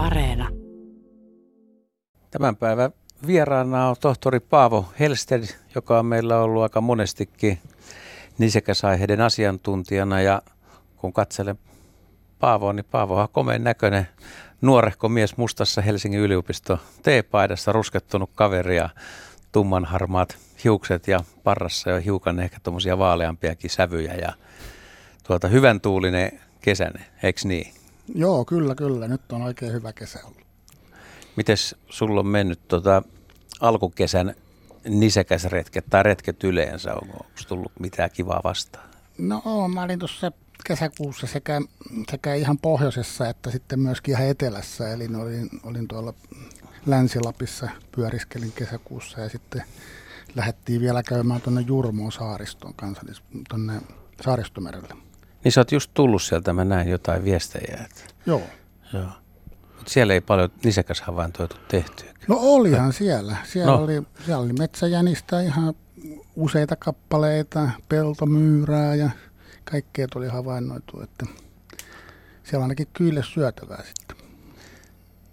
Areena. Tämän päivän vieraana on tohtori Paavo Helsted, joka on meillä ollut aika monestikin nisekäsaiheiden asiantuntijana. Ja kun katselen Paavoa, niin Paavo on komeen näköinen nuorehko mies mustassa Helsingin yliopisto T-paidassa, ruskettunut kaveri ja tumman harmaat hiukset ja parrassa jo hiukan ehkä tuommoisia vaaleampiakin sävyjä ja tuota, hyvän tuulinen kesänen, eikö niin? Joo, kyllä, kyllä. Nyt on oikein hyvä kesä ollut. Mites sulla on mennyt tota, alkukesän nisekäsretket tai retket yleensä? Onko tullut mitään kivaa vastaan? No mä olin tuossa kesäkuussa sekä, sekä ihan pohjoisessa että sitten myöskin ihan etelässä. Eli olin, olin tuolla Länsi-Lapissa, pyöriskelin kesäkuussa ja sitten lähdettiin vielä käymään tuonne Jurmoon saaristoon kanssa, tuonne saaristomerelle. Niin sä oot just tullut sieltä, mä näin jotain viestejä. Että... Joo. Joo. Mut siellä ei paljon nisäkäshavaintoja tehty. No olihan siellä. Siellä, no. oli, siellä oli metsäjänistä ihan useita kappaleita, peltomyyrää ja kaikkea tuli havainnoitu, että siellä ainakin kyllä syötävää sitten.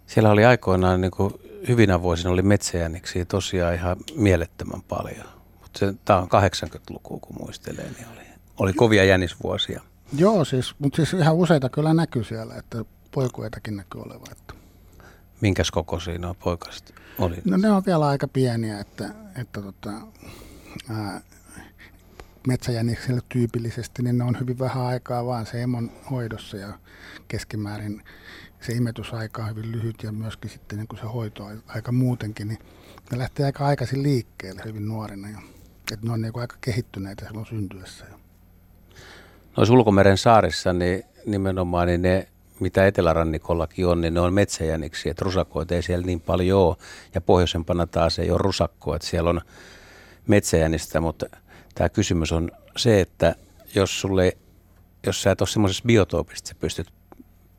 Siellä oli aikoinaan, niin kuin hyvinä vuosina oli metsäjäniksiä tosiaan ihan mielettömän paljon. Mutta tämä on 80-lukua, kun muistelee, niin oli, oli kovia jänisvuosia. Joo, siis, mutta siis ihan useita kyllä näkyy siellä, että poikuetakin näkyy olevan. Että. Minkäs kokoisia nuo poikaset oli? No ne on vielä aika pieniä, että, että tota, ää, metsäjänikselle tyypillisesti, niin ne on hyvin vähän aikaa vaan se emon hoidossa ja keskimäärin se imetysaika on hyvin lyhyt ja myöskin sitten niin kuin se hoito aika muutenkin, niin ne lähtee aika aikaisin liikkeelle hyvin nuorina. Ja, että ne on niin kuin aika kehittyneitä silloin syntyessä. Noissa ulkomeren saarissa niin nimenomaan niin ne, mitä etelärannikollakin on, niin ne on metsäjäniksi, että rusakoita ei siellä niin paljon ole. Ja pohjoisempana taas ei ole rusakkoa, että siellä on metsäjänistä, mutta tämä kysymys on se, että jos sulle, jos sä et ole semmoisessa biotoopissa, että sä pystyt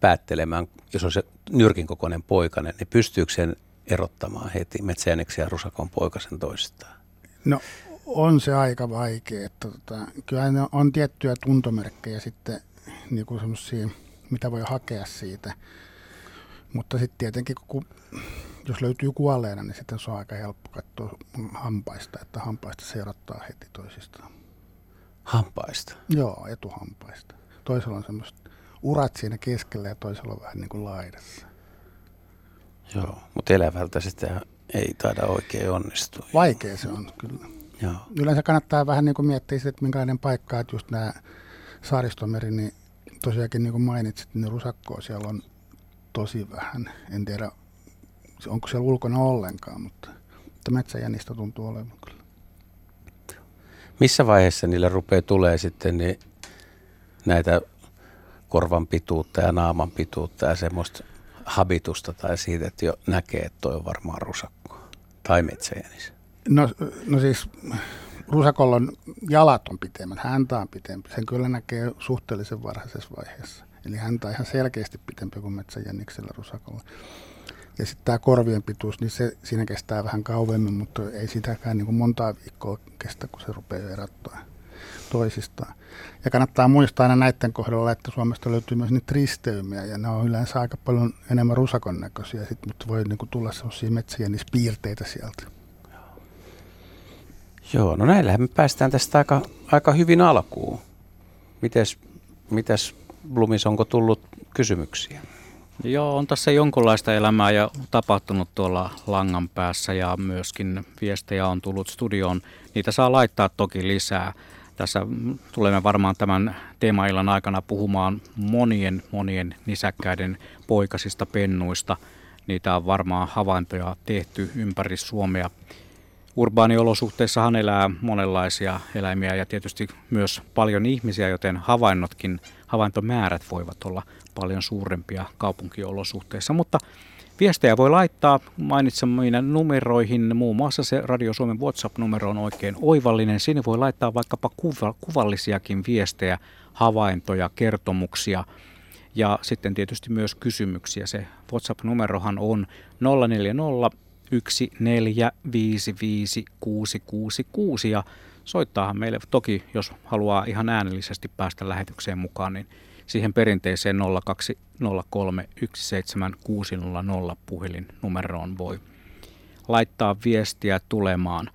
päättelemään, jos on se nyrkin kokoinen poikainen, niin pystyykö sen erottamaan heti metsäjäniksen ja rusakon poikasen toistaan? No on se aika vaikea. Että tota, kyllä ne on tiettyjä tuntomerkkejä sitten, niin kuin semmosia, mitä voi hakea siitä. Mutta sitten tietenkin, kun, jos löytyy kuolleena, niin sitten se on aika helppo katsoa hampaista, että hampaista se erottaa heti toisistaan. Hampaista? Joo, etuhampaista. Toisella on semmoista urat siinä keskellä ja toisella on vähän niin kuin laidassa. Joo, mutta elävältä sitten ei taida oikein onnistua. Vaikea se on kyllä. Joo. Yleensä kannattaa vähän niin kuin miettiä että minkälainen paikka, että just nämä saaristomeri, niin tosiaankin niin kuin mainitsit, niin rusakkoa siellä on tosi vähän. En tiedä, onko siellä ulkona ollenkaan, mutta, mutta metsäjänistä tuntuu olevan kyllä. Missä vaiheessa niille rupeaa tulee sitten niin näitä korvan pituutta ja naaman pituutta ja semmoista habitusta tai siitä, että jo näkee, että toi on varmaan rusakko tai metsäjänis? No, no siis rusakolla on jalat on pitemmät, häntä on pitempi. Sen kyllä näkee suhteellisen varhaisessa vaiheessa. Eli häntä on ihan selkeästi pitempi kuin metsäjänniksellä rusakolla. Ja sitten tämä korvien pituus, niin se, siinä kestää vähän kauemmin, mutta ei sitäkään niin kuin montaa viikkoa kestä, kun se rupeaa erottaa toisistaan. Ja kannattaa muistaa aina näiden kohdalla, että Suomesta löytyy myös niitä risteymiä, ja ne on yleensä aika paljon enemmän rusakon näköisiä, sit, mutta voi niin kuin tulla sellaisia metsäjännispiirteitä sieltä. Joo, no näillähän me päästään tästä aika, aika hyvin alkuun. Mites, mites Blumis, onko tullut kysymyksiä? Joo, on tässä jonkunlaista elämää ja tapahtunut tuolla langan päässä ja myöskin viestejä on tullut studioon. Niitä saa laittaa toki lisää. Tässä tulemme varmaan tämän teemaillan aikana puhumaan monien monien nisäkkäiden poikasista pennuista. Niitä on varmaan havaintoja tehty ympäri Suomea. Urbaaniolosuhteissahan elää monenlaisia eläimiä ja tietysti myös paljon ihmisiä, joten havainnotkin, havaintomäärät voivat olla paljon suurempia kaupunkiolosuhteissa. Mutta viestejä voi laittaa mainitsemiin numeroihin, muun muassa se Radio Suomen WhatsApp-numero on oikein oivallinen. Sinne voi laittaa vaikkapa kuva, kuvallisiakin viestejä, havaintoja, kertomuksia ja sitten tietysti myös kysymyksiä. Se WhatsApp-numerohan on 040 1455666 ja soittaahan meille toki, jos haluaa ihan äänellisesti päästä lähetykseen mukaan, niin siihen perinteiseen 0317600 puhelinnumeroon voi laittaa viestiä tulemaan.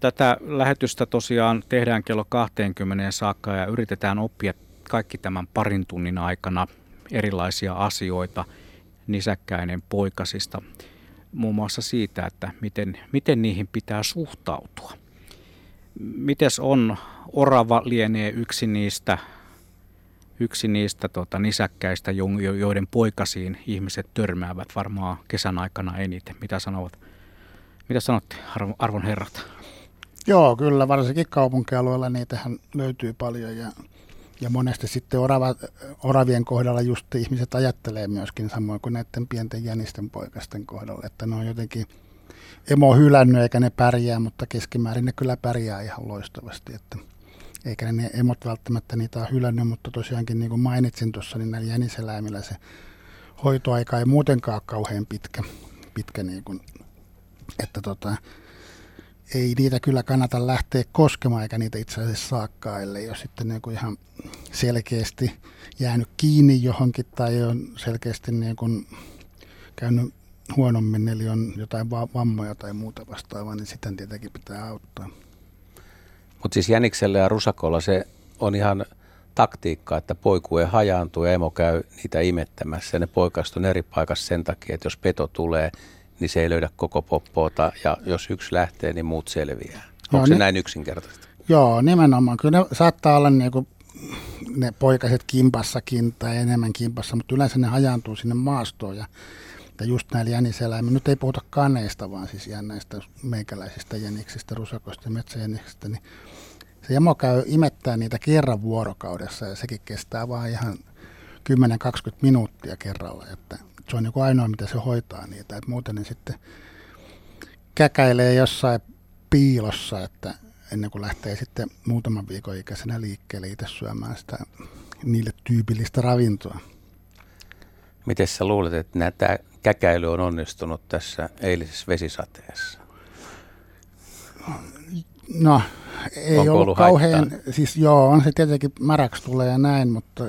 Tätä lähetystä tosiaan tehdään kello 20 saakka ja yritetään oppia kaikki tämän parin tunnin aikana erilaisia asioita nisäkkäinen poikasista. Muun muassa siitä, että miten, miten niihin pitää suhtautua. Mites on, orava lienee yksi niistä, yksi niistä tota, nisäkkäistä, joiden poikasiin ihmiset törmäävät varmaan kesän aikana eniten. Mitä sanovat? Mitä sanotte, arvon herrat? Joo, kyllä, varsinkin kaupunkialueella niitähän löytyy paljon ja, ja monesti sitten orava, oravien kohdalla just ihmiset ajattelee myöskin samoin kuin näiden pienten jänisten poikasten kohdalla, että ne on jotenkin emo hylännyt eikä ne pärjää, mutta keskimäärin ne kyllä pärjää ihan loistavasti, että eikä ne emot välttämättä niitä ole hylännyt, mutta tosiaankin niin kuin mainitsin tuossa, niin näillä jäniseläimillä se hoitoaika ei muutenkaan kauhean pitkä, pitkä niin kuin, että tota, ei niitä kyllä kannata lähteä koskemaan, eikä niitä itse asiassa saakkaan, ellei ole sitten niin kuin ihan selkeästi jäänyt kiinni johonkin tai on selkeästi niin kuin käynyt huonommin, eli on jotain vammoja tai muuta vastaavaa, niin sitten tietenkin pitää auttaa. Mutta siis jäniksellä ja rusakolla se on ihan taktiikka, että poikue hajaantuu ja emo käy niitä imettämässä. Ja ne poikast on eri paikassa sen takia, että jos peto tulee, niin se ei löydä koko poppoota ja jos yksi lähtee, niin muut selviää. Onko no, se näin yksinkertaista? Joo, nimenomaan. Kyllä ne saattaa olla niin kuin ne poikaset kimpassakin tai enemmän kimpassa, mutta yleensä ne hajaantuu sinne maastoon ja, ja just näillä jäniseläimillä. Nyt ei puhuta kaneista, vaan siis ihan näistä meikäläisistä jäniksistä, rusakoista ja metsäjäniksistä, niin se jamo käy imettää niitä kerran vuorokaudessa ja sekin kestää vaan ihan 10-20 minuuttia kerralla, että se on niin ainoa, mitä se hoitaa niitä. Et muuten ne sitten käkäilee jossain piilossa, että ennen kuin lähtee sitten muutaman viikon ikäisenä liikkeelle itse syömään sitä niille tyypillistä ravintoa. Miten sä luulet, että tämä käkäily on onnistunut tässä eilisessä vesisateessa? No, ei Onko ollut, ollut kauhean, siis joo, on se tietenkin märäksi tulee ja näin, mutta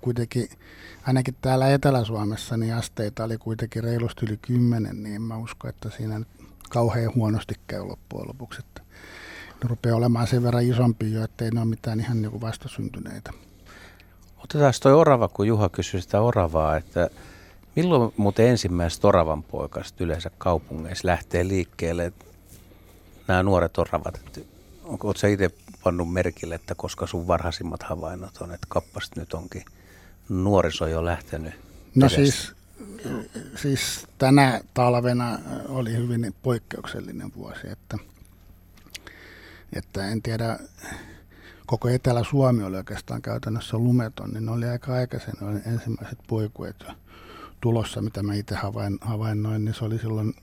kuitenkin ainakin täällä Etelä-Suomessa niin asteita oli kuitenkin reilusti yli kymmenen, niin en mä usko, että siinä nyt kauhean huonosti käy loppujen lopuksi. Että ne rupeaa olemaan sen verran isompi jo, ettei ne ole mitään ihan niin vastasyntyneitä. Otetaan toi orava, kun Juha kysyi sitä oravaa, että milloin muuten ensimmäiset oravan poikaset yleensä kaupungeissa lähtee liikkeelle? Nämä nuoret oravat, että onko sä itse pannut merkille, että koska sun varhaisimmat havainnot on, että kappasta nyt onkin – nuoriso jo lähtenyt? No siis, siis tänä talvena oli hyvin poikkeuksellinen vuosi, että, että en tiedä, koko Etelä-Suomi oli oikeastaan käytännössä lumeton, niin ne oli aika aikaisin, ne oli ensimmäiset poikuet jo tulossa, mitä mä itse havain, havainnoin, niin se oli silloin,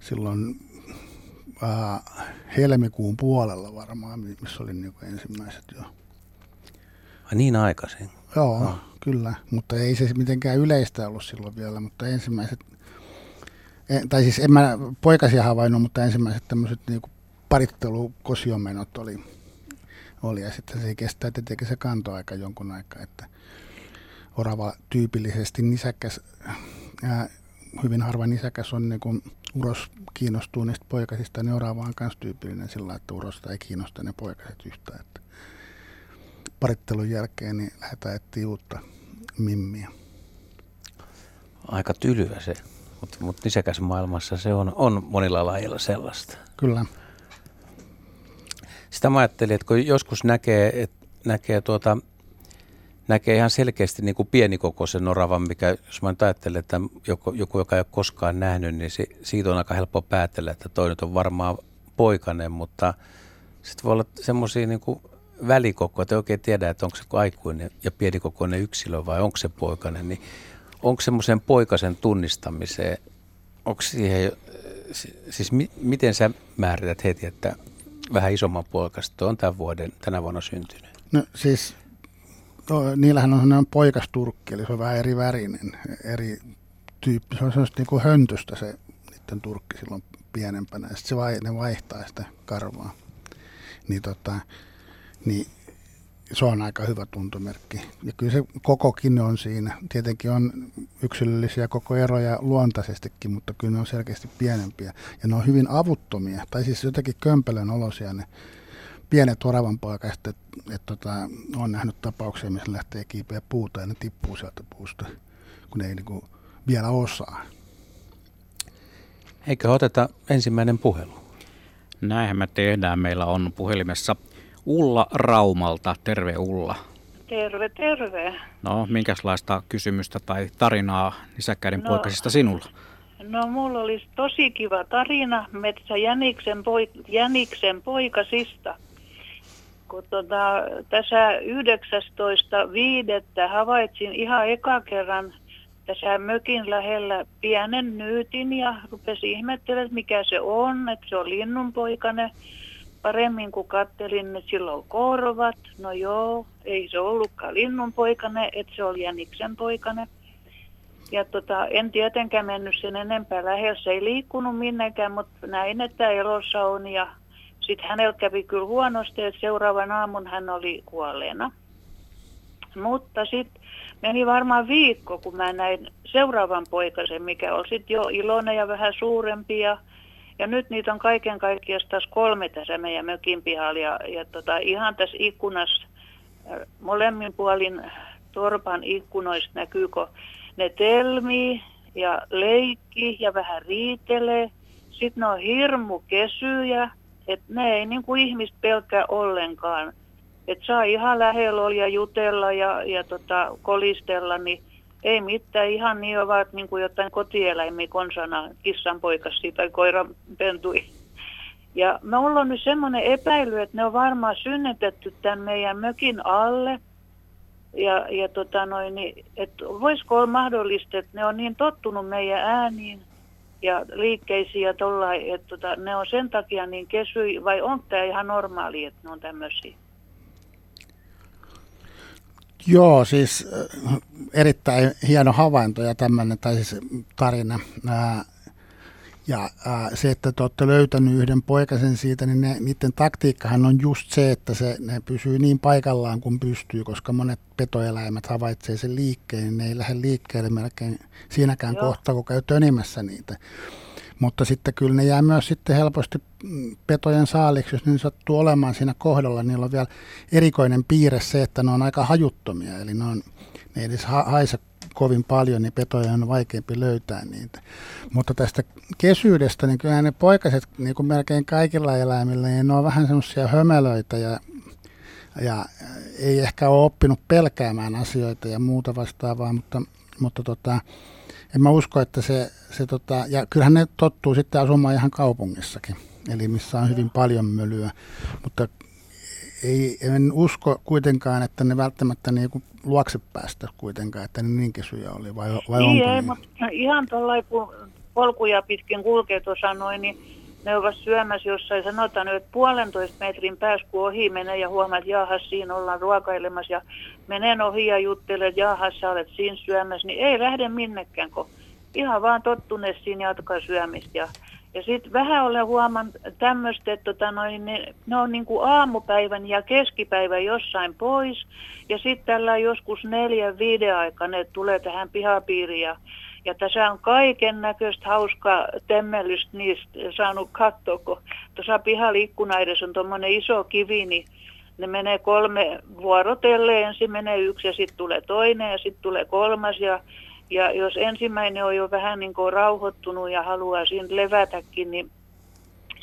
silloin äh, helmikuun puolella varmaan, missä oli niin ensimmäiset jo. Ai niin aikaisin? Joo, no. kyllä, mutta ei se mitenkään yleistä ollut silloin vielä, mutta ensimmäiset, tai siis en mä poikasia havainnut, mutta ensimmäiset tämmöiset niinku parittelukosiomenot oli, oli, ja sitten se kestää tietenkin se kantoaika jonkun aikaa, että orava tyypillisesti nisäkäs, ää, hyvin harva nisäkäs on niin kun uros kiinnostuu niistä poikasista, niin orava on myös tyypillinen sillä että urosta ei kiinnosta ne poikaset yhtään. Että parittelun jälkeen niin lähdetään etsiä uutta mimmiä. Aika tylyä se, mutta mut nisäkäs maailmassa se on, on monilla lajeilla sellaista. Kyllä. Sitä mä ajattelin, että kun joskus näkee, että näkee, tuota, näkee ihan selkeästi niin kuin pienikokoisen oravan, mikä jos mä nyt ajattelen, että joku, joku, joka ei ole koskaan nähnyt, niin se, siitä on aika helppo päätellä, että toinen on varmaan poikainen, mutta sitten voi olla semmoisia niin kuin välikoko, että oikein tiedä, että onko se aikuinen ja pienikokoinen yksilö vai onko se poikainen, niin onko semmoisen poikasen tunnistamiseen, onko siihen, siis mi, miten sä määrität heti, että vähän isomman poikasta on tämän vuoden, tänä vuonna syntynyt? No siis niillähän on sellainen poikasturkki, eli se on vähän eri värinen, eri tyyppi. Se on sellaista niin kuin höntystä se niiden turkki silloin pienempänä, ja sitten se vai, ne vaihtaa sitä karvaa. Niin tota, niin se on aika hyvä tuntomerkki. Ja kyllä se kokokin on siinä. Tietenkin on yksilöllisiä koko eroja luontaisestikin, mutta kyllä ne on selkeästi pienempiä. Ja ne on hyvin avuttomia, tai siis jotenkin kömpelön olosia ne pienet oravan poikaiset, että et, tota, on nähnyt tapauksia, missä lähtee kiipeä puuta ja ne tippuu sieltä puusta, kun ne ei niinku vielä osaa. Eikö oteta ensimmäinen puhelu? Näinhän me tehdään. Meillä on puhelimessa Ulla Raumalta. Terve Ulla. Terve, terve. No, minkälaista kysymystä tai tarinaa nisäkkäiden no, poikasista sinulla? No, mulla olisi tosi kiva tarina Metsä Jäniksen, poik- Jäniksen poikasista. Kun tota, tässä 19.5. havaitsin ihan eka kerran tässä mökin lähellä pienen nyytin ja rupesi ihmettelemään, mikä se on, että se on linnunpoikainen. Paremmin kuin kattelin, että sillä on korvat. No joo, ei se ollutkaan linnunpoikainen, että se oli jäniksen poikainen. Ja tota, en tietenkään mennyt sen enempää lähellä. Se ei liikkunut minnekään, mutta näin, että elossa on. Ja sitten hänellä kävi kyllä huonosti, että seuraavan aamun hän oli kuolleena. Mutta sitten meni varmaan viikko, kun mä näin seuraavan poikasen, mikä oli sitten jo iloinen ja vähän suurempi. Ja, ja nyt niitä on kaiken kaikkiaan taas kolme tässä meidän mökin pihalla. Ja, ja tota, ihan tässä ikkunassa, äh, molemmin puolin torpan ikkunoista näkyy, kun ne telmii ja leikki ja vähän riitelee. Sitten ne on hirmu kesyjä, että ne ei niin kuin ihmistä pelkää ollenkaan että saa ihan lähellä olla ja jutella ja, ja tota, kolistella, niin ei mitään, ihan niin ovat niin kuin jotain kotieläimiä konsana, kissan poikasi tai koiran pentui. Ja me ollaan nyt semmoinen epäily, että ne on varmaan synnytetty tämän meidän mökin alle. Ja, ja tota noin, niin, että voisiko olla mahdollista, että ne on niin tottunut meidän ääniin ja liikkeisiin ja tollain, että tota, ne on sen takia niin kesy, vai onko tämä ihan normaali, että ne on tämmöisiä? Joo, siis äh, erittäin hieno havainto ja tämmöinen, tai siis tarina. Ja se, että te olette löytänyt yhden poikasen siitä, niin ne, niiden taktiikkahan on just se, että se, ne pysyy niin paikallaan kuin pystyy, koska monet petoeläimet havaitsee sen liikkeen, niin ne ei lähde liikkeelle melkein siinäkään Joo. kohtaa, kun käy tönimässä niitä. Mutta sitten kyllä ne jää myös sitten helposti petojen saaliksi, jos ne sattuu olemaan siinä kohdalla. Niillä on vielä erikoinen piirre se, että ne on aika hajuttomia, eli ne, on, ne ei edes haise kovin paljon, niin petoja on vaikeampi löytää niitä. Mutta tästä kesyydestä, niin kyllä ne poikaset, niin kuin melkein kaikilla eläimillä, niin ne on vähän semmoisia hömelöitä ja, ja ei ehkä ole oppinut pelkäämään asioita ja muuta vastaavaa, mutta, mutta tota, en mä usko, että se, se tota, ja kyllähän ne tottuu sitten asumaan ihan kaupungissakin, eli missä on hyvin paljon mölyä, mutta ei, en usko kuitenkaan, että ne välttämättä niin luokse päästä kuitenkaan, että ne niin kesyjä oli, vai, vai niin, onko ei, niin? Mutta ihan tuolla kun polkuja pitkin kulkee tuossa noin, niin ne ovat syömässä jossain, sanotaan että puolentoista metrin päässä kun ohi menee ja huomaat, että jaahas siinä ollaan ruokailemassa ja menen ohi ja juttelen, että jaahas sä olet siinä syömässä, niin ei lähde minnekään, kun ihan vaan tottuneet siinä jatkaa syömistä. Ja, ja sitten vähän olen huomannut tämmöistä, että tota noin, ne, ne on niin kuin aamupäivän ja keskipäivän jossain pois. Ja sitten tällä joskus neljän, viiden aikaa ne tulee tähän pihapiiriin ja ja tässä on kaiken näköistä hauskaa temmelystä niistä saanut katsoa, kun tuossa pihaliikkuna edes on tuommoinen iso kivi, niin ne menee kolme vuorotelle, ensin menee yksi ja sitten tulee toinen ja sitten tulee kolmas. Ja, ja jos ensimmäinen on jo vähän niin kuin rauhoittunut ja haluaa siinä levätäkin, niin,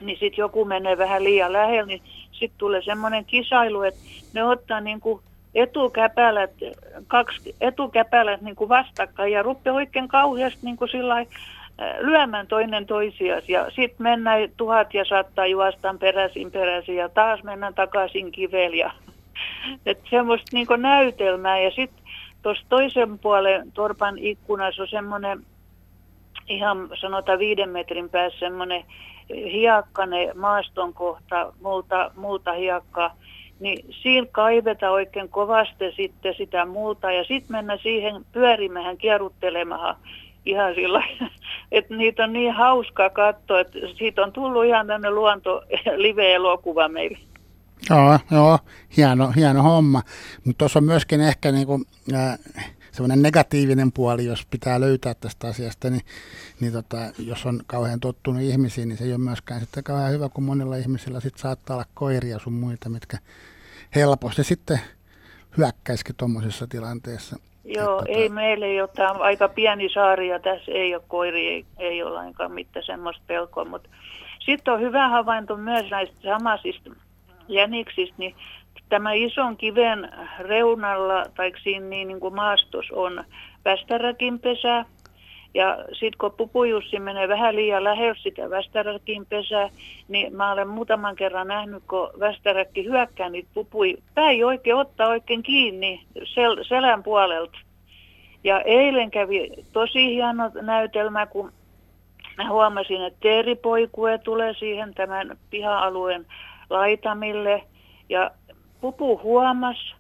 niin sitten joku menee vähän liian lähellä, niin sitten tulee semmoinen kisailu, että ne ottaa niin kuin etukäpälät, kaksi etukäpälät niin kuin vastakkain ja rupeaa oikein kauheasti niin kuin sillai, lyömään toinen toisiaan. Ja sitten mennään tuhat ja saattaa juostaan peräisin peräisin ja taas mennään takaisin kivellä. Että semmoista niin näytelmää. Ja sitten tuossa toisen puolen torpan ikkunassa on semmoinen ihan sanotaan viiden metrin päässä semmoinen hiakkane maaston kohta, muuta, muuta hiakkaa niin siinä kaivetaan oikein kovasti sitten sitä muuta ja sitten mennä siihen pyörimään, kierruttelemaan ihan sillä että niitä on niin hauskaa katsoa, että siitä on tullut ihan tämmöinen luonto live-elokuva meille. Joo, joo hieno, hieno homma. Mutta tuossa on myöskin ehkä niinku, äh, semmoinen negatiivinen puoli, jos pitää löytää tästä asiasta, niin, niin tota, jos on kauhean tottunut ihmisiin, niin se ei ole myöskään sitten kauhean hyvä, kun monilla ihmisillä sit saattaa olla koiria sun muita, mitkä helposti sitten hyökkäisikin tuommoisessa tilanteessa. Joo, että, ei tota... meillä ei ole, tämä aika pieni saari ja tässä ei ole koiri, ei, ei ole lainkaan mitään semmoista pelkoa, mutta sitten on hyvä havainto myös näistä samaisista jäniksistä, niin tämä ison kiven reunalla tai siinä niin, niin kuin maastos on västäräkin pesä. Ja sitten kun pupujussi menee vähän liian lähellä sitä västäräkin pesää, niin mä olen muutaman kerran nähnyt, kun västäräkki hyökkää niitä pupui. Pää ei oikein ottaa oikein kiinni sel- selän puolelta. Ja eilen kävi tosi hieno näytelmä, kun mä huomasin, että teeripoikue tulee siihen tämän piha-alueen laitamille. Ja pupu huomas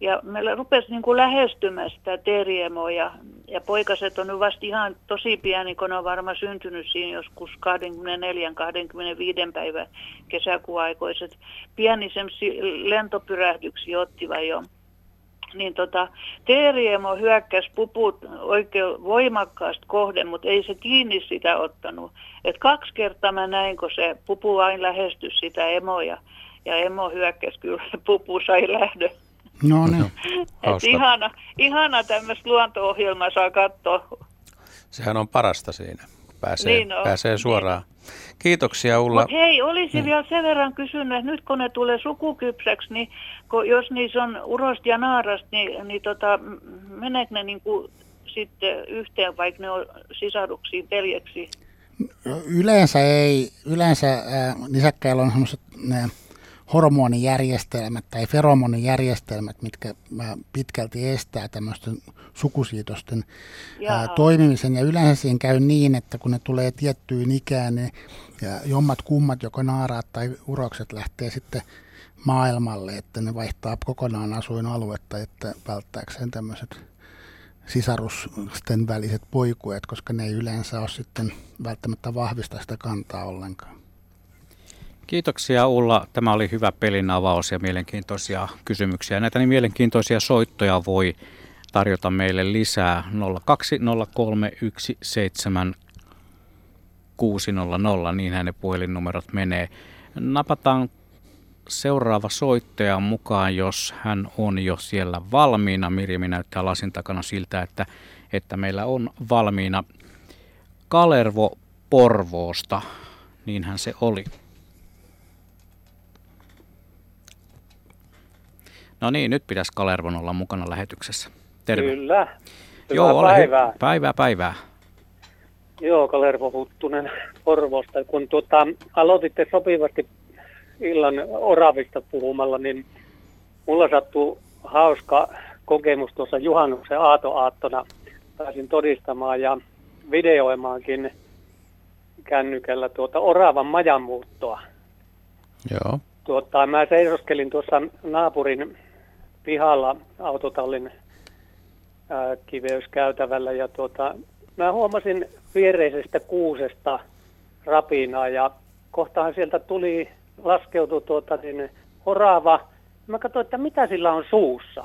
ja me rupesi niin kuin lähestymään sitä teriemoa ja, ja poikaset on nyt vasta ihan tosi pieni, kun on varmaan syntynyt siinä joskus 24-25 päivän kesäkuun aikoiset. Pieni lentopyrähdyksiä ottivat jo. Niin tota, Teeriemo hyökkäsi puput oikein voimakkaasti kohden, mutta ei se kiinni sitä ottanut. Et kaksi kertaa mä näin, kun se pupu vain lähestyi sitä emoja ja emo hyökkäsi kyllä, pupu sai lähdön. No niin. ihana, ihana tämmöistä luonto-ohjelmaa saa katsoa. Sehän on parasta siinä, pääsee, niin on. pääsee suoraan. Kiitoksia Ulla. Mut hei, olisi niin. vielä sen verran kysynyt, että nyt kun ne tulee sukukypsäksi, niin kun, jos niissä on urosta ja naarasta, niin, niin tota, meneekö ne niin kuin sitten yhteen, vaikka ne on sisaruksia, veljeksi? Yleensä ei. Yleensä äh, nisäkkäillä on semmoiset hormonijärjestelmät tai feromonijärjestelmät, mitkä pitkälti estää tämmöisten sukusiitosten ää, toimimisen. Ja yleensä siinä käy niin, että kun ne tulee tiettyyn ikään, ja jommat kummat, joko naaraat tai urokset lähtee sitten maailmalle, että ne vaihtaa kokonaan asuinaluetta, että välttääkseen tämmöiset sisarusten väliset poikueet, koska ne ei yleensä ole sitten välttämättä vahvista sitä kantaa ollenkaan. Kiitoksia Ulla. Tämä oli hyvä pelin avaus ja mielenkiintoisia kysymyksiä. Näitä niin mielenkiintoisia soittoja voi tarjota meille lisää 020317600, niin hänen puhelinnumerot menee. Napataan seuraava soittaja mukaan, jos hän on jo siellä valmiina. Mirjami näyttää lasin takana siltä, että, että meillä on valmiina Kalervo Porvoosta. Niinhän se oli. No niin, nyt pitäisi Kalervon olla mukana lähetyksessä. Terve. Kyllä. Hyvää Joo, ole päivää. Hy- päivää, päivää. Joo, Kalervo Huttunen Porvosta. Kun tuota, aloititte sopivasti illan oravista puhumalla, niin mulla sattuu hauska kokemus tuossa juhannuksen aatoaattona. Pääsin todistamaan ja videoimaankin kännykällä tuota oravan majanmuuttoa. Joo. Tuota, mä seisoskelin tuossa naapurin pihalla autotallin ää, kiveyskäytävällä ja tuota, mä huomasin viereisestä kuusesta rapinaa ja kohtahan sieltä tuli, laskeutui tuota, niin, orava. Mä katsoin, että mitä sillä on suussa.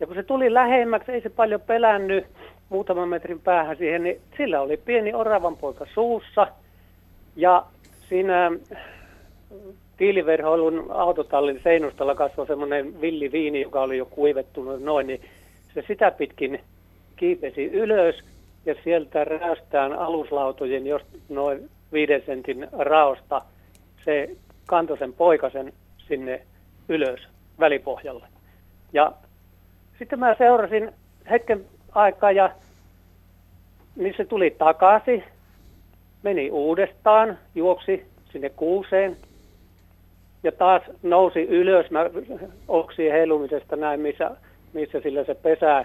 Ja kun se tuli lähemmäksi, ei se paljon pelännyt muutaman metrin päähän siihen, niin sillä oli pieni oravan poika suussa. Ja siinä tiiliverhoilun autotallin seinustalla kasvoi semmoinen villiviini, joka oli jo kuivettunut noin, niin se sitä pitkin kiipesi ylös ja sieltä räystään aluslautojen jos noin viiden sentin raosta se kantoi sen poikasen sinne ylös välipohjalle. Ja sitten mä seurasin hetken aikaa ja niin se tuli takaisin, meni uudestaan, juoksi sinne kuuseen, ja taas nousi ylös mä oksien heilumisesta näin, missä, missä sillä se pesä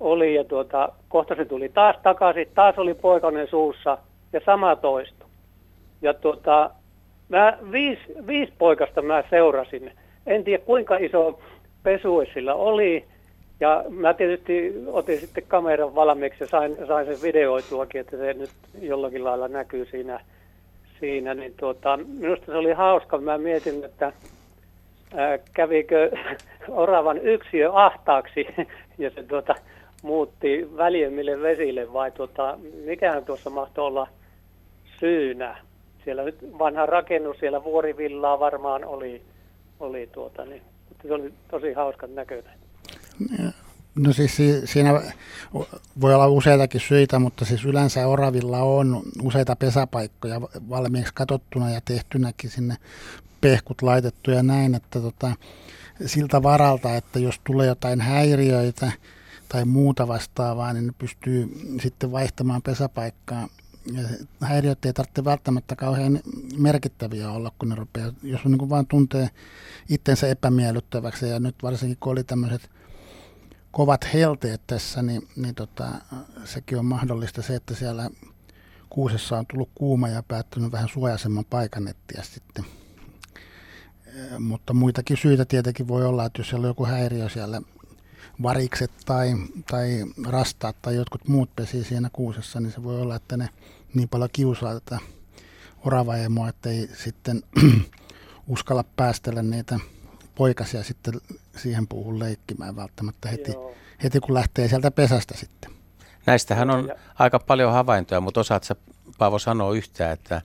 oli. Ja tuota, kohta se tuli taas takaisin, taas oli poikainen suussa ja sama toisto. Ja tuota, mä viisi, viisi poikasta mä seurasin. En tiedä kuinka iso pesue sillä oli. Ja mä tietysti otin sitten kameran valmiiksi ja sain, sain sen videoituakin, että se nyt jollakin lailla näkyy siinä, siinä, niin tuota, minusta se oli hauska. Mä mietin, että ää, kävikö oravan yksiö ahtaaksi ja se tuota, muutti väljemmille vesille vai tuota, mikähän tuossa mahtoi olla syynä? Siellä nyt vanha rakennus, siellä vuorivillaa varmaan oli, oli tuota, niin, mutta se oli tosi hauskan näköinen. No siis siinä voi olla useitakin syitä, mutta siis yleensä Oravilla on useita pesäpaikkoja valmiiksi katsottuna ja tehtynäkin sinne pehkut laitettu ja näin, että tota, siltä varalta, että jos tulee jotain häiriöitä tai muuta vastaavaa, niin ne pystyy sitten vaihtamaan pesäpaikkaa. Ja häiriöt ei tarvitse välttämättä kauhean merkittäviä olla, kun ne rupeaa, jos on niin vaan tuntee itsensä epämiellyttäväksi ja nyt varsinkin kun oli tämmöiset kovat helteet tässä, niin, niin tota, sekin on mahdollista se, että siellä kuusessa on tullut kuuma ja päättynyt vähän suojaisemman paikan etsiä sitten. Mutta muitakin syitä tietenkin voi olla, että jos siellä on joku häiriö siellä, varikset tai, tai rastaat tai jotkut muut pesi siinä kuusessa, niin se voi olla, että ne niin paljon kiusaa tätä oravaemoa, että ei sitten uskalla päästellä niitä poikasia sitten siihen puuhun leikkimään välttämättä heti, heti kun lähtee sieltä pesästä sitten. Näistähän on aika paljon havaintoja, mutta osaatko Paavo sanoa yhtään, että,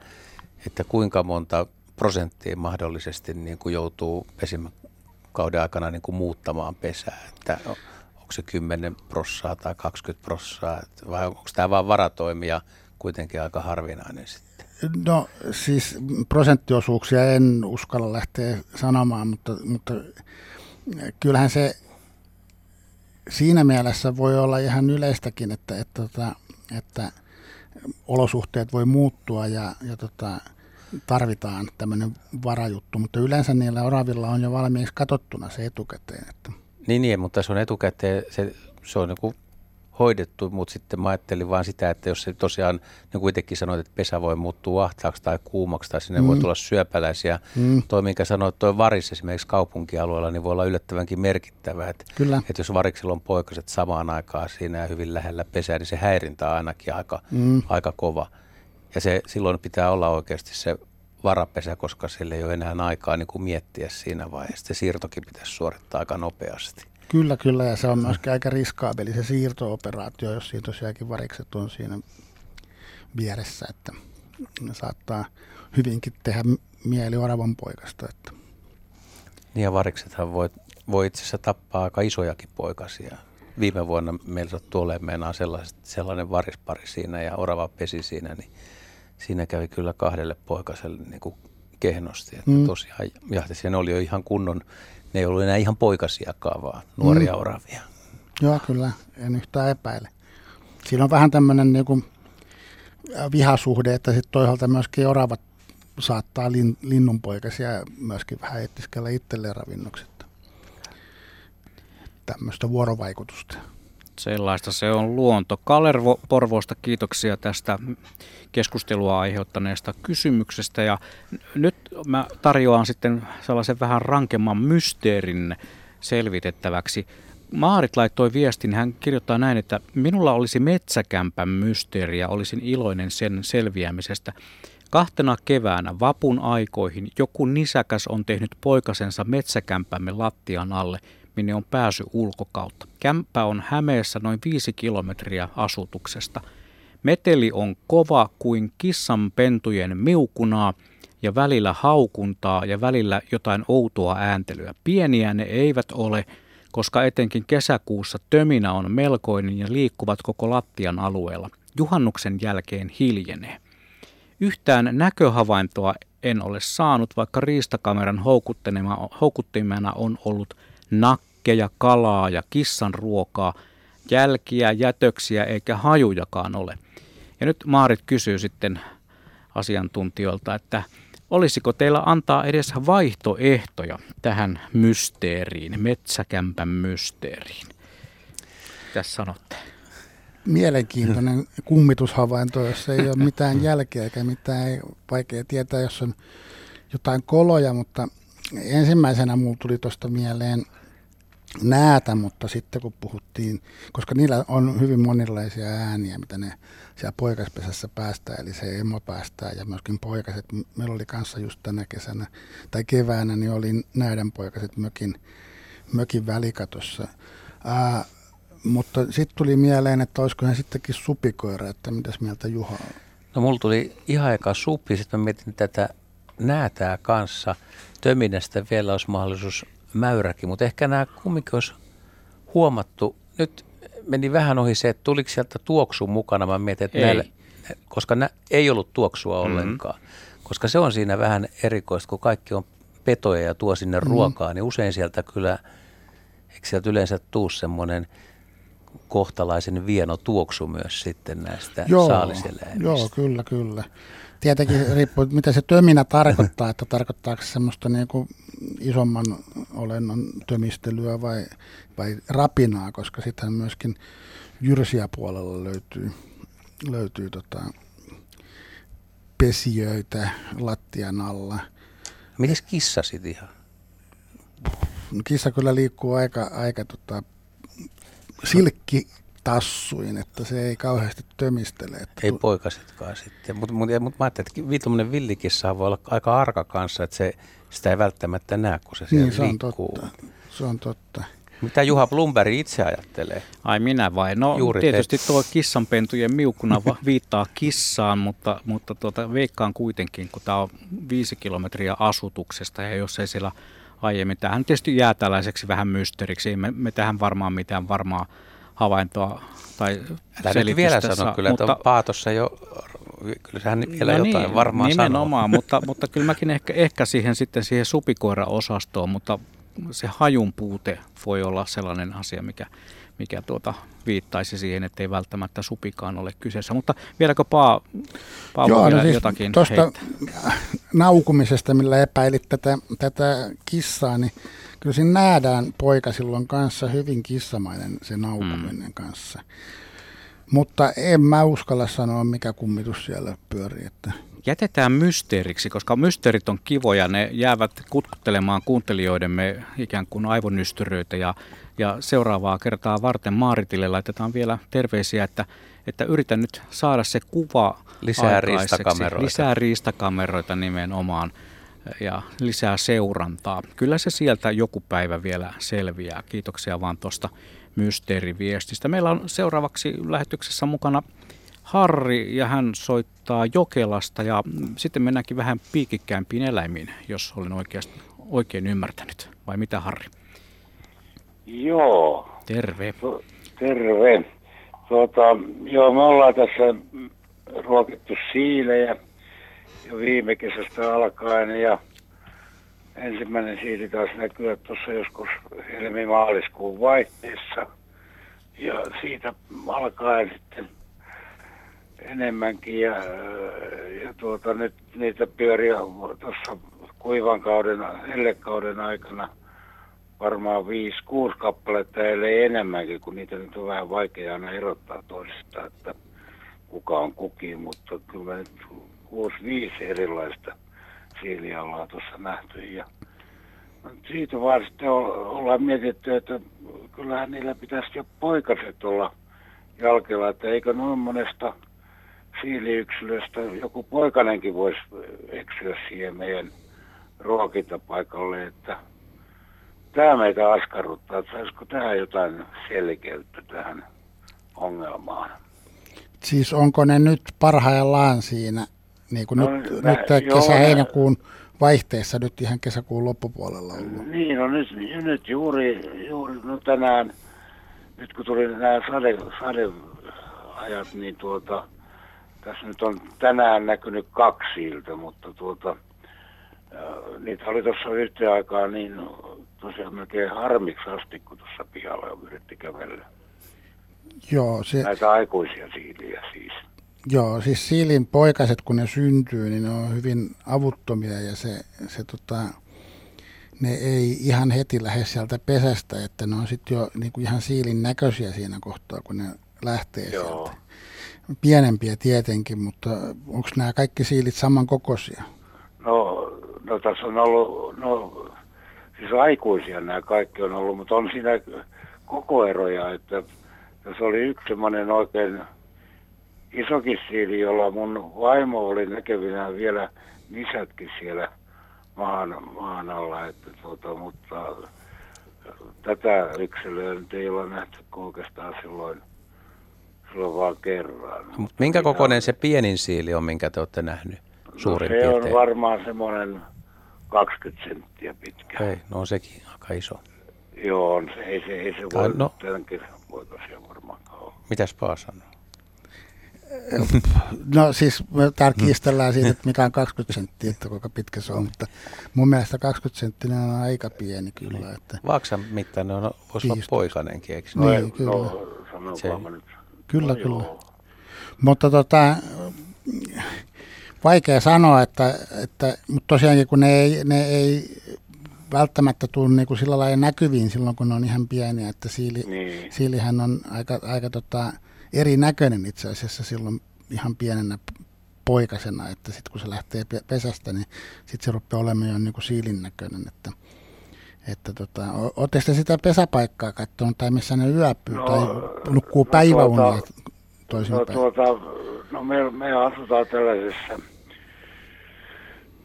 että kuinka monta prosenttia mahdollisesti niin kuin joutuu pesimäkauden aikana niin kuin muuttamaan pesää, että onko se 10 prossaa tai 20 prossaa, vai onko tämä vain varatoimia kuitenkin aika harvinainen sitten? No siis prosenttiosuuksia en uskalla lähteä sanomaan, mutta, mutta kyllähän se siinä mielessä voi olla ihan yleistäkin, että, että, että, että olosuhteet voi muuttua ja, ja tota, tarvitaan tämmöinen varajuttu, mutta yleensä niillä oravilla on jo valmiiksi katsottuna se etukäteen. Että. Niin, niin, mutta se on etukäteen, se, se on niin hoidettu, mutta sitten mä ajattelin vaan sitä, että jos se tosiaan, niin kuitenkin sanoit, että pesä voi muuttua ahtaaksi tai kuumaksi tai sinne mm. voi tulla syöpäläisiä. Mm. Toi, minkä sanoit, tuo varis esimerkiksi kaupunkialueella, niin voi olla yllättävänkin merkittävä. Että, Kyllä. että jos variksilla on poikaset samaan aikaan siinä ja hyvin lähellä pesää, niin se häirintä on ainakin aika, mm. aika kova. Ja se, silloin pitää olla oikeasti se varapesä, koska sille ei ole enää aikaa niin kuin miettiä siinä vaiheessa. Se siirtokin pitäisi suorittaa aika nopeasti. Kyllä, kyllä, ja se on myöskin aika riskaabeli se siirtooperaatio, jos siinä tosiaankin varikset on siinä vieressä, että ne saattaa hyvinkin tehdä mieli oravan poikasta. Että. Niin ja variksethan voi, voi itse asiassa tappaa aika isojakin poikasia. Viime vuonna meillä sattui olemaan sellainen varispari siinä ja orava pesi siinä, niin siinä kävi kyllä kahdelle poikaselle niin kuin kehnosti. Että mm. tosiaan jahti, ne oli jo ihan kunnon ne ei ollut enää ihan poikasiakaan, vaan nuoria mm. oravia. Joo, kyllä, en yhtään epäile. Siinä on vähän tämmöinen niin kuin vihasuhde, että sitten toisaalta myöskin oravat saattaa lin, linnunpoikasia myöskin vähän etsiskellä itselleen ravinnoksi. Tämmöistä vuorovaikutusta. Sellaista se on luonto. Kalervo Porvoosta kiitoksia tästä keskustelua aiheuttaneesta kysymyksestä. Ja nyt mä tarjoan sitten sellaisen vähän rankemman mysteerin selvitettäväksi. Maarit laittoi viestin, hän kirjoittaa näin, että minulla olisi metsäkämpän mysteeri ja olisin iloinen sen selviämisestä. Kahtena keväänä vapun aikoihin joku nisäkäs on tehnyt poikasensa metsäkämpämme lattian alle – minne on pääsy ulkokautta. Kämppä on Hämeessä noin viisi kilometriä asutuksesta. Meteli on kova kuin kissan pentujen miukunaa ja välillä haukuntaa ja välillä jotain outoa ääntelyä. Pieniä ne eivät ole, koska etenkin kesäkuussa töminä on melkoinen ja liikkuvat koko lattian alueella. Juhannuksen jälkeen hiljenee. Yhtään näköhavaintoa en ole saanut, vaikka riistakameran houkuttimena on ollut nakkeja, kalaa ja kissan ruokaa, jälkiä, jätöksiä eikä hajujakaan ole. Ja nyt Maarit kysyy sitten asiantuntijoilta, että olisiko teillä antaa edes vaihtoehtoja tähän mysteeriin, metsäkämpän mysteeriin? Tässä sanotte? Mielenkiintoinen kummitushavainto, jos ei ole mitään jälkeä eikä mitään, ei vaikea tietää, jos on jotain koloja, mutta ensimmäisenä mulla tuli tuosta mieleen näätä, mutta sitten kun puhuttiin, koska niillä on hyvin monenlaisia ääniä, mitä ne siellä poikaspesässä päästää, eli se emo päästää ja myöskin poikaset. Meillä oli kanssa just tänä kesänä tai keväänä, niin oli näädän poikaset mökin, mökin välikatossa. Ää, mutta sitten tuli mieleen, että olisikohan sittenkin supikoira, että mitäs mieltä Juha on? No mulla tuli ihan eka suppi, sitten mä mietin tätä näätää kanssa. Töminästä vielä olisi mahdollisuus mäyräkin, mutta ehkä nämä kumminkin olisi huomattu. Nyt meni vähän ohi se, että tuliko sieltä tuoksu mukana. Mä mietin, että ei. näillä, koska nä, ei ollut tuoksua mm-hmm. ollenkaan. Koska se on siinä vähän erikoista, kun kaikki on petoja ja tuo sinne mm-hmm. ruokaa, niin usein sieltä kyllä, eikö sieltä yleensä tuu semmoinen kohtalaisen vieno tuoksu myös sitten näistä joo, saaliseläimistä. Joo, kyllä, kyllä. Tietenkin riippuu, mitä se töminä tarkoittaa, että tarkoittaako se semmoista niin kuin isomman olennon tömistelyä vai, vai rapinaa, koska sitten myöskin jyrsiä puolella löytyy, löytyy tota pesijöitä lattian alla. Mites kissa sitten ihan? Kissa kyllä liikkuu aika, aika tota, silkkitassuin, että se ei kauheasti tömistele. Että ei poikasitkaan sitten, mutta mut, mut mä ajattelin, että tuommoinen villikissa voi olla aika arka kanssa, että se, sitä ei välttämättä näe, kun se siellä niin, se on liikkuu. Totta. Se on totta. Mitä Juha Blumberg itse ajattelee? Ai minä vai? No Juuri tietysti te... tuo kissanpentujen miukkuna viittaa kissaan, mutta, mutta tuota, veikkaan kuitenkin, kun tämä on viisi kilometriä asutuksesta ja jos ei siellä aiemmin. Tähän tietysti jää tällaiseksi vähän mysteeriksi. Ei me, me tähän varmaan mitään varmaa havaintoa tai Älä nyt vielä sano kyllä, mutta, että Paatossa jo, kyllä sehän vielä no jotain niin, varmaan nimenomaan, sanoo. mutta, mutta kyllä mäkin ehkä, ehkä siihen sitten siihen supikoira-osastoon, mutta se hajun puute voi olla sellainen asia, mikä, mikä tuota viittaisi siihen, että ei välttämättä supikaan ole kyseessä. Mutta vieläkö Paa, Paavo Joo, no siis jotakin Tuosta naukumisesta, millä epäilit tätä, tätä kissaa, niin kyllä siinä nähdään poika silloin kanssa hyvin kissamainen se naukuminen mm. kanssa. Mutta en mä uskalla sanoa, mikä kummitus siellä pyörii. Että jätetään mysteeriksi, koska mysteerit on kivoja, ne jäävät kutkuttelemaan kuuntelijoidemme ikään kuin aivonystyröitä ja, ja seuraavaa kertaa varten Maaritille laitetaan vielä terveisiä, että, että yritän nyt saada se kuva Lisää riistakameroita. Lisää riistakameroita nimenomaan ja lisää seurantaa. Kyllä se sieltä joku päivä vielä selviää. Kiitoksia vaan tuosta mysteeriviestistä. Meillä on seuraavaksi lähetyksessä mukana Harri ja hän soittaa Jokelasta ja sitten mennäänkin vähän piikikkäämpiin eläimiin, jos olen oikeasti, oikein ymmärtänyt. Vai mitä Harri? Joo. Terve. Terve. Tuota, joo, me ollaan tässä ruokittu siilejä jo viime kesästä alkaen ja ensimmäinen siili taas näkyy tuossa joskus helmi-maaliskuun vaihteessa. Ja siitä alkaen sitten enemmänkin ja, ja tuota, nyt niitä pyöriä tuossa kuivan kauden, hellekauden aikana varmaan 5-6 kappaletta, ellei enemmänkin, kun niitä nyt on vähän vaikea aina erottaa toisistaan, että kuka on kukin, mutta kyllä nyt 6-5 erilaista siiliä ollaan tuossa nähty. Ja siitä vaan sitten ollaan mietitty, että kyllähän niillä pitäisi jo poikaset olla jalkella, että eikö noin monesta siiliyksilöstä joku poikanenkin voisi eksyä siihen meidän ruokintapaikalle, että tämä meitä askarruttaa, että saisiko tähän jotain selkeyttä tähän ongelmaan. Siis onko ne nyt parhaillaan siinä, niin kuin no, nyt, nä, nyt kesä-heinäkuun vaihteessa, nyt ihan kesäkuun loppupuolella ollut? Niin, no nyt, nyt juuri, juuri no tänään, nyt kun tuli nämä sade, sadeajat, niin tuota, tässä nyt on tänään näkynyt kaksi iltä, mutta tuota, niitä oli tuossa yhteen aikaa niin tosiaan melkein harmiksi asti, kun tuossa pihalla yritti kävellä. Joo, se... Näitä aikuisia siiliä siis. Joo, siis siilin poikaset, kun ne syntyy, niin ne on hyvin avuttomia ja se, se tota, ne ei ihan heti lähde sieltä pesästä, että ne on sitten jo niin kuin ihan siilin näköisiä siinä kohtaa, kun ne lähtee Joo. sieltä pienempiä tietenkin, mutta onko nämä kaikki siilit samankokoisia? No, no tässä on ollut, no siis aikuisia nämä kaikki on ollut, mutta on siinä koko eroja, että se oli yksi semmoinen oikein isokin siili, jolla mun vaimo oli näkevinä vielä nisätkin siellä maan, maan alla, että tuota, mutta tätä yksilöä nyt ei ole nähty oikeastaan silloin, silloin vaan kerran. Mut minkä kokoinen se pienin siili on, minkä te olette nähnyt suurin no, se piirtein? on varmaan semmoinen 20 senttiä pitkä. Ei, no on sekin aika iso. Joo, on se, ei se, ei se Tai voi no. tämän kesän poikasia varmaankaan olla. Mitäs Paa sanoo? No siis me täällä kiistellään siitä, että mikä on 20 senttiä, että kuinka pitkä se on, mutta mun mielestä 20 senttinen on aika pieni kyllä. Että, Vaaksan mittainen on, voisi olla 15. poikanenkin, eikö Niin, ei, kyllä. No, Se-. Kyllä, no, kyllä. Mutta tota, vaikea sanoa, että, että mutta tosiaankin kun ne ei, ne ei välttämättä tule niin kuin sillä lailla näkyviin silloin, kun ne on ihan pieniä, että siili, Niin. siilihän on aika, aika tota, erinäköinen itse asiassa silloin ihan pienenä poikasena, että sitten kun se lähtee pe- pesästä, niin sitten se rupeaa olemaan jo niin kuin siilin näköinen, että että tota, oletteko te sitä pesäpaikkaa katsonut tai missä ne yöpyy No, tai nukkuu no päiväunia tuota, No tuota, no me, me asutaan tällaisessa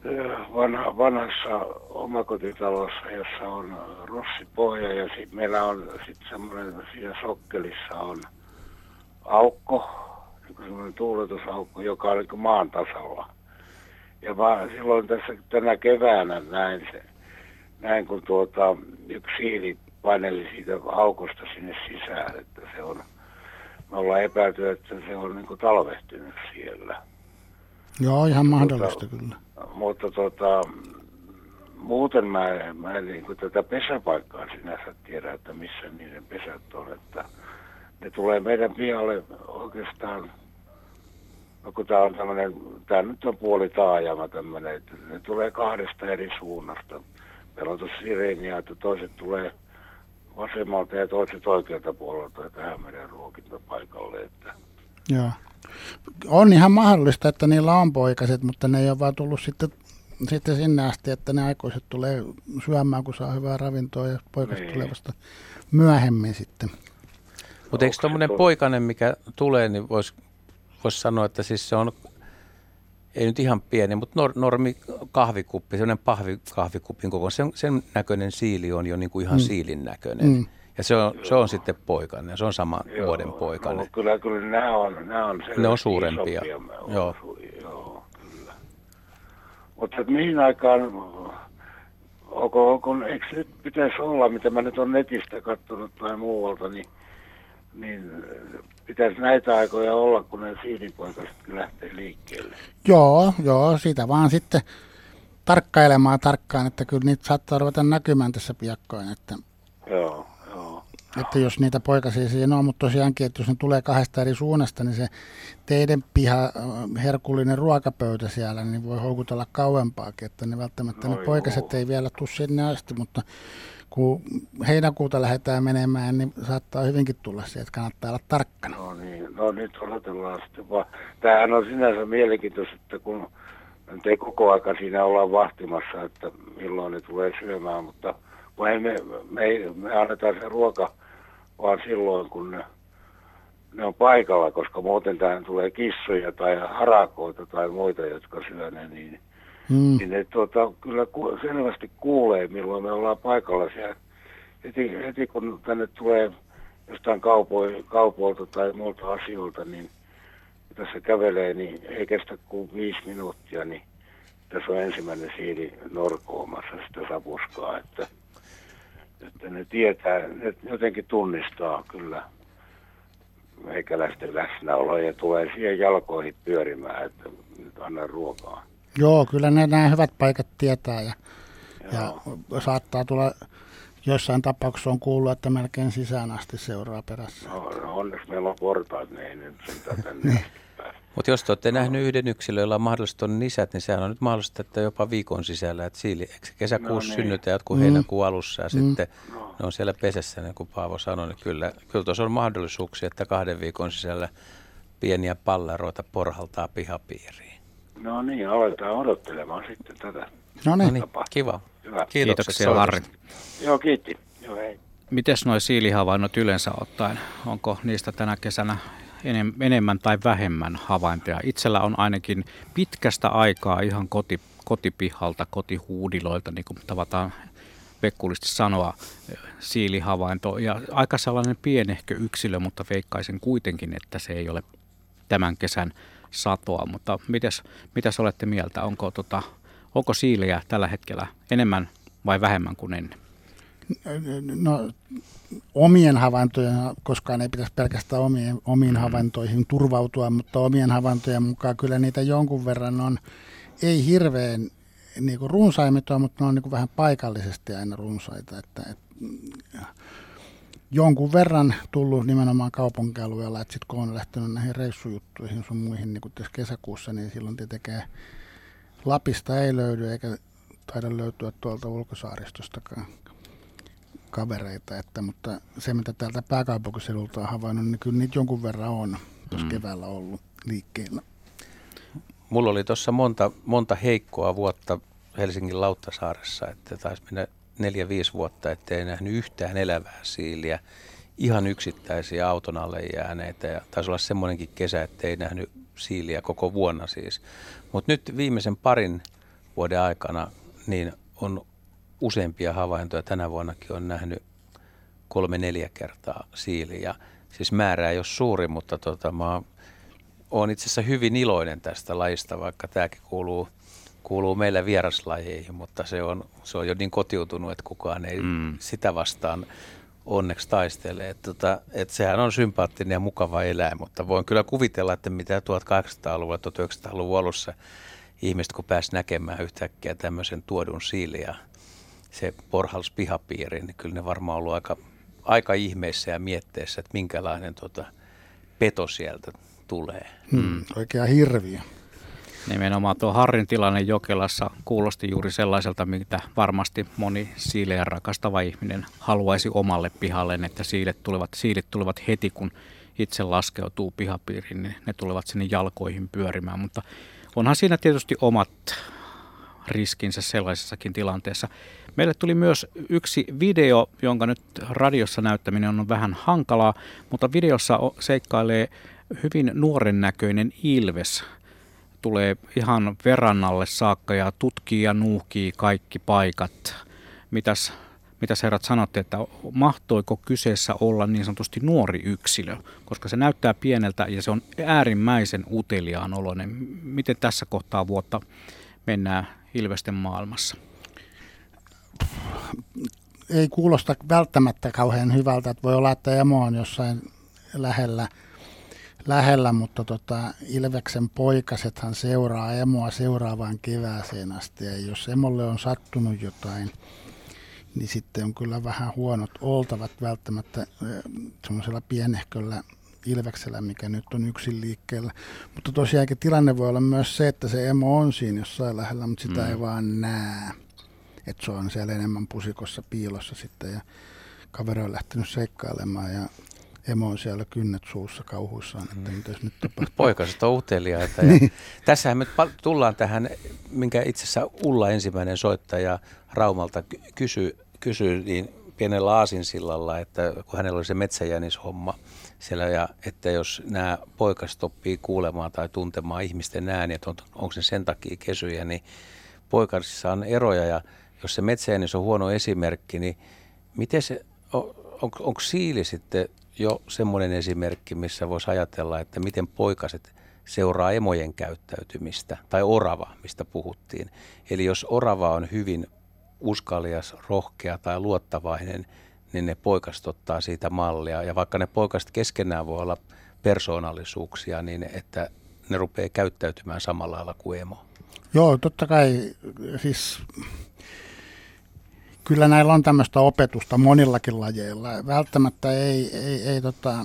ö, vanha, vanhassa omakotitalossa, jossa on rossipohja ja sit meillä on sitten semmoinen, siinä sokkelissa on aukko, semmoinen tuuletusaukko, joka on niin maan tasalla. Ja mä silloin tässä tänä keväänä näin, se, näin kun tuota, yksi siili paineli siitä aukosta sinne sisään, että se on, me ollaan epäilty, että se on niin talvehtynyt siellä. Joo, ihan mahdollista kyllä. Mutta tota, muuten mä, mä en niin kuin tätä pesäpaikkaa sinänsä tiedä, että missä niiden pesät on. Että ne tulee meidän pihalle oikeastaan, no kun tää on tämmönen, tää nyt on puoli taajama tämmönen, että ne tulee kahdesta eri suunnasta. Meillä on tuossa sireeniä, että toiset tulee vasemmalta ja toiset oikealta puolelta tähän meidän ruokintapaikalle. Että Joo. On ihan mahdollista, että niillä on poikaset, mutta ne ei ole vaan tullut sitten, sitten sinne asti, että ne aikuiset tulee syömään, kun saa hyvää ravintoa ja poikaset Niin. tulee vasta myöhemmin sitten. Mutta eikö tuommoinen tuo- poikainen, mikä tulee, niin voisi vois sanoa, että siis se on, ei nyt ihan pieni, mutta nor, normi kahvikuppi, sellainen pahvi kahvikupin koko, sen, sen näköinen siili on jo niin kuin ihan Mm. siilin näköinen. Mm. Ja se on, se on sitten poikainen, se on saman Joo, vuoden poikainen. No, kyllä, kyllä nämä on, nämä on Ne on suurempia. isompia. Joo. Joo. Su- joo, kyllä. Mutta mihin aikaan, onko, onko, eikö nyt pitäisi olla, mitä mä nyt on netistä katsonut tai muualta, niin, niin pitäisi näitä aikoja olla, kun ne siinipoikaset lähtee liikkeelle. Joo, joo, sitä vaan sitten tarkkailemaan tarkkaan, että kyllä niitä saattaa ruveta näkymään tässä piakkoin, että, Joo, joo. että jos niitä poikasia siinä on, mutta tosiaankin, että jos ne tulee kahdesta eri suunnasta, niin se teidän piha, herkullinen ruokapöytä siellä, niin voi houkutella kauempaakin, että ne välttämättä No ne poikaset joo. ei vielä tule sinne asti, mutta kun heinäkuuta lähdetään menemään, niin saattaa hyvinkin tulla se, että kannattaa olla tarkkana. No niin, no nyt odotellaan sitten vaan. Tämähän on sinänsä mielenkiintoista, että kun nyt ei koko aika siinä olla vahtimassa, että milloin ne tulee syömään, mutta kun ei me, me, me annetaan se ruoka vaan silloin, kun ne, ne on paikalla, koska muuten tähän tulee kissoja tai harakoita tai muita, jotka syö ne, niin, Mm. niin ne tuota, kyllä ku, selvästi kuulee, milloin me ollaan paikalla siellä. Heti, heti kun tänne tulee jostain kaupo- kaupoilta tai muilta asioilta, niin tässä kävelee, niin ei kestä kuin viisi minuuttia, niin tässä on ensimmäinen siiri norkoomassa sitä sapuskaa, että, että ne tietää, ne jotenkin tunnistaa kyllä meikäläisten läsnäoloa ja tulee siihen jalkoihin pyörimään, että nyt anna ruokaa. Joo, kyllä ne nämä hyvät paikat tietää ja, ja saattaa tulla, jossain tapauksessa on kuullut, että melkein sisään asti seuraa perässä. No, no onneksi meillä on portaat, niin ei nyt sentään tänne pääse. Mutta jos te olette nähnyt yhden yksilön, jolla on mahdollista on nisät, niin sehän on nyt mahdollista, että jopa viikon sisällä, että siili, eikö kesäkuussa No no niin. synnytä jotkut Mm. heinäkuun alussa ja Mm. sitten No. ne on siellä pesässä, niin kuin Paavo sanoi, niin kyllä, kyllä tuossa on mahdollisuuksia, että kahden viikon sisällä pieniä pallaroita porhaltaa pihapiiriin. No niin, aletaan odottelemaan sitten tätä. No No niin, niin, kiva. Hyvä. Kiitoksia, Harri. Joo, kiitti. Joo, hei. Mites nuo siilihavainnot yleensä ottaen? Onko niistä tänä kesänä enemmän tai vähemmän havaintoja? Itsellä on ainakin pitkästä aikaa ihan koti, kotipihalta, kotihuudiloilta, niin kuin tavataan vekkulisti sanoa, siilihavainto. Ja aika sellainen pienehkö yksilö, mutta veikkaisin kuitenkin, että se ei ole tämän kesän satoa. Mutta mitäs, mitäs olette mieltä? Onko, tota, onko siiliä tällä hetkellä enemmän vai vähemmän kuin ennen? No, omien havaintojen, koskaan ei pitäisi pelkästään omien, omiin mm. havaintoihin turvautua, mutta omien havaintojen mukaan kyllä niitä jonkun verran on, ei hirveän niin kuin runsaimmitoa, mutta ne on niin kuin vähän paikallisesti aina runsaita. Että, että, jonkun verran tullut nimenomaan kaupunkialueella, että sitten kun on lähtenyt näihin reissujuttuihin sun muihin niin kuin tässä kesäkuussa, niin silloin tietenkään Lapista ei löydy eikä taida löytyä tuolta ulkosaaristostakaan kavereita, että, mutta se mitä täältä pääkaupunkiseudulta on havainnut, niin kyllä niitä jonkun verran on tuossa mm. keväällä ollut liikkeellä. Mulla oli tuossa monta, monta heikkoa vuotta Helsingin Lauttasaaressa, että taisi mennä neljä, viisi vuotta, ettei nähnyt yhtään elävää siiliä. Ihan yksittäisiä auton alle jääneitä ja taisi olla semmoinenkin kesä, ettei nähnyt siiliä koko vuonna siis. Mutta nyt viimeisen parin vuoden aikana niin on useampia havaintoja. Tänä vuonnakin on nähnyt kolme-neljä kertaa siiliä. Siis määrä ei ole suuri, mutta tota, mä oon itse asiassa hyvin iloinen tästä lajista, vaikka tämäkin kuuluu, kuuluu meillä vieraslajeihin, mutta se on, se on jo niin kotiutunut, että kukaan ei mm. sitä vastaan onneksi taistele. Että, tota, että sehän on sympaattinen ja mukava eläin, mutta voin kyllä kuvitella, että mitä 1800-luvulla, 1900-luvun alussa ihmiset kun pääsi näkemään yhtäkkiä tämmöisen tuodun siiliä, se porhals pihapiiri, niin kyllä ne varmaan ollut aika, aika ihmeissä ja mietteessä, että minkälainen tota, peto sieltä tulee. Hmm, oikea hirviö. Nimenomaan tuo Harrin tilanne Jokelassa kuulosti juuri sellaiselta, mitä varmasti moni siileä rakastava ihminen haluaisi omalle pihalleen, että siilet tulevat, siilet tulevat heti, kun itse laskeutuu pihapiiriin, niin ne tulevat sinne jalkoihin pyörimään. Mutta onhan siinä tietysti omat riskinsä sellaisessakin tilanteessa. Meille tuli myös yksi video, jonka nyt radiossa näyttäminen on vähän hankalaa, mutta videossa seikkailee hyvin nuoren näköinen ilves. Tulee ihan verannalle saakka ja tutkii ja nuuhkii kaikki paikat. Mitäs, mitäs herrat sanotte, että mahtoiko kyseessä olla niin sanotusti nuori yksilö, koska se näyttää pieneltä ja se on äärimmäisen uteliaan oloinen. Miten tässä kohtaa vuotta mennään Ilvesten maailmassa? Ei kuulosta välttämättä kauhean hyvältä, että voi olla, että emo on jossain lähellä, lähellä mutta tota, Ilveksen poikasethan seuraa emoa seuraavaan kevääseen asti. Ja jos emolle on sattunut jotain, niin sitten on kyllä vähän huonot oltavat välttämättä semmoisella pienehköllä Ilveksellä, mikä nyt on yksin liikkeellä. Mutta tosiaankin tilanne voi olla myös se, että se emo on siinä jossain lähellä, mutta sitä mm. ei vaan näe. Että se on siellä enemmän pusikossa piilossa sitten ja kaveri on lähtenyt seikkailemaan ja emo on siellä kynnet suussa kauhuissaan, että mm. mitä nyt tapahtuu. Poikaset on uteliaita. Ja niin. Tässähän me tullaan tähän, minkä itse asiassa Ulla ensimmäinen soittaja Raumalta kysyi, kysy, niin pienellä aasinsillalla, että kun hänellä oli se metsäjänishomma siellä, ja että jos nämä poikaset oppii kuulemaan tai tuntemaan ihmisten ääniä, että on, onko se sen takia kesyjä, niin poikasissa on eroja, ja jos se metsäjänis on huono esimerkki, niin miten se, on, on, onko siili sitten jo semmoinen esimerkki, missä voisi ajatella, että miten poikaset seuraa emojen käyttäytymistä, tai orava, mistä puhuttiin. Eli jos orava on hyvin uskalias, rohkea tai luottavainen, niin ne poikaset ottaa siitä mallia. Ja vaikka ne poikaset keskenään voi olla persoonallisuuksia, niin että ne rupeaa käyttäytymään samalla lailla kuin emo. Joo, totta kai. Siis kyllä näillä on tämmöistä opetusta monillakin lajeilla. Välttämättä ei, ei, ei tota,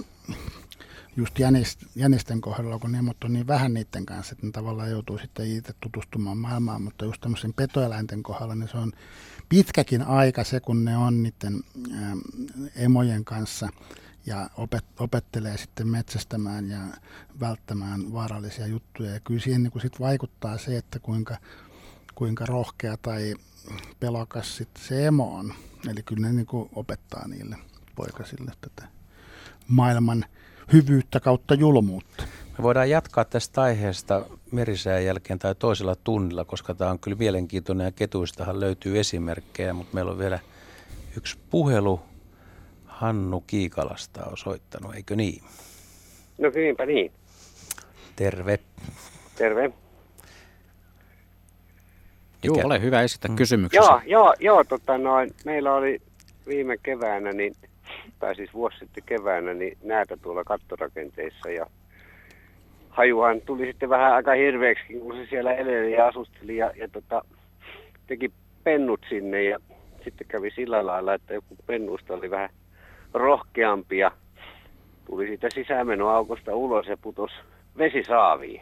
just jänisten kohdalla, kun ne on niin vähän niiden kanssa, että ne tavallaan joutuu sitten itse tutustumaan maailmaan, mutta just tämmöisen petoeläinten kohdalla, niin se on pitkäkin aika se, kun ne on niiden ä, emojen kanssa ja opet, opettelee sitten metsästämään ja välttämään vaarallisia juttuja. Ja kyllä siihen niin sit vaikuttaa se, että kuinka kuinka rohkea tai pelokas sitten se emo on. Eli kyllä ne niin kuin opettaa niille poikasille tätä maailman hyvyyttä kautta julmuutta. Me voidaan jatkaa tästä aiheesta merisään jälkeen tai toisella tunnilla, koska tämä on kyllä mielenkiintoinen ja ketuistahan löytyy esimerkkejä, mutta meillä on vielä yksi puhelu. Hannu Kiikalasta on soittanut, eikö niin? No kylläpä niin. Terve. Terve. Joo, ole hyvä esittää Mm. kysymyksesi. Joo, joo, joo tota noin, meillä oli viime keväänä, niin, tai siis vuosi sitten keväänä, niin näitä tuolla kattorakenteissa ja hajuhan tuli sitten vähän aika hirveäksi, kun se siellä eleli ja asusteli ja, ja tota, teki pennut sinne ja sitten kävi sillä lailla, että joku pennuista oli vähän rohkeampi ja tuli siitä sisämenoaukosta ulos ja putosi vesisaaviin.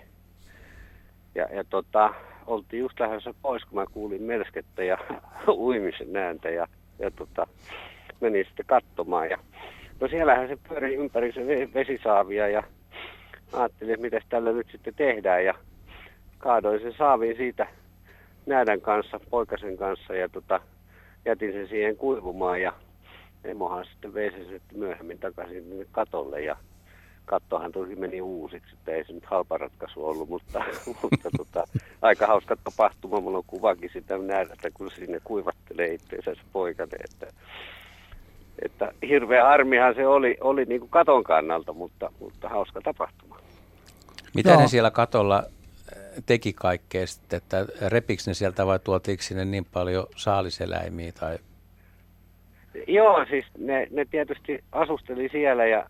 Ja, ja tota, oltiin just lähdössä pois, kun mä kuulin melskettä ja uimisen ääntä ja, ja tota, menin sitten katsomaan. Ja, no siellähän se pyöri ympäri se ve- vesisaavia ja ajattelin, että mitä tällä nyt sitten tehdään. Ja kaadoin sen saaviin siitä näädän kanssa, poikasen kanssa ja tota, jätin sen siihen kuivumaan ja emohan sitten vei sen sitten myöhemmin takaisin katolle ja kattohan tosi meni uusiksi, että ei se nyt halpa ratkaisu ollut, mutta, mutta tota, aika hauska tapahtuma. Mulla on kuvakin sitä nähdä, kun sinne kuivattelee itseensä se poikainen, että, että hirveä harmihan se oli, oli niin kuin katon kannalta, mutta, mutta hauska tapahtuma. Mitä Joo. ne siellä katolla äh, teki kaikkea sitten, että repikö ne sieltä vai tuotiinko sinne niin paljon saaliseläimiä tai Joo, siis ne, ne tietysti asusteli siellä ja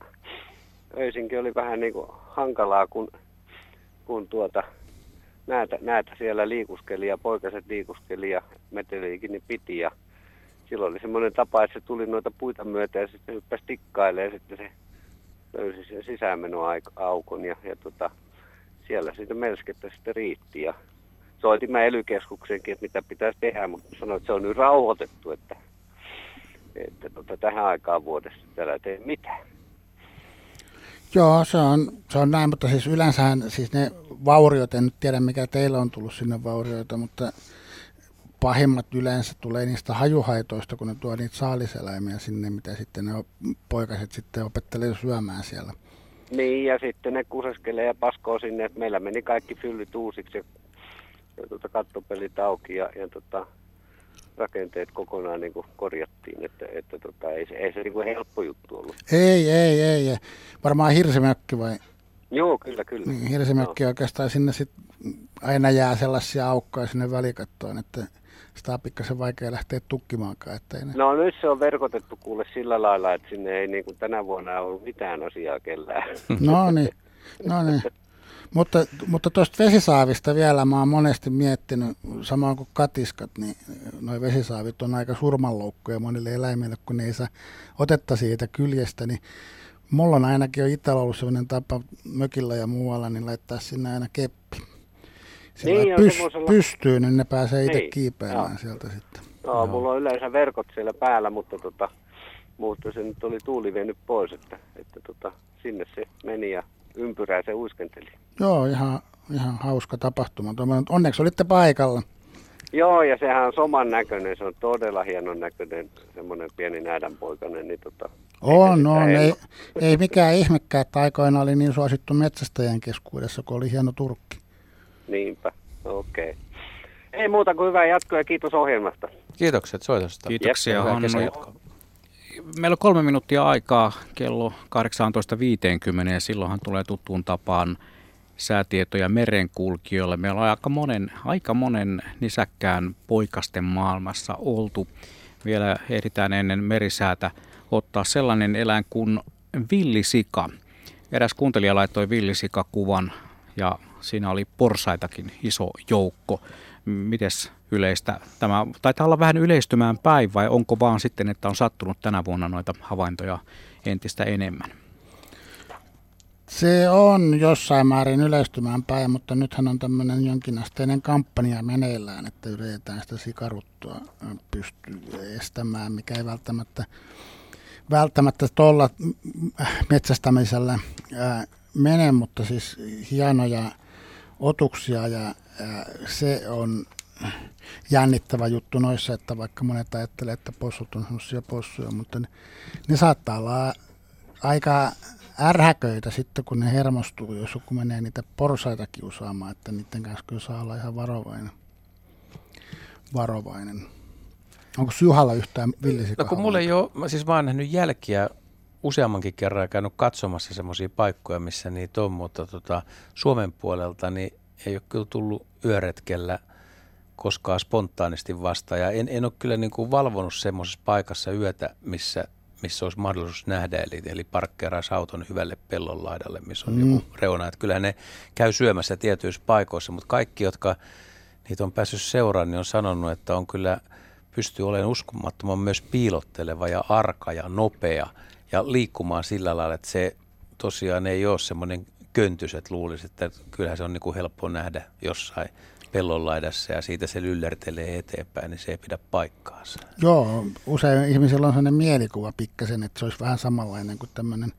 öisinkin oli vähän niin kuin hankalaa, kun, kun tuota, näitä, näitä siellä liikuskeli ja poikaset liikuskeli ja meteliikin niin piti. Ja silloin oli semmoinen tapa, että se tuli noita puita myötä ja sitten hyppäsi tikkailemaan ja sitten se löysi sen sisäänmenoaukon ja, ja tota, siellä sitten melskettä sitten riitti. Ja soitin mä ely että mitä pitäisi tehdä, mutta sanoin, että se on nyt rauhoitettu, että että tota, tähän aikaan vuodesta täällä ei tee mitään. Joo, se on, se on näin, mutta siis yleensähän siis ne vauriot, en nyt tiedä mikä teillä on tullut sinne vaurioita, mutta pahimmat yleensä tulee niistä hajuhaitoista, kun ne tuo niitä saaliseläimiä sinne, mitä sitten ne poikaset sitten opettelee syömään siellä. Niin, ja sitten ne kuseskelee ja paskoo sinne, että meillä meni kaikki fyllit uusiksi ja, ja tota, kattopelit auki ja, ja tota, rakenteet kokonaan niin kuin korjattiin, että, että tota, ei se, ei se niin kuin helppo juttu ollut. Ei, ei, ei. ei. Varmaan hirsimökki vai? Joo, kyllä, kyllä. Niin, hirsimökki oikeastaan sinne sit aina jää sellaisia aukkoja sinne välikattoon, että sitä on pikkasen vaikea lähteä tukkimaankaan. Että ei ne... No nyt se on verkotettu kuule sillä lailla, että sinne ei niin kuin tänä vuonna ollut mitään asiaa kellään. No niin, no niin. Mutta, mutta tuosta vesisaavista vielä mä oon monesti miettinyt, samoin kuin katiskat, niin nuo vesisaavit on aika surmanloukkuja monille eläimille, kun ne ei saa otetta siitä kyljestä, niin mulla on ainakin jo itsellä ollut sellainen tapa mökillä ja muualla, niin laittaa sinne aina keppi. Sillä Niin, niin, on pys, semmoisella- pystyy, niin ne pääsee itse Niin, kiipeämään joo. sieltä sitten. No, mulla on yleensä verkot siellä päällä, mutta, tota, mutta se nyt oli tuuli vienyt pois, että, että tota, sinne se meni ja ympyrää se uiskenteli. Joo, ihan, ihan hauska tapahtuma. Onneksi olitte paikalla. Joo, ja sehän on soman näköinen, se on todella hienon näköinen, semmoinen pieni näädänpoikainen, niin tota, On, on. ei Ei, ei mikään ihmekään, että aikoina oli niin suosittu metsästäjän keskuudessa, kun oli hieno turkki. niinpä, okei. Okay. Ei muuta kuin hyvää jatkoa ja kiitos ohjelmasta. kiitokset soitosta. Kiitoksia Hannu. Meillä on kolme minuuttia aikaa kello 18.50 ja silloinhan tulee tuttuun tapaan säätietoja merenkulkijoille. Meillä on aika monen, aika monen nisäkkään poikasten maailmassa oltu. Vielä ehditään ennen merisäätä ottaa sellainen eläin kuin villisika. Eräs kuuntelija laittoi villisikakuvan ja siinä oli porsaitakin iso joukko. Mites yleistä tämä, taitaa olla vähän yleistymään päin vai onko vaan sitten, että on sattunut tänä vuonna noita havaintoja entistä enemmän? Se on jossain määrin yleistymään päin, mutta nythän on tämmöinen jonkinasteinen kampanja meneillään, että yritetään sitä sikaruttua pystyy estämään, mikä ei välttämättä, välttämättä tuolla metsästämisellä ää, mene, mutta siis hienoja otuksia ja ää, se on jännittävä juttu noissa, että vaikka monet ajattelee, että possut on sellaisia possuja, mutta ne, ne saattaa olla aika ärhäköitä sitten, kun ne hermostuu, jos joku menee niitä porsaita kiusaamaan, että niiden kanssa kyllä saa olla ihan varovainen. varovainen. Onko Juhalla yhtään villisikaa? No kun mulla ei ole, mä siis mä oon nähnyt jälkiä useammankin kerran käynyt katsomassa semmoisia paikkoja, missä niitä on, mutta tota, Suomen puolelta niin ei ole kyllä tullut yöretkellä koskaan spontaanisti vastaan. Ja en, en ole kyllä niin kuin valvonut semmoisessa paikassa yötä, missä, missä olisi mahdollisuus nähdä, eli, eli parkkeeraisi auton hyvälle pellon laidalle, missä on mm. joku reuna. Että kyllä ne käy syömässä tietyissä paikoissa, mutta kaikki, jotka niitä on päässyt seuraan, niin on sanonut, että on kyllä pystyy olemaan uskomattoman myös piilotteleva ja arka ja nopea ja liikkumaan sillä lailla, että se tosiaan ei ole semmoinen köntys, että luulisi, että kyllähän se on niin kuin helppo nähdä jossain pellonlaidassa ja siitä se lyllertelee eteenpäin, niin se ei pidä paikkaansa. Joo, usein ihmisillä on sellainen mielikuva pikkasen, että se olisi vähän samanlainen kuin tämmöinen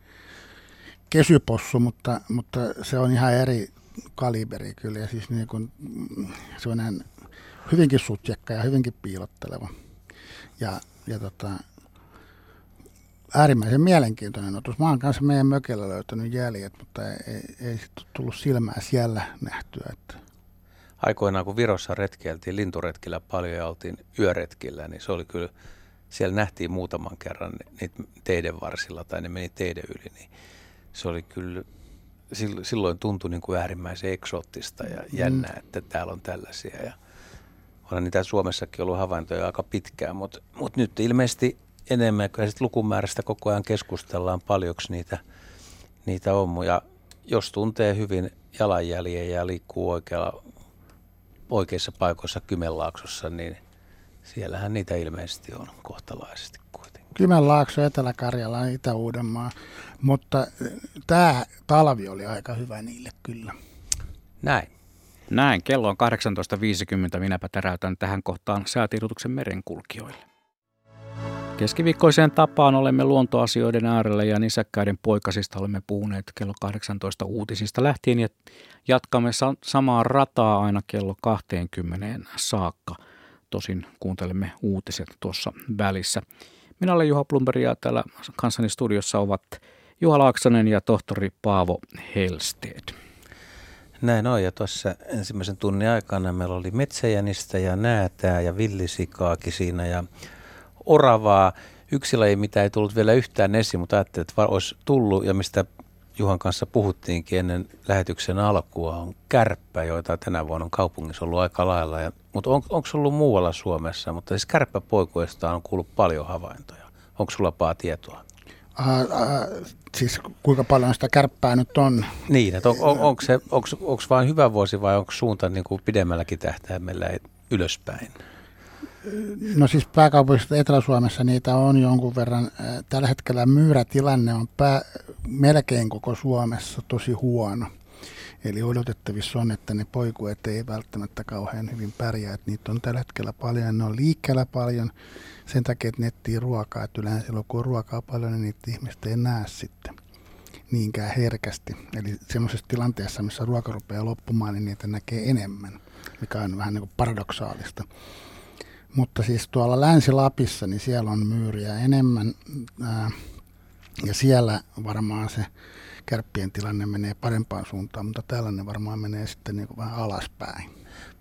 kesypossu, mutta, mutta se on ihan eri kaliberi kyllä ja siis niin kuin sellainen hyvinkin sutjekka ja hyvinkin piilotteleva. Ja, ja tota, äärimmäisen mielenkiintoinen otus. Mä oon kanssa meidän mökillä löytänyt jäljet, mutta ei, ei, ei sit tullut silmää siellä nähtyä. Että. Aikoinaan kun Virossa retkeiltiin linturetkillä paljon ja oltiin yöretkillä, niin se oli kyllä, siellä nähtiin muutaman kerran niitä teiden varsilla tai ne meni teiden yli, niin se oli kyllä, silloin tuntui niin kuin äärimmäisen eksoottista ja jännää, mm. että täällä on tällaisia. Ja onhan niitä Suomessakin ollut havaintoja aika pitkään, mutta, mutta nyt ilmeisesti enemmän, kyllä sitten lukumäärästä koko ajan keskustellaan paljonko niitä, niitä on. Ja jos tuntee hyvin jalanjäljen ja liikkuu oikealla, oikeissa paikoissa Kymenlaaksossa, niin siellähän niitä ilmeisesti on kohtalaisesti kuitenkin. Kymenlaakso, Etelä-Karjala, Itä-Uudenmaa, mutta tämä talvi oli aika hyvä niille kyllä. Näin. Näin, kello on 18.50. Minäpä täräytän tähän kohtaan säätiedotuksen merenkulkijoille. Keskiviikkoiseen tapaan olemme luontoasioiden äärellä ja nisäkkäiden poikasista olemme puhuneet kello 18 uutisista lähtien ja jatkamme sa- samaa rataa aina kello 20 saakka. Tosin kuuntelemme uutiset tuossa välissä. Minä olen Juha Plumberg ja täällä kanssani studiossa ovat Juha Laaksonen ja tohtori Paavo Helsted. Näin on, ja tuossa ensimmäisen tunnin aikana meillä oli metsäjänistä ja näätää ja villisikaakin siinä ja oravaa. Yksi laji, mitä ei tullut vielä yhtään esiin, mutta ajattelin, että olisi tullut ja mistä Juhan kanssa puhuttiinkin ennen lähetyksen alkua, on kärppä, joita tänä vuonna on kaupungissa ollut aika lailla. Ja, mutta on, onko ollut muualla Suomessa? Mutta siis kärppäpoikuista on kuullut paljon havaintoja. Onko sulla paa tietoa? Äh, äh, siis kuinka paljon sitä kärppää nyt on? Niin, että on, on, onko se onko, onko vain hyvä vuosi vai onko suunta niin kuin pidemmälläkin tähtäimellä ylöspäin? No siis pääkaupungista Etelä-Suomessa niitä on jonkun verran. Tällä hetkellä myyrätilanne on pää, melkein koko Suomessa tosi huono. Eli odotettavissa on, että ne poikuet ei välttämättä kauhean hyvin pärjää. Että niitä on tällä hetkellä paljon ne on liikkeellä paljon sen takia, että nettiin ruokaa. Että yleensä silloin kun on ruokaa paljon, niin niitä ihmistä ei näe sitten niinkään herkästi. Eli semmoisessa tilanteessa, missä ruoka rupeaa loppumaan, niin niitä näkee enemmän, mikä on vähän niin kuin paradoksaalista. Mutta siis tuolla Länsi-Lapissa, niin siellä on myyriä enemmän ää, ja siellä varmaan se kärppien tilanne menee parempaan suuntaan, mutta täällä ne varmaan menee sitten niin vähän alaspäin.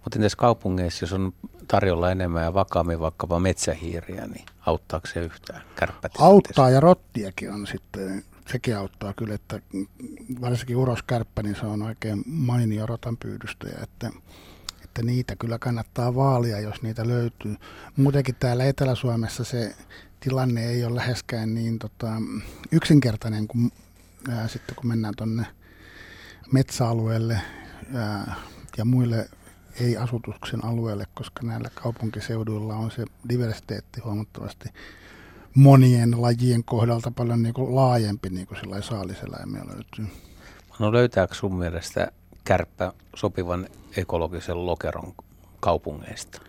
Mutta entäs kaupungeissa, jos on tarjolla enemmän ja vakaammin vaikkapa metsähiiriä, niin auttaako se yhtään Auttaa ja rottiakin on sitten, sekin auttaa kyllä, että varsinkin uroskärppä, niin se on oikein mainio rotan pyydystäjä, että että niitä kyllä kannattaa vaalia, jos niitä löytyy. Muutenkin täällä Etelä-Suomessa se tilanne ei ole läheskään niin tota, yksinkertainen kuin ää, sitten kun mennään tuonne metsäalueelle ää, ja muille ei-asutuksen alueelle, koska näillä kaupunkiseuduilla on se diversiteetti huomattavasti monien lajien kohdalta paljon niin kuin laajempi niin kuin saaliseläimiä löytyy. No löytääkö sun mielestä kärppä sopivan ekologisen lokeron kaupungeista?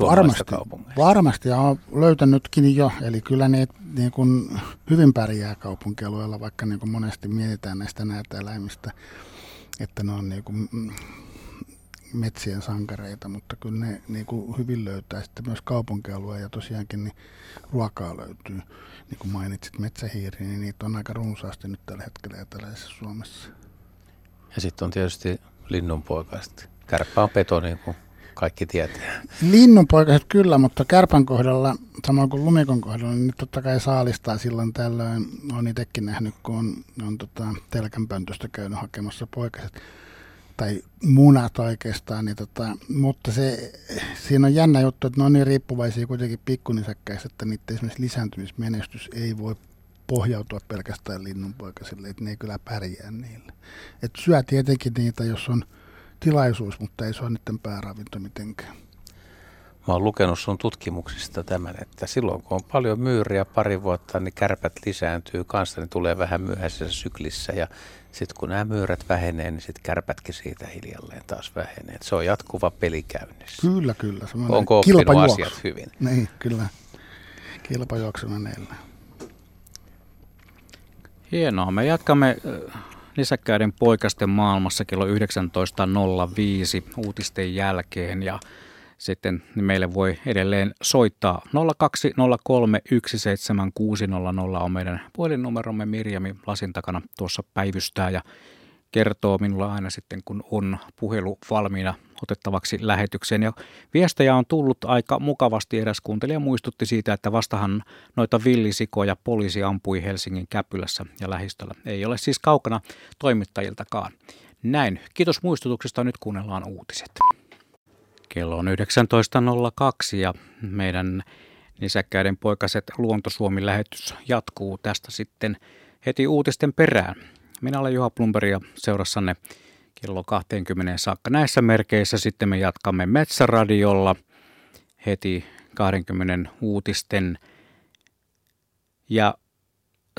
Varmasti, kaupungeista. varmasti ja olen löytänytkin jo, eli kyllä ne niin kuin hyvin pärjää kaupunkialueella, vaikka niin kuin monesti mietitään näistä näitä eläimistä, että ne on niin kuin, metsien sankareita, mutta kyllä ne niin kuin hyvin löytää sitten myös kaupunkialueen ja tosiaankin niin ruokaa löytyy. Niin kuin mainitsit metsähiiri, niin niitä on aika runsaasti nyt tällä hetkellä eteläisessä Suomessa. Ja sitten on tietysti linnunpoikaiset. Kärppä on peto, niin kuin kaikki tietää. Linnunpoikaset kyllä, mutta kärpän kohdalla, samoin kuin lumikon kohdalla, niin totta kai saalistaa silloin tällöin. Olen itsekin nähnyt, kun on, on tota, telkänpöntöstä käynyt hakemassa poikaset tai munat oikeastaan, niin tota, mutta se, siinä on jännä juttu, että ne on niin riippuvaisia kuitenkin pikkunisäkkäistä, että niiden esimerkiksi lisääntymismenestys ei voi pohjautua pelkästään linnunpoikasille, että ne ei kyllä pärjää niille. Et syö tietenkin niitä, jos on tilaisuus, mutta ei se ole niiden pääravinto mitenkään. Mä oon lukenut sun tutkimuksista tämän, että silloin kun on paljon myyriä pari vuotta, niin kärpät lisääntyy kanssa, niin tulee vähän myöhäisessä syklissä ja sitten kun nämä myyrät vähenee, niin sitten kärpätkin siitä hiljalleen taas vähenee. Et se on jatkuva peli käynnissä. Kyllä, kyllä. Onko oppinut asiat hyvin? Niin, kyllä. Kilpajuoksu meneillään. Hienoa. Me jatkamme nisäkkäiden poikasten maailmassa kello 19.05 uutisten jälkeen ja sitten meille voi edelleen soittaa. 0203 17600 on meidän puhelinnumeromme. Mirjami lasin takana tuossa päivystää ja kertoo minulle aina sitten, kun on puhelu valmiina otettavaksi lähetykseen. Ja viestejä on tullut aika mukavasti. Eräs kuuntelija muistutti siitä, että vastahan noita villisikoja poliisi ampui Helsingin Käpylässä ja lähistöllä. Ei ole siis kaukana toimittajiltakaan. Näin. Kiitos muistutuksesta. Nyt kuunnellaan uutiset. Kello on 19.02 ja meidän nisäkkäiden poikaset Luontosuomi lähetys jatkuu tästä sitten heti uutisten perään. Minä olen Juha Plumberi ja seurassanne kello 20 saakka. Näissä merkeissä sitten me jatkamme Metsäradiolla heti 20 uutisten ja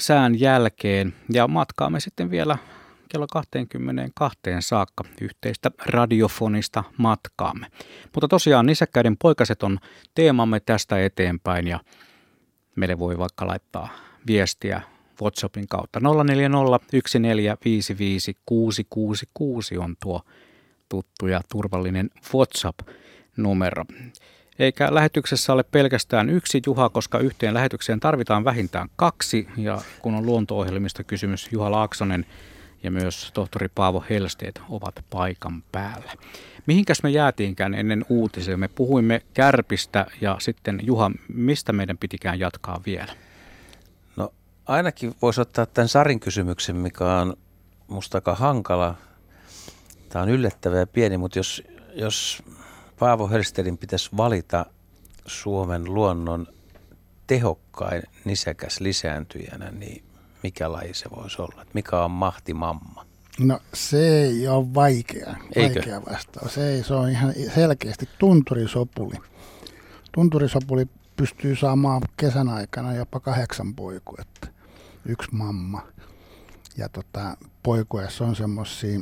sään jälkeen ja matkaamme sitten vielä kello 22 saakka yhteistä radiofonista matkaamme. Mutta tosiaan nisäkkäiden poikaset on teemamme tästä eteenpäin ja meille voi vaikka laittaa viestiä WhatsAppin kautta. 440 on tuo tuttu ja turvallinen WhatsApp-numero. Eikä lähetyksessä ole pelkästään yksi Juha, koska yhteen lähetykseen tarvitaan vähintään kaksi. Ja kun on luonto-ohjelmista kysymys, Juha Laaksonen ja myös tohtori Paavo Helsteet ovat paikan päällä. Mihinkäs me jäätiinkään ennen uutisia? Me puhuimme kärpistä ja sitten Juha, mistä meidän pitikään jatkaa vielä? Ainakin voisi ottaa tämän Sarin kysymyksen, mikä on musta aika hankala. Tämä on yllättävä ja pieni, mutta jos, jos Paavo Helstelin pitäisi valita Suomen luonnon tehokkain nisäkäs lisääntyjänä, niin mikä laji se voisi olla? Mikä on mahtimamma? No se ei ole vaikea, vaikea vastaus. Se, ei, se on ihan selkeästi tunturisopuli. Tunturisopuli pystyy saamaan kesän aikana jopa kahdeksan poikuetta yksi mamma. Ja tota, poikuessa on semmoisia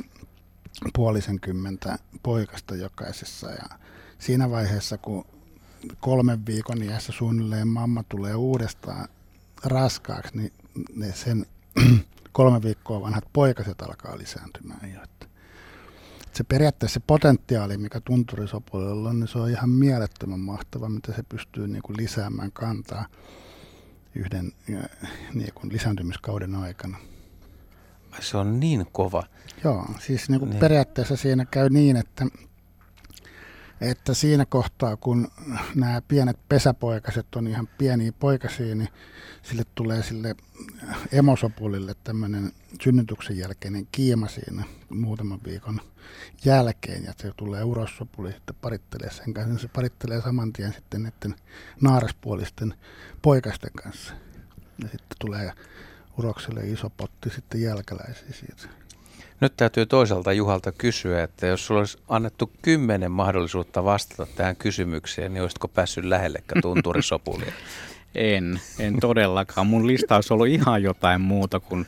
puolisen kymmentä poikasta jokaisessa. Ja siinä vaiheessa, kun kolmen viikon iässä suunnilleen mamma tulee uudestaan raskaaksi, niin ne sen kolme viikkoa vanhat poikaset alkaa lisääntymään jo. Että se periaatteessa se potentiaali, mikä tunturisopuolella on, niin se on ihan mielettömän mahtava, mitä se pystyy niin kuin lisäämään kantaa yhden niin kuin lisääntymiskauden aikana. Se on niin kova. Joo, siis niin kuin niin. periaatteessa siinä käy niin, että, että siinä kohtaa, kun nämä pienet pesäpoikaset on ihan pieniä poikasia, niin sille tulee sille emosopulille tämmöinen synnytyksen jälkeinen kiima siinä muutaman viikon jälkeen, ja se tulee urossopuli sitten parittelee sen kanssa, niin se parittelee saman tien sitten näiden naaraspuolisten poikasten kanssa. Ja sitten tulee urokselle iso potti sitten jälkeläisiä siitä. Nyt täytyy toisaalta Juhalta kysyä, että jos sulla olisi annettu kymmenen mahdollisuutta vastata tähän kysymykseen, niin olisitko päässyt lähellekään tunturisopulia? En, en todellakaan. Mun lista olisi ollut ihan jotain muuta kuin,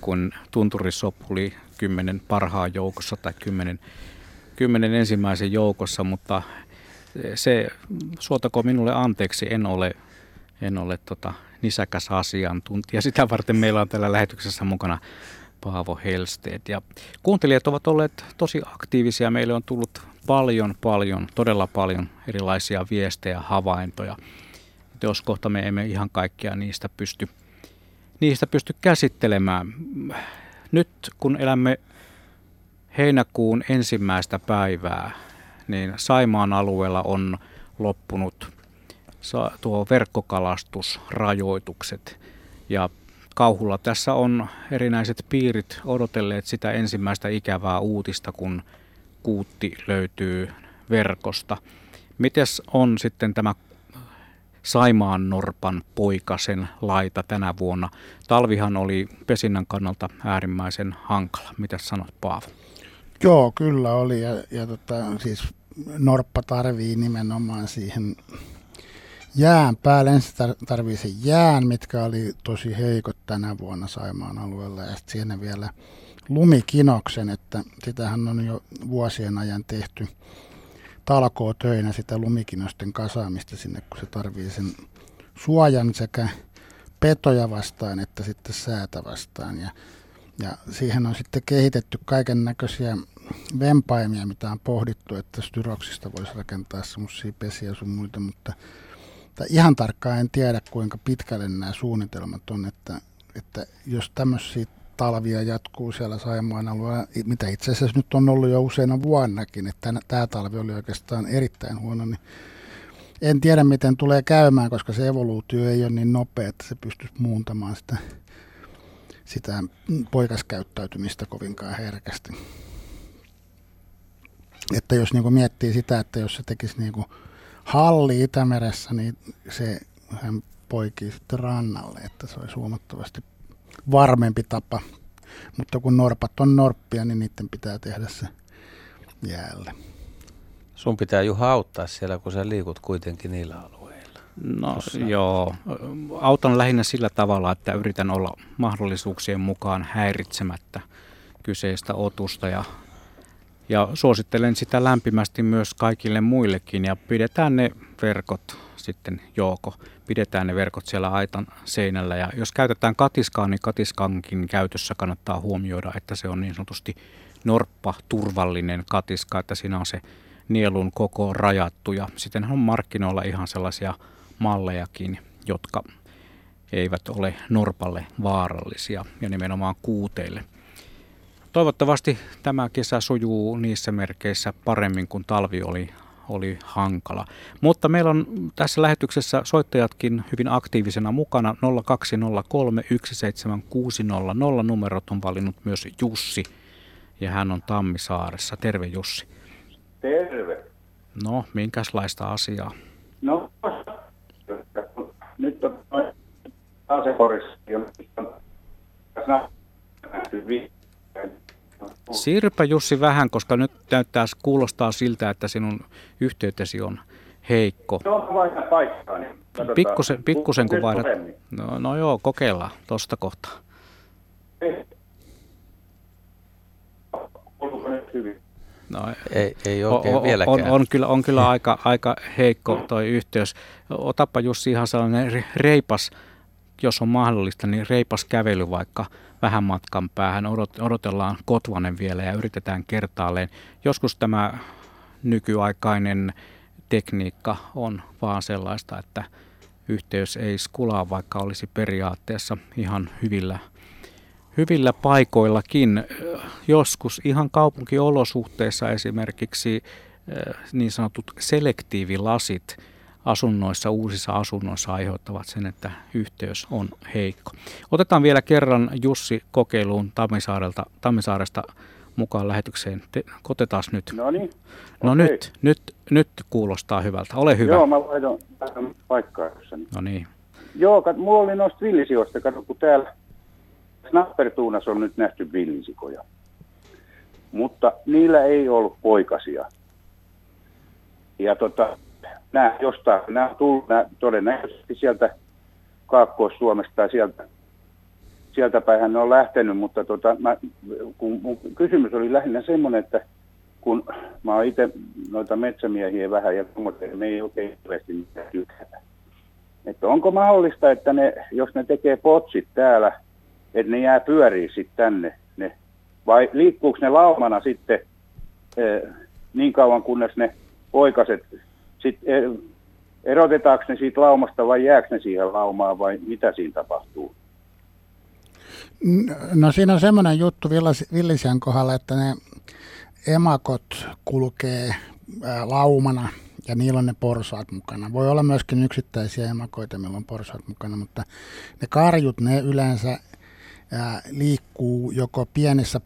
kuin tunturisopuli kymmenen parhaan joukossa tai kymmenen, kymmenen ensimmäisen joukossa, mutta se, suotako minulle anteeksi, en ole, en ole tota, nisäkäs asiantuntija. Sitä varten meillä on tällä lähetyksessä mukana Paavo Helsteet. Ja kuuntelijat ovat olleet tosi aktiivisia. Meille on tullut paljon, paljon, todella paljon erilaisia viestejä, havaintoja. Jos kohta me emme ihan kaikkia niistä pysty, niistä pysty käsittelemään. Nyt kun elämme heinäkuun ensimmäistä päivää, niin Saimaan alueella on loppunut tuo verkkokalastusrajoitukset. Ja kauhulla tässä on erinäiset piirit odotelleet sitä ensimmäistä ikävää uutista, kun kuutti löytyy verkosta. Mites on sitten tämä Saimaan Norpan poikasen laita tänä vuonna? Talvihan oli pesinnän kannalta äärimmäisen hankala. Mitä sanot Paavo? Joo, kyllä oli. Ja, ja tota, siis Norppa tarvii nimenomaan siihen jään päälle. Ensin tarvii sen jään, mitkä oli tosi heikot tänä vuonna Saimaan alueella. Ja sitten siinä vielä lumikinoksen, että sitähän on jo vuosien ajan tehty talkoo töinä sitä lumikinosten kasaamista sinne, kun se tarvii sen suojan sekä petoja vastaan että sitten säätä vastaan. Ja, ja siihen on sitten kehitetty kaiken näköisiä vempaimia, mitä on pohdittu, että styroksista voisi rakentaa semmoisia pesiä sun muita, mutta ihan tarkkaan en tiedä, kuinka pitkälle nämä suunnitelmat on, että, että jos tämmöisiä talvia jatkuu siellä Saimaan alueella, mitä itse asiassa nyt on ollut jo useina vuonnakin, että tämä talvi oli oikeastaan erittäin huono, niin en tiedä miten tulee käymään, koska se evoluutio ei ole niin nopea, että se pystyisi muuntamaan sitä, sitä poikaskäyttäytymistä kovinkaan herkästi. Että jos niin miettii sitä, että jos se tekisi niin halli Itämeressä, niin se hän poikii sitten rannalle, että se olisi huomattavasti varmempi tapa. Mutta kun norpat on norppia, niin niiden pitää tehdä se jäälle. Sun pitää Juha auttaa siellä, kun sä liikut kuitenkin niillä alueilla. No Tossa. joo, autan lähinnä sillä tavalla, että yritän olla mahdollisuuksien mukaan häiritsemättä kyseistä otusta ja, ja suosittelen sitä lämpimästi myös kaikille muillekin ja pidetään ne verkot sitten jooko. Pidetään ne verkot siellä aitan seinällä ja jos käytetään katiskaa, niin katiskankin käytössä kannattaa huomioida, että se on niin sanotusti norppa turvallinen katiska, että siinä on se nielun koko rajattu ja sitten on markkinoilla ihan sellaisia mallejakin, jotka eivät ole norpalle vaarallisia ja nimenomaan kuuteille. Toivottavasti tämä kesä sujuu niissä merkeissä paremmin kuin talvi oli oli hankala. Mutta meillä on tässä lähetyksessä soittajatkin hyvin aktiivisena mukana. 0203 17600 numerot on valinnut myös Jussi ja hän on Tammisaaressa. Terve Jussi. Terve. No, minkälaista asiaa? No, nyt on asekorissa, Siirrypä Jussi vähän, koska nyt näyttää, kuulostaa siltä, että sinun yhteytesi on heikko. No, vaihdan paikkaa. Niin pikkusen, pikkusen kun vaihdat. No, no joo, kokeillaan tuosta kohtaa. No, ei, ei oikein on, vieläkään. On, on, kyllä, on kyllä aika, aika heikko toi yhteys. Otapa Jussi ihan sellainen reipas, jos on mahdollista, niin reipas kävely vaikka – vähän matkan päähän. Odot, odotellaan Kotvanen vielä ja yritetään kertaalleen. Joskus tämä nykyaikainen tekniikka on vaan sellaista, että yhteys ei skulaa, vaikka olisi periaatteessa ihan hyvillä, hyvillä paikoillakin. Joskus ihan kaupunkiolosuhteissa esimerkiksi eh, niin sanotut selektiivilasit – asunnoissa, uusissa asunnoissa aiheuttavat sen, että yhteys on heikko. Otetaan vielä kerran Jussi kokeiluun Tammisaarelta, Tammisaaresta mukaan lähetykseen. Te, otetaan nyt. No niin. No okay. nyt, nyt, nyt kuulostaa hyvältä. Ole hyvä. Joo, mä laitan paikkaa. No niin. Joo, kat, mulla oli noista villisioista, kato, kun täällä Snappertuunassa on nyt nähty villisikoja. Mutta niillä ei ollut poikasia. Ja tota, nämä jostain, nämä on tullut nämä todennäköisesti sieltä Kaakkois-Suomesta tai sieltä, sieltä päin ne on lähtenyt, mutta tota, mä, kun mun kysymys oli lähinnä semmoinen, että kun mä oon itse noita metsämiehiä vähän ja me ei oikein hirveästi mitään tykätä. Että onko mahdollista, että ne, jos ne tekee potsit täällä, että ne jää pyörii sitten tänne Vai liikkuuko ne laumana sitten eh, niin kauan, kunnes ne poikaset, sit, eh, erotetaanko ne siitä laumasta vai jääkö ne siihen laumaan vai mitä siinä tapahtuu? No siinä on semmoinen juttu villisian kohdalla, että ne emakot kulkee laumana ja niillä on ne porsaat mukana. Voi olla myöskin yksittäisiä emakoita, millä on porsaat mukana, mutta ne karjut, ne yleensä liikkuu joko pienissä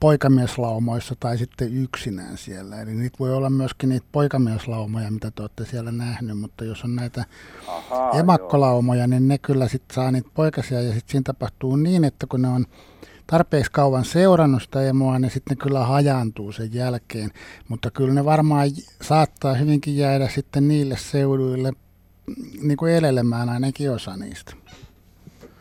poikamieslaumoissa tai sitten yksinään siellä. Eli niitä voi olla myöskin niitä poikamieslaumoja, mitä te olette siellä nähnyt, mutta jos on näitä Aha, emakkolaumoja, joo. niin ne kyllä sitten saa niitä poikasia ja sitten siinä tapahtuu niin, että kun ne on tarpeeksi kauan seurannut sitä emoa, niin sitten ne kyllä hajaantuu sen jälkeen. Mutta kyllä ne varmaan saattaa hyvinkin jäädä sitten niille seuduille niin kuin elelemään ainakin osa niistä.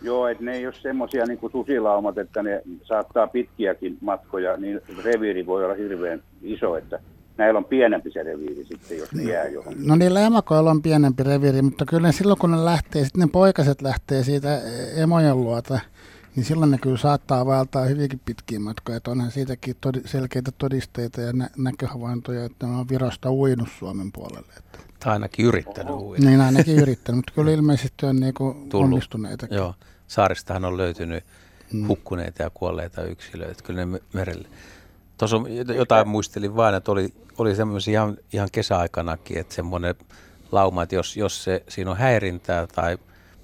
Joo, että ne ei ole semmoisia niin kuin susilaumat, että ne saattaa pitkiäkin matkoja, niin reviiri voi olla hirveän iso, että näillä on pienempi se reviiri sitten, jos ne no, jää johon. No niillä emakoilla on pienempi reviiri, mutta kyllä ne silloin kun ne lähtee, sitten ne poikaset lähtee siitä emojen luota, niin silloin ne kyllä saattaa vaeltaa hyvinkin pitkiä matkoja. Että onhan siitäkin todi, selkeitä todisteita ja nä- näköhavaintoja, että ne on virasta uinut Suomen puolelle. Että. Tai ainakin yrittänyt uida. Niin, ainakin yrittänyt, mutta kyllä ilmeisesti on niinku onnistuneita. Joo, saaristahan on löytynyt mm. hukkuneita ja kuolleita yksilöitä, kyllä ne merelle. Tuossa jotain muistelin vain, että oli, oli semmoisia ihan, ihan kesäaikanakin, että semmoinen lauma, että jos, jos se, siinä on häirintää tai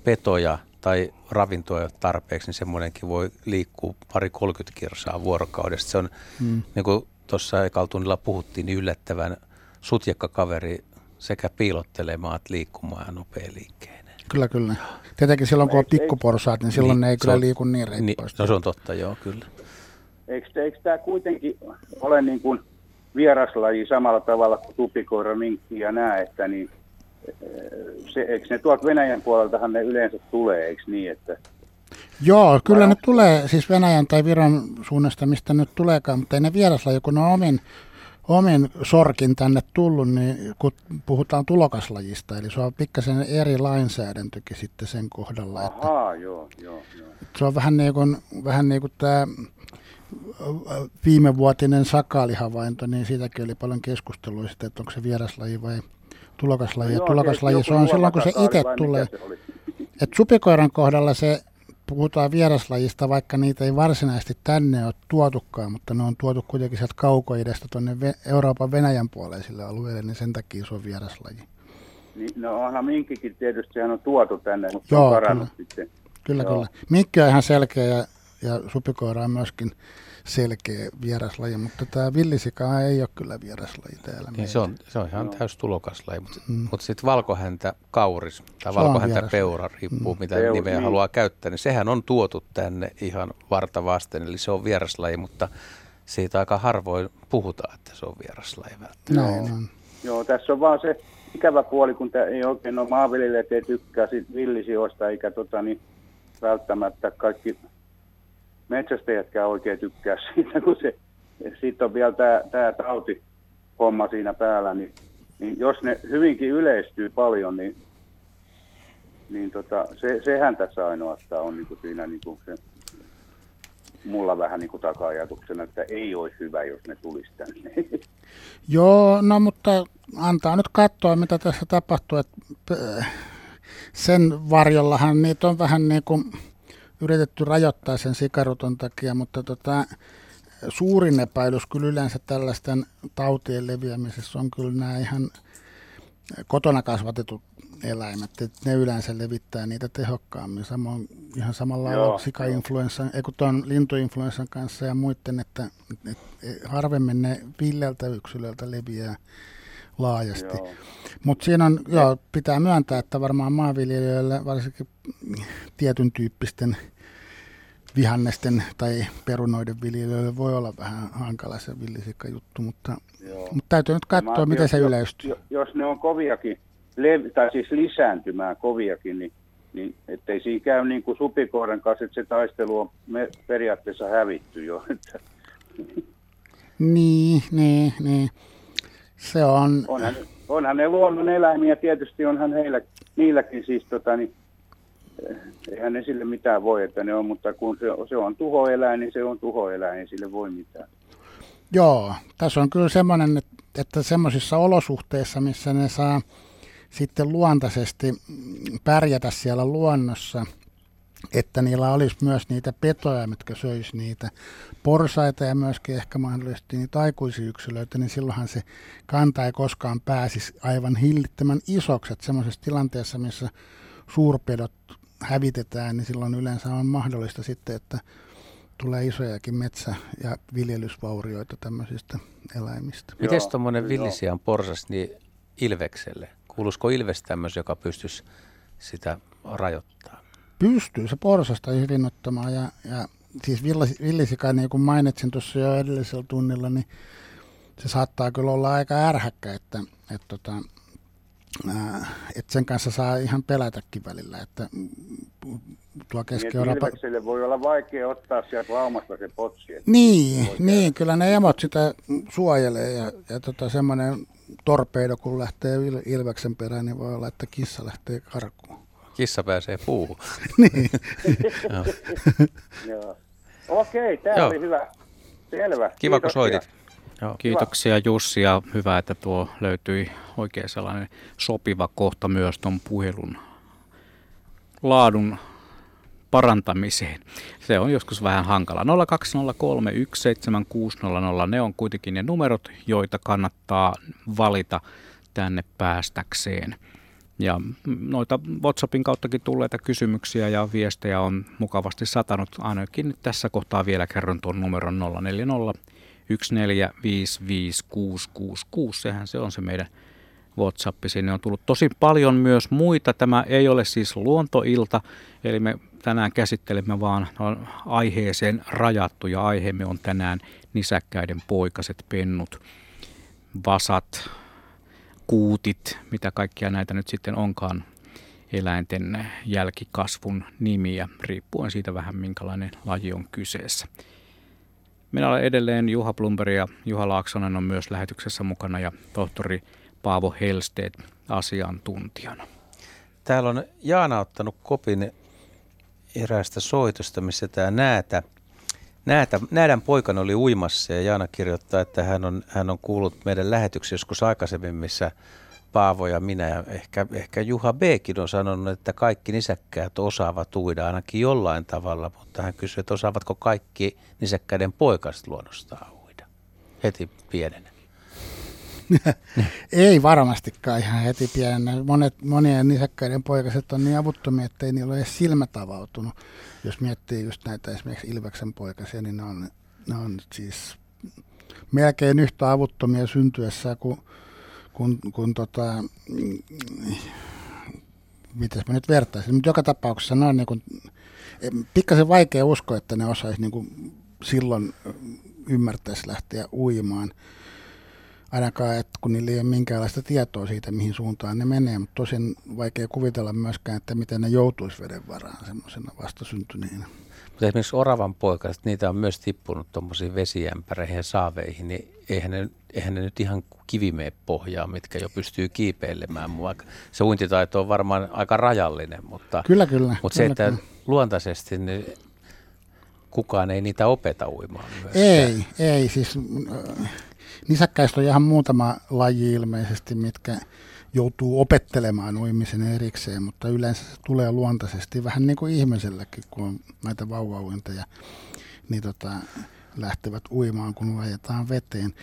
petoja – tai ravintoa ei ole tarpeeksi, niin semmoinenkin voi liikkua pari 30 kirsaa vuorokaudesta. Se on, mm. niin kuin tuossa ekaltunnilla puhuttiin, niin yllättävän sutjakka kaveri sekä piilottelemaan että liikkumaan ja nopea liikkeinen. Kyllä, kyllä. Tietenkin silloin, kun on pikkuporsaat, niin silloin niin, ne ei kyllä on, liiku niin reippaasti. Niin, no se on totta, joo, kyllä. Eikö, eikö tämä kuitenkin ole niin kuin vieraslaji samalla tavalla kuin tupikoira, minkki ja nämä, että niin – se, eikö ne tuolta Venäjän puoleltahan ne yleensä tulee, eikö niin, että Joo, kyllä ne tulee siis Venäjän tai Viron suunnasta, mistä nyt tuleekaan, mutta ei ne vieraslaji, kun ne on omin, omin sorkin tänne tullut, niin kun puhutaan tulokaslajista, eli se on pikkasen eri lainsäädäntökin sitten sen kohdalla. Ahaa, että, joo, joo, joo. Se on vähän niin kuin, vähän niin kuin tämä viimevuotinen sakaalihavainto, niin siitäkin oli paljon keskustelua sitten, että onko se vieraslaji vai tulokaslaji. No, tulokaslaji se on silloin, kun se itse tulee. Et supikoiran kohdalla se puhutaan vieraslajista, vaikka niitä ei varsinaisesti tänne ole tuotukaan, mutta ne on tuotu kuitenkin sieltä kaukoidesta tuonne Euroopan Venäjän puoleisille alueille, niin sen takia se on vieraslaji. Niin, no onhan minkkikin tietysti, sehän on tuotu tänne, mutta Joo, on kyllä. sitten. Kyllä, Joo. kyllä. Minkki on ihan selkeä ja, ja supikoira on myöskin selkeä vieraslaji, mutta tämä villisika ei ole kyllä vieraslaji täällä. Niin se on, se on ihan no. täys tulokaslaji, mutta, mm. mutta sitten valkohäntä kauris tai valkohäntä peura, riippuu mm. mitä Peu, nimeä niin. haluaa käyttää, niin sehän on tuotu tänne ihan varta vasten, eli se on vieraslaji, mutta siitä aika harvoin puhutaan, että se on vieraslaji välttämättä. On. Joo, tässä on vaan se ikävä puoli, kun tämä ei oikein ole maanviljelijät ei tykkää sit villisioista, eikä tota, niin välttämättä kaikki metsästäjätkään oikein tykkää siitä, kun se, sitten on vielä tämä, tämä tautihomma siinä päällä, niin, niin jos ne hyvinkin yleistyy paljon, niin, niin tota, se, sehän tässä ainoastaan on niin kuin siinä niin kuin se, mulla vähän niin kuin taka-ajatuksena, että ei olisi hyvä, jos ne tulisi tänne. Joo, no mutta antaa nyt katsoa, mitä tässä tapahtuu. Että sen varjollahan niitä on vähän niin kuin yritetty rajoittaa sen sikaruton takia, mutta tota, suurin epäilys kyllä yleensä tällaisten tautien leviämisessä on kyllä nämä ihan kotona kasvatetut eläimet, että ne yleensä levittää niitä tehokkaammin. Samoin ihan samalla lailla sikainfluenssan, ei kun tuon lintuinfluenssan kanssa ja muiden, että, että harvemmin ne villeltä yksilöltä leviää laajasti. Mutta siinä on, joo, pitää myöntää, että varmaan maanviljelijöille, varsinkin tietyn tyyppisten vihannesten tai perunoiden viljelijöille voi olla vähän hankala se villisikka juttu, mutta, mutta täytyy nyt katsoa, miten se yleistyy. Jos, jos ne on koviakin, tai siis lisääntymään koviakin, niin, niin ettei siinä käy niin kuin supikoiran kanssa, että se taistelu on me periaatteessa hävitty jo. Niin, niin, niin. Se on... Onhan, onhan ne luonnon eläimiä, tietysti onhan heillä, niilläkin siis tota, niin, eihän ne sille mitään voi, että ne on, mutta kun se, se on tuhoeläin, niin se on tuhoeläin, ei sille voi mitään. Joo, tässä on kyllä semmoinen, että, semmoisissa olosuhteissa, missä ne saa sitten luontaisesti pärjätä siellä luonnossa, että niillä olisi myös niitä petoja, mitkä söisi niitä porsaita ja myöskin ehkä mahdollisesti niitä aikuisia yksilöitä, niin silloinhan se kanta ei koskaan pääsisi aivan hillittömän isoksi. Että semmoisessa tilanteessa, missä suurpedot hävitetään, niin silloin yleensä on mahdollista sitten, että tulee isojakin metsä- ja viljelysvaurioita tämmöisistä eläimistä. Miten tuommoinen villisian porsas niin ilvekselle? Kuuluisiko ilves tämmöisen, joka pystyisi sitä rajoittamaan? Pystyy se porsasta hyvin ottamaan ja, ja siis villisika, niin kuin mainitsin tuossa jo edellisellä tunnilla, niin se saattaa kyllä olla aika ärhäkkä, että, että, tota, että, sen kanssa saa ihan pelätäkin välillä, että tuo keski niin, voi olla vaikea ottaa sieltä laumasta se potsi. Niin, niin kyllä ne emot sitä suojelee ja, ja tota, semmoinen torpeido, kun lähtee ilveksen perään, niin voi olla, että kissa lähtee karkuun. Kissa pääsee puuhun. niin. Joo. Okei, tämä Joo. oli hyvä. Selvä. Kiva, kun soitit. Joo, kiitoksia Jussi ja hyvä, että tuo löytyi oikein sellainen sopiva kohta myös tuon puhelun laadun parantamiseen. Se on joskus vähän hankala. 020317600, ne on kuitenkin ne numerot, joita kannattaa valita tänne päästäkseen. Ja noita WhatsAppin kauttakin tulleita kysymyksiä ja viestejä on mukavasti satanut. Ainakin tässä kohtaa vielä kerron tuon numeron 040 1455666. Sehän se on se meidän WhatsApp. Sinne on tullut tosi paljon myös muita. Tämä ei ole siis luontoilta, eli me tänään käsittelemme vaan aiheeseen rajattu ja aiheemme on tänään nisäkkäiden poikaset, pennut, vasat, kuutit, mitä kaikkia näitä nyt sitten onkaan eläinten jälkikasvun nimiä, riippuen siitä vähän minkälainen laji on kyseessä. Minä olen edelleen Juha Blumberg ja Juha Laaksonen on myös lähetyksessä mukana ja tohtori Paavo Helsteet asiantuntijana. Täällä on Jaana ottanut kopin eräästä soitosta, missä tämä näätä, näätä, näädän poikana oli uimassa ja Jaana kirjoittaa, että hän on, hän on kuullut meidän lähetyksiä joskus aikaisemmin, missä Paavo ja minä ja ehkä, ehkä Juha Bkin on sanonut, että kaikki nisäkkäät osaavat uida ainakin jollain tavalla, mutta hän kysyy, että osaavatko kaikki nisäkkäiden poikaset luonnostaan uida heti pienenä. ei varmastikaan ihan heti pienenä. Monet, monien nisäkkäiden poikaset on niin avuttomia, että ei niillä ole edes silmät. Jos miettii just näitä esimerkiksi Ilveksen poikasia, niin ne on, ne on siis melkein yhtä avuttomia syntyessä kuin kun, kun tota, mitäs mä nyt vertaisin, mutta joka tapauksessa ne on niin kuin, pikkasen vaikea uskoa, että ne osaisi niin kuin silloin ymmärtäisi lähteä uimaan ainakaan, että kun niillä ei ole minkäänlaista tietoa siitä, mihin suuntaan ne menee, mutta tosin vaikea kuvitella myöskään, että miten ne joutuisi veden varaan semmoisena vastasyntyneenä. Mutta esimerkiksi oravan poikaset, niitä on myös tippunut tuommoisiin vesiämpäreihin ja saaveihin, niin eihän ne, eihän ne nyt ihan kivimee pohjaa, mitkä jo pystyy kiipeilemään. Se uintitaito on varmaan aika rajallinen, mutta, kyllä, kyllä, mutta kyllä, se, että kyllä. luontaisesti niin kukaan ei niitä opeta uimaan myöskään. Ei, ei. Siis Nisäkkäistä on ihan muutama laji ilmeisesti, mitkä joutuu opettelemaan uimisen erikseen, mutta yleensä se tulee luontaisesti vähän niin kuin ihmiselläkin, kun on näitä vauvauinteja, niin tota, lähtevät uimaan, kun vajetaan veteen.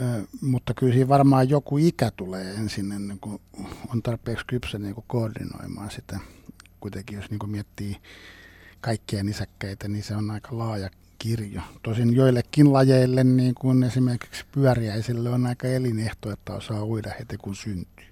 Ö, mutta kyllä siinä varmaan joku ikä tulee ensin, ennen kuin on tarpeeksi kypsä niin kuin koordinoimaan sitä. Kuitenkin jos niin kuin miettii kaikkia nisäkkäitä, niin se on aika laaja kirjo. Tosin joillekin lajeille, niin kuin esimerkiksi pyöriäisille, on aika elinehto, että osaa uida heti kun syntyy.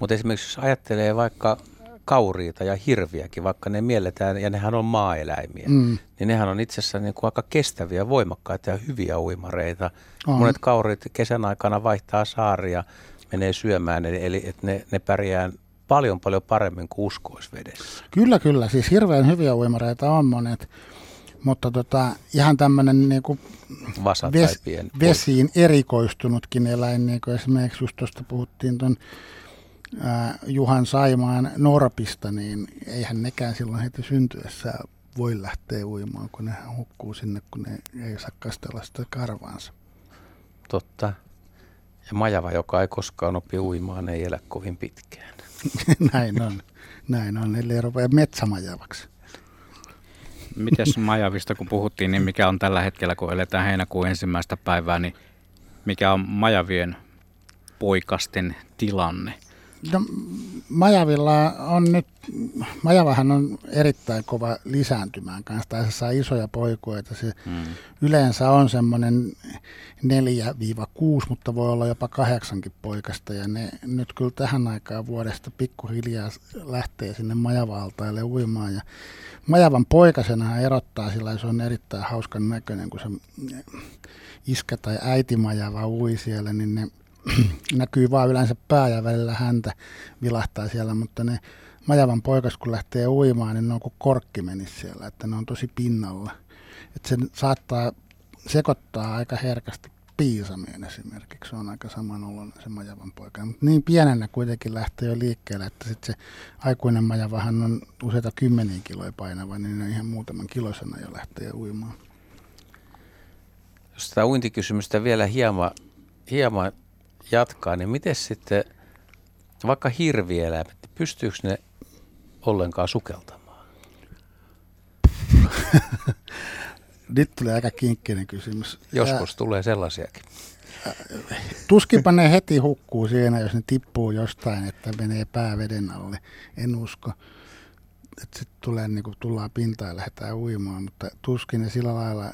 Mutta esimerkiksi jos ajattelee vaikka kauriita ja hirviäkin, vaikka ne mielletään, ja nehän on maaeläimiä, mm. niin nehän on itse asiassa niin kuin aika kestäviä, voimakkaita ja hyviä uimareita. On. Monet kauriit kesän aikana vaihtaa saaria, menee syömään, eli, eli että ne, ne pärjää paljon paljon paremmin kuin uskoisvedessä. Kyllä, kyllä. Siis hirveän hyviä uimareita on monet. Mutta tota, ihan tämmöinen niin kuin ves, vesiin erikoistunutkin eläin, niin kuin esimerkiksi just tuosta puhuttiin tuon Juhan Saimaan Norpista, niin eihän nekään silloin heti syntyessä voi lähteä uimaan, kun ne hukkuu sinne, kun ne ei saa kastella sitä karvaansa. Totta. Ja majava, joka ei koskaan opi uimaan, ei elä kovin pitkään. näin on. Näin on, ellei rupea metsämajavaksi. Mites majavista, kun puhuttiin, niin mikä on tällä hetkellä, kun eletään heinäkuun ensimmäistä päivää, niin mikä on majavien poikasten tilanne? No, Majavilla on nyt, Majavahan on erittäin kova lisääntymään kanssa, tai se saa isoja poikoita. Se hmm. yleensä on semmoinen 4-6, mutta voi olla jopa kahdeksankin poikasta, ja ne nyt kyllä tähän aikaan vuodesta pikkuhiljaa lähtee sinne Majavaltaille uimaan, ja Majavan poikasena erottaa sillä, se on erittäin hauskan näköinen, kun se iskä tai äiti Majava ui siellä, niin ne näkyy vaan yleensä pää ja välillä häntä vilahtaa siellä, mutta ne majavan poikas kun lähtee uimaan, niin ne on kuin korkki menisi siellä, että ne on tosi pinnalla. Että se saattaa sekoittaa aika herkästi piisamien esimerkiksi, se on aika samanoloinen se majavan poika. Mutta niin pienenä kuitenkin lähtee jo liikkeelle, että sitten se aikuinen majavahan on useita kymmeniä kiloja painava, niin ne ihan muutaman kiloisena jo lähtee uimaan. Jos tämä uintikysymystä vielä hieman, hieman jatkaa, niin miten sitten vaikka hirvieläimet, niin pystyykö ne ollenkaan sukeltamaan? Nyt tulee aika kinkkinen kysymys. Joskus ja, tulee sellaisiakin. Tuskinpa ne heti hukkuu siinä, jos ne tippuu jostain, että menee pää veden alle. En usko. Että sitten tulee, niin kuin tullaan pintaan ja lähdetään uimaan, mutta tuskin ne sillä lailla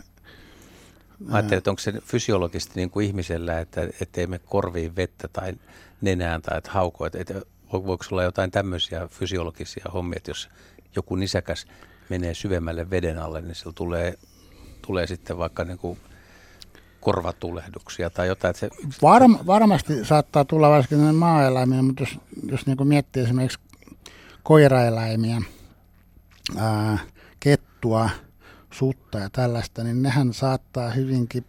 Mä ajattelin, että onko se fysiologisesti niin kuin ihmisellä, että ettei me korviin vettä tai nenään tai että hauko, että, että voiko olla jotain tämmöisiä fysiologisia hommia, että jos joku nisäkäs menee syvemmälle veden alle, niin sillä tulee, tulee sitten vaikka niin kuin korvatulehduksia tai jotain. Se... Varm, varmasti saattaa tulla varsinkin maaeläimiä, mutta jos, jos niin miettii esimerkiksi koiraeläimiä, ää, kettua, sutta ja tällaista, niin nehän saattaa hyvinkin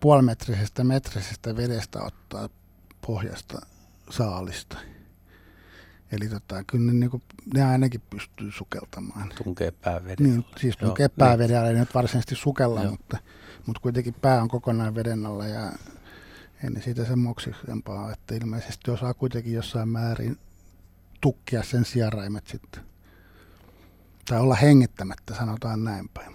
puolimetrisestä metrisestä vedestä ottaa pohjasta saalista. Eli tota, kyllä ne, niin kuin, ne ainakin pystyy sukeltamaan. Tunkee pää veden niin, Siis tunkee pää niin. veden alle, ei nyt varsinaisesti sukella, mutta, mutta kuitenkin pää on kokonaan veden alla ja ei ne siitä sen moksisempaa, että ilmeisesti osaa kuitenkin jossain määrin tukkia sen sieraimet sitten tai olla hengittämättä, sanotaan näin päin.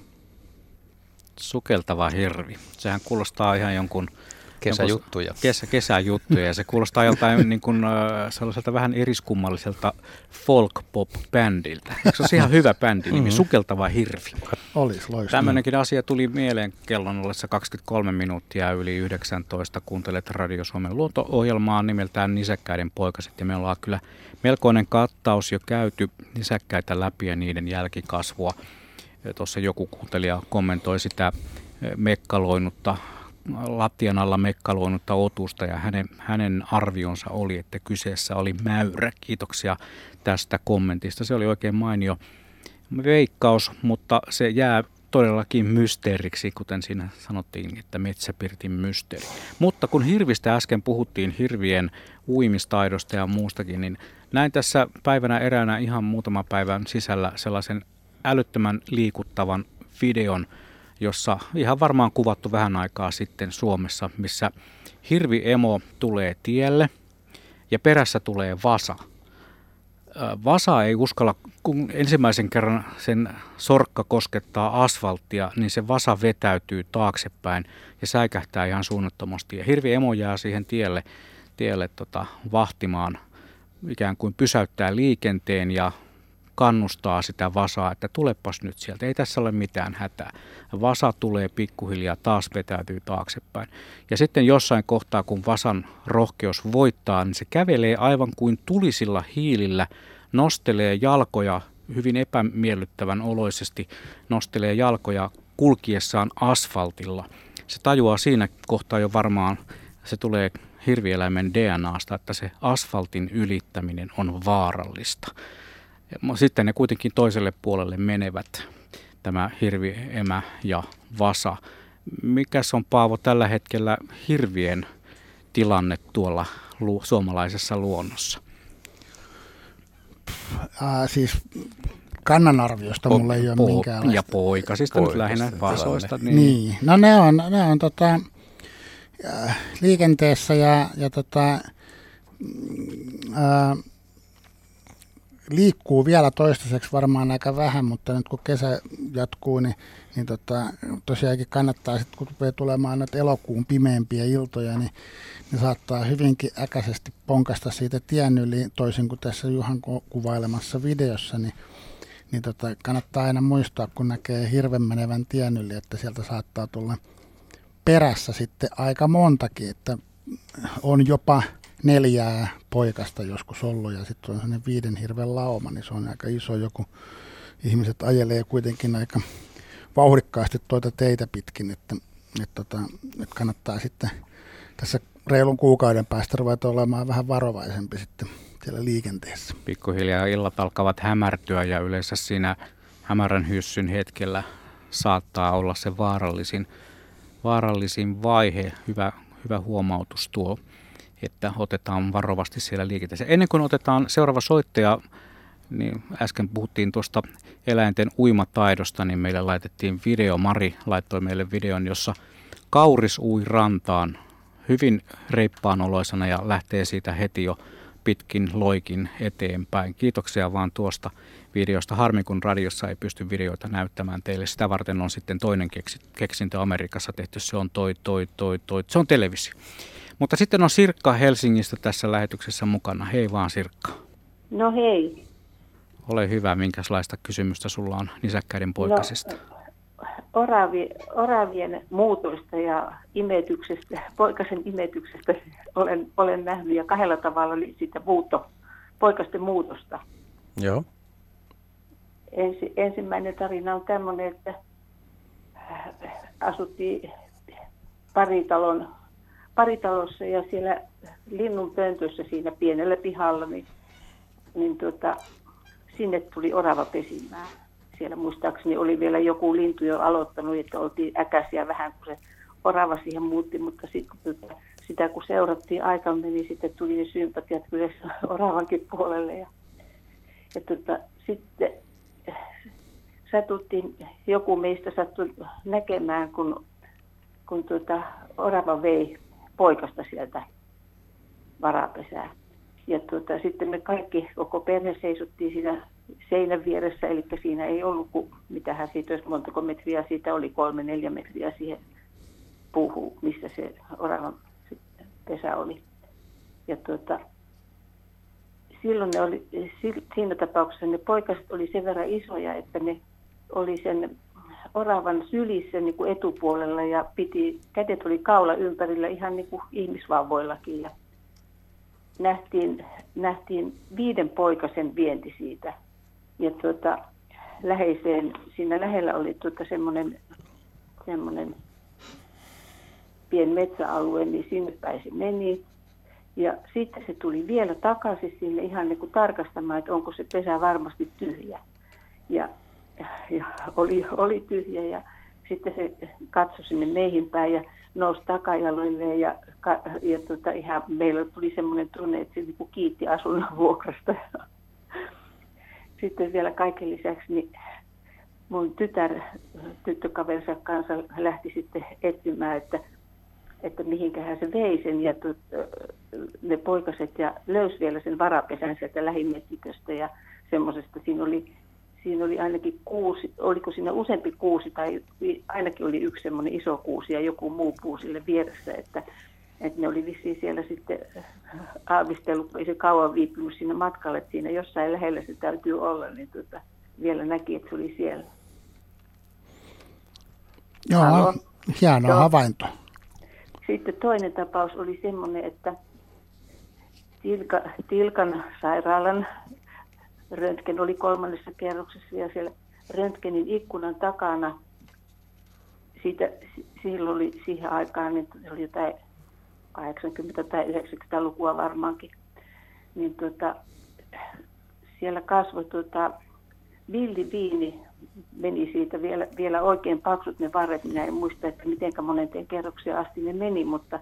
Sukeltava hirvi. Sehän kuulostaa ihan jonkun kesäjuttuja. Kesä, kesäjuttuja ja se kuulostaa joltain niin kuin, sellaiselta vähän eriskummalliselta folk-pop-bändiltä. Se on ihan hyvä bändi nimi, mm-hmm. Sukeltava hirvi. Olisi loistava. Tämmöinenkin asia tuli mieleen kellon ollessa 23 minuuttia yli 19. Kuuntelet Radio Suomen luonto-ohjelmaa nimeltään Nisäkkäiden poikaset ja meillä on kyllä melkoinen kattaus jo käyty nisäkkäitä läpi ja niiden jälkikasvua. Tuossa joku kuuntelija kommentoi sitä mekkaloinutta lattian alla mekkaloinutta otusta ja hänen, hänen arvionsa oli, että kyseessä oli mäyrä. Kiitoksia tästä kommentista. Se oli oikein mainio veikkaus, mutta se jää todellakin mysteeriksi, kuten siinä sanottiin, että metsäpirtin mysteeri. Mutta kun hirvistä äsken puhuttiin hirvien uimistaidosta ja muustakin, niin näin tässä päivänä eräänä ihan muutama päivän sisällä sellaisen älyttömän liikuttavan videon, jossa ihan varmaan kuvattu vähän aikaa sitten Suomessa, missä hirviemo tulee tielle ja perässä tulee vasa. Vasa ei uskalla, kun ensimmäisen kerran sen sorkka koskettaa asfalttia, niin se vasa vetäytyy taaksepäin ja säikähtää ihan suunnattomasti. Ja hirviemo jää siihen tielle, tielle tota, vahtimaan, ikään kuin pysäyttää liikenteen ja kannustaa sitä vasaa, että tulepas nyt sieltä, ei tässä ole mitään hätää. Vasa tulee pikkuhiljaa, taas vetäytyy taaksepäin. Ja sitten jossain kohtaa, kun vasan rohkeus voittaa, niin se kävelee aivan kuin tulisilla hiilillä, nostelee jalkoja hyvin epämiellyttävän oloisesti, nostelee jalkoja kulkiessaan asfaltilla. Se tajuaa siinä kohtaa jo varmaan, se tulee hirvieläimen DNAsta, että se asfaltin ylittäminen on vaarallista. Sitten ne kuitenkin toiselle puolelle menevät, tämä hirvi, emä ja vasa. Mikäs on Paavo tällä hetkellä hirvien tilanne tuolla lu- suomalaisessa luonnossa? Äh, siis kannanarviosta mulla ei ole po- minkäänlaista. Ja poikasista nyt lähinnä vasoista. Niin. niin. No ne on, ne on tota, liikenteessä ja, ja tota, ää, mm, liikkuu vielä toistaiseksi varmaan aika vähän, mutta nyt kun kesä jatkuu, niin, niin tota, tosiaankin kannattaa sitten, kun rupeaa tulemaan näitä elokuun pimeämpiä iltoja, niin ne saattaa hyvinkin äkäisesti ponkasta siitä tien yli, toisin kuin tässä Juhan kuvailemassa videossa, niin, niin tota, kannattaa aina muistaa, kun näkee hirven menevän tien yli, että sieltä saattaa tulla perässä sitten aika montakin, että on jopa neljää poikasta joskus ollut ja sitten on sellainen viiden hirven lauma, niin se on aika iso joku. Ihmiset ajelee kuitenkin aika vauhdikkaasti tuota teitä pitkin, että, että, tota, että kannattaa sitten tässä reilun kuukauden päästä ruveta olemaan vähän varovaisempi sitten siellä liikenteessä. Pikkuhiljaa illat alkavat hämärtyä ja yleensä siinä hämärän hyssyn hetkellä saattaa olla se vaarallisin, vaarallisin vaihe. Hyvä, hyvä huomautus tuo että otetaan varovasti siellä liikenteessä. Ennen kuin otetaan seuraava soittaja, niin äsken puhuttiin tuosta eläinten uimataidosta, niin meille laitettiin video. Mari laittoi meille videon, jossa kauris ui rantaan hyvin reippaan oloisena ja lähtee siitä heti jo pitkin loikin eteenpäin. Kiitoksia vaan tuosta videosta. Harmi, kun radiossa ei pysty videoita näyttämään teille. Sitä varten on sitten toinen keksintö Amerikassa tehty. Se on toi, toi, toi, toi. Se on televisio. Mutta sitten on Sirkka Helsingistä tässä lähetyksessä mukana. Hei vaan Sirkka. No hei. Ole hyvä, minkälaista kysymystä sulla on nisäkkäiden poikasista? No, oravi, oravien muutosta ja imetyksestä, poikasen imetyksestä olen, olen nähnyt ja kahdella tavalla oli sitä muutto, poikasten muutosta. Joo. Ensi, ensimmäinen tarina on tämmöinen, että asuttiin paritalon paritalossa ja siellä linnun pöntössä siinä pienellä pihalla, niin, niin tuota, sinne tuli orava pesimään. Siellä muistaakseni oli vielä joku lintu jo aloittanut, että oltiin äkäisiä vähän, kun se orava siihen muutti, mutta sitten kun tuota, sitä kun seurattiin aika niin sitten tuli ne sympatiat kyllä oravankin puolelle. Ja, ja tuota, sitten satuttiin, joku meistä sattui näkemään, kun, kun tuota, orava vei poikasta sieltä varapesää. Ja tuota, sitten me kaikki, koko perhe seisottiin siinä seinän vieressä, eli siinä ei ollut kuin, mitähän siitä olisi montako metriä, siitä oli kolme, neljä metriä siihen puuhun, missä se oravan pesä oli. Ja tuota, silloin ne oli, siinä tapauksessa ne poikaset oli sen verran isoja, että ne oli sen oravan sylissä niin kuin etupuolella ja piti, kädet oli kaula ympärillä ihan niin kuin ihmisvauvoillakin. Ja nähtiin, nähtiin viiden poikasen vienti siitä. Ja tuota, läheiseen, siinä lähellä oli tuota semmoinen, semmoinen pien metsäalue, niin sinne päin se meni. Ja sitten se tuli vielä takaisin sinne ihan niin kuin tarkastamaan, että onko se pesä varmasti tyhjä. Ja ja oli, oli tyhjä ja sitten se katsoi sinne meihin päin ja nousi takajaloille ja, ja tota, ihan, meillä tuli semmoinen tunne, että se niin kiitti asunnon vuokrasta. Sitten vielä kaiken lisäksi niin mun tytär tyttökaverinsa kanssa lähti sitten etsimään, että, että mihinkähän se vei sen ja tut, ne poikaset ja löysi vielä sen varapesän sieltä lähimetsiköstä ja semmoisesta siinä oli siinä oli ainakin kuusi, oliko siinä useampi kuusi tai ainakin oli yksi semmoinen iso kuusi ja joku muu puu sille vieressä, että, että ne oli vissiin siellä sitten äh, aavistellut, ei se kauan viipynyt siinä matkalle, että siinä jossain lähellä se täytyy olla, niin tota, vielä näki, että se oli siellä. Joo, Halo. hieno Joo. havainto. Sitten toinen tapaus oli semmoinen, että Tilka, Tilkan sairaalan röntgen oli kolmannessa kerroksessa ja siellä röntgenin ikkunan takana, siitä, silloin oli siihen aikaan, niin se oli jotain 80- tai 90-lukua varmaankin, niin tuota, siellä kasvoi tuota, villiviini meni siitä vielä, vielä oikein paksut ne varret. Minä en muista, että miten monenteen kerroksia asti ne meni, mutta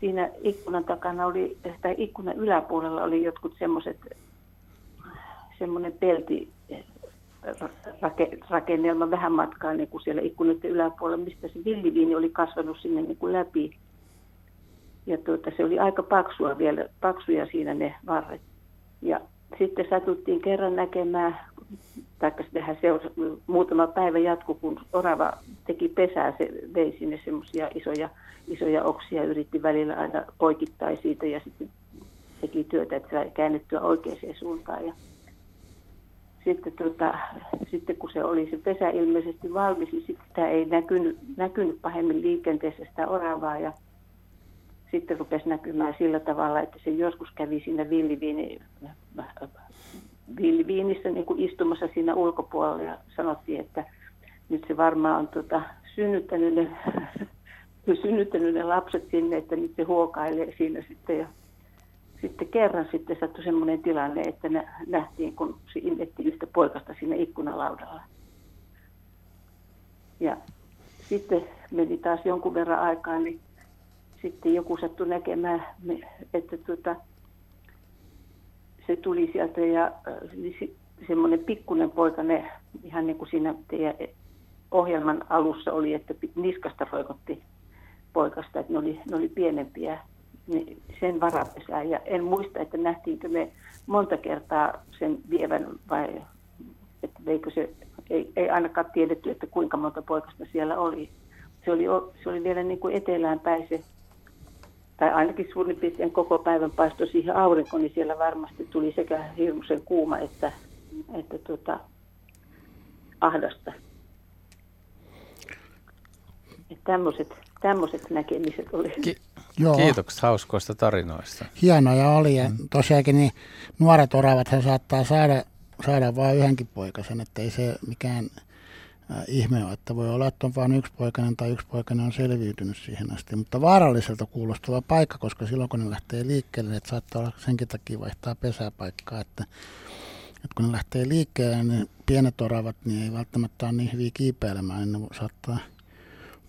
siinä ikkunan takana oli, tai ikkunan yläpuolella oli jotkut semmoiset, semmoinen pelti rake, rakennelma vähän matkaa niin kuin siellä ikkunoiden yläpuolella, mistä se villiviini oli kasvanut sinne niin kuin läpi. Ja tuota, se oli aika paksua vielä, paksuja siinä ne varret. Ja sitten satuttiin kerran näkemään, sitähän seurasi, muutama päivä jatku, kun orava teki pesää, se vei sinne semmoisia isoja, isoja oksia, yritti välillä aina poikittaa siitä ja sitten teki työtä, että käännettyä oikeaan suuntaan. Ja sitten, tota, sitten kun se oli se pesä ilmeisesti valmis, niin sitä ei näkynyt, näkynyt pahemmin liikenteessä sitä oravaa ja sitten rupesi näkymään sillä tavalla, että se joskus kävi siinä villiviini, villiviinissä niin kuin istumassa siinä ulkopuolella ja sanottiin, että nyt se varmaan on tota, synnyttänyt, ne, synnyttänyt ne lapset sinne, että nyt se huokailee siinä sitten ja sitten kerran sitten sattui semmoinen tilanne, että nähtiin, kun innetti yhtä poikasta siinä ikkunalaudalla. Ja sitten meni taas jonkun verran aikaa, niin sitten joku sattui näkemään, että tuota, se tuli sieltä ja äh, niin semmoinen pikkunen poika, ne ihan niin kuin siinä teidän ohjelman alussa oli, että niskasta roikotti poikasta, että ne oli, ne oli pienempiä niin sen varapesään. Ja en muista, että nähtiinkö me monta kertaa sen vievän vai että veikö se, ei, ei ainakaan tiedetty, että kuinka monta poikasta siellä oli. Se oli, se oli vielä niin kuin etelään päin se, tai ainakin suurin piirtein koko päivän paistoi siihen aurinko, niin siellä varmasti tuli sekä hirmuisen kuuma että, että tuota, ahdasta. Tämmöiset, tämmöiset näkemiset oli. Ki- Joo. Kiitokset hauskoista tarinoista. Hienoja oli ja tosiaankin niin nuoret oravat he saattaa saada, saada vain yhdenkin poikasen, että ei se mikään äh, ihme ole, että voi olla, että on vain yksi poikainen tai yksi poikainen on selviytynyt siihen asti. Mutta vaaralliselta kuulostava paikka, koska silloin kun ne lähtee liikkeelle, että saattaa olla senkin takia vaihtaa pesäpaikkaa, että, että kun ne lähtee liikkeelle, niin pienet oravat niin ei välttämättä ole niin hyviä kiipeilemään, niin ne saattaa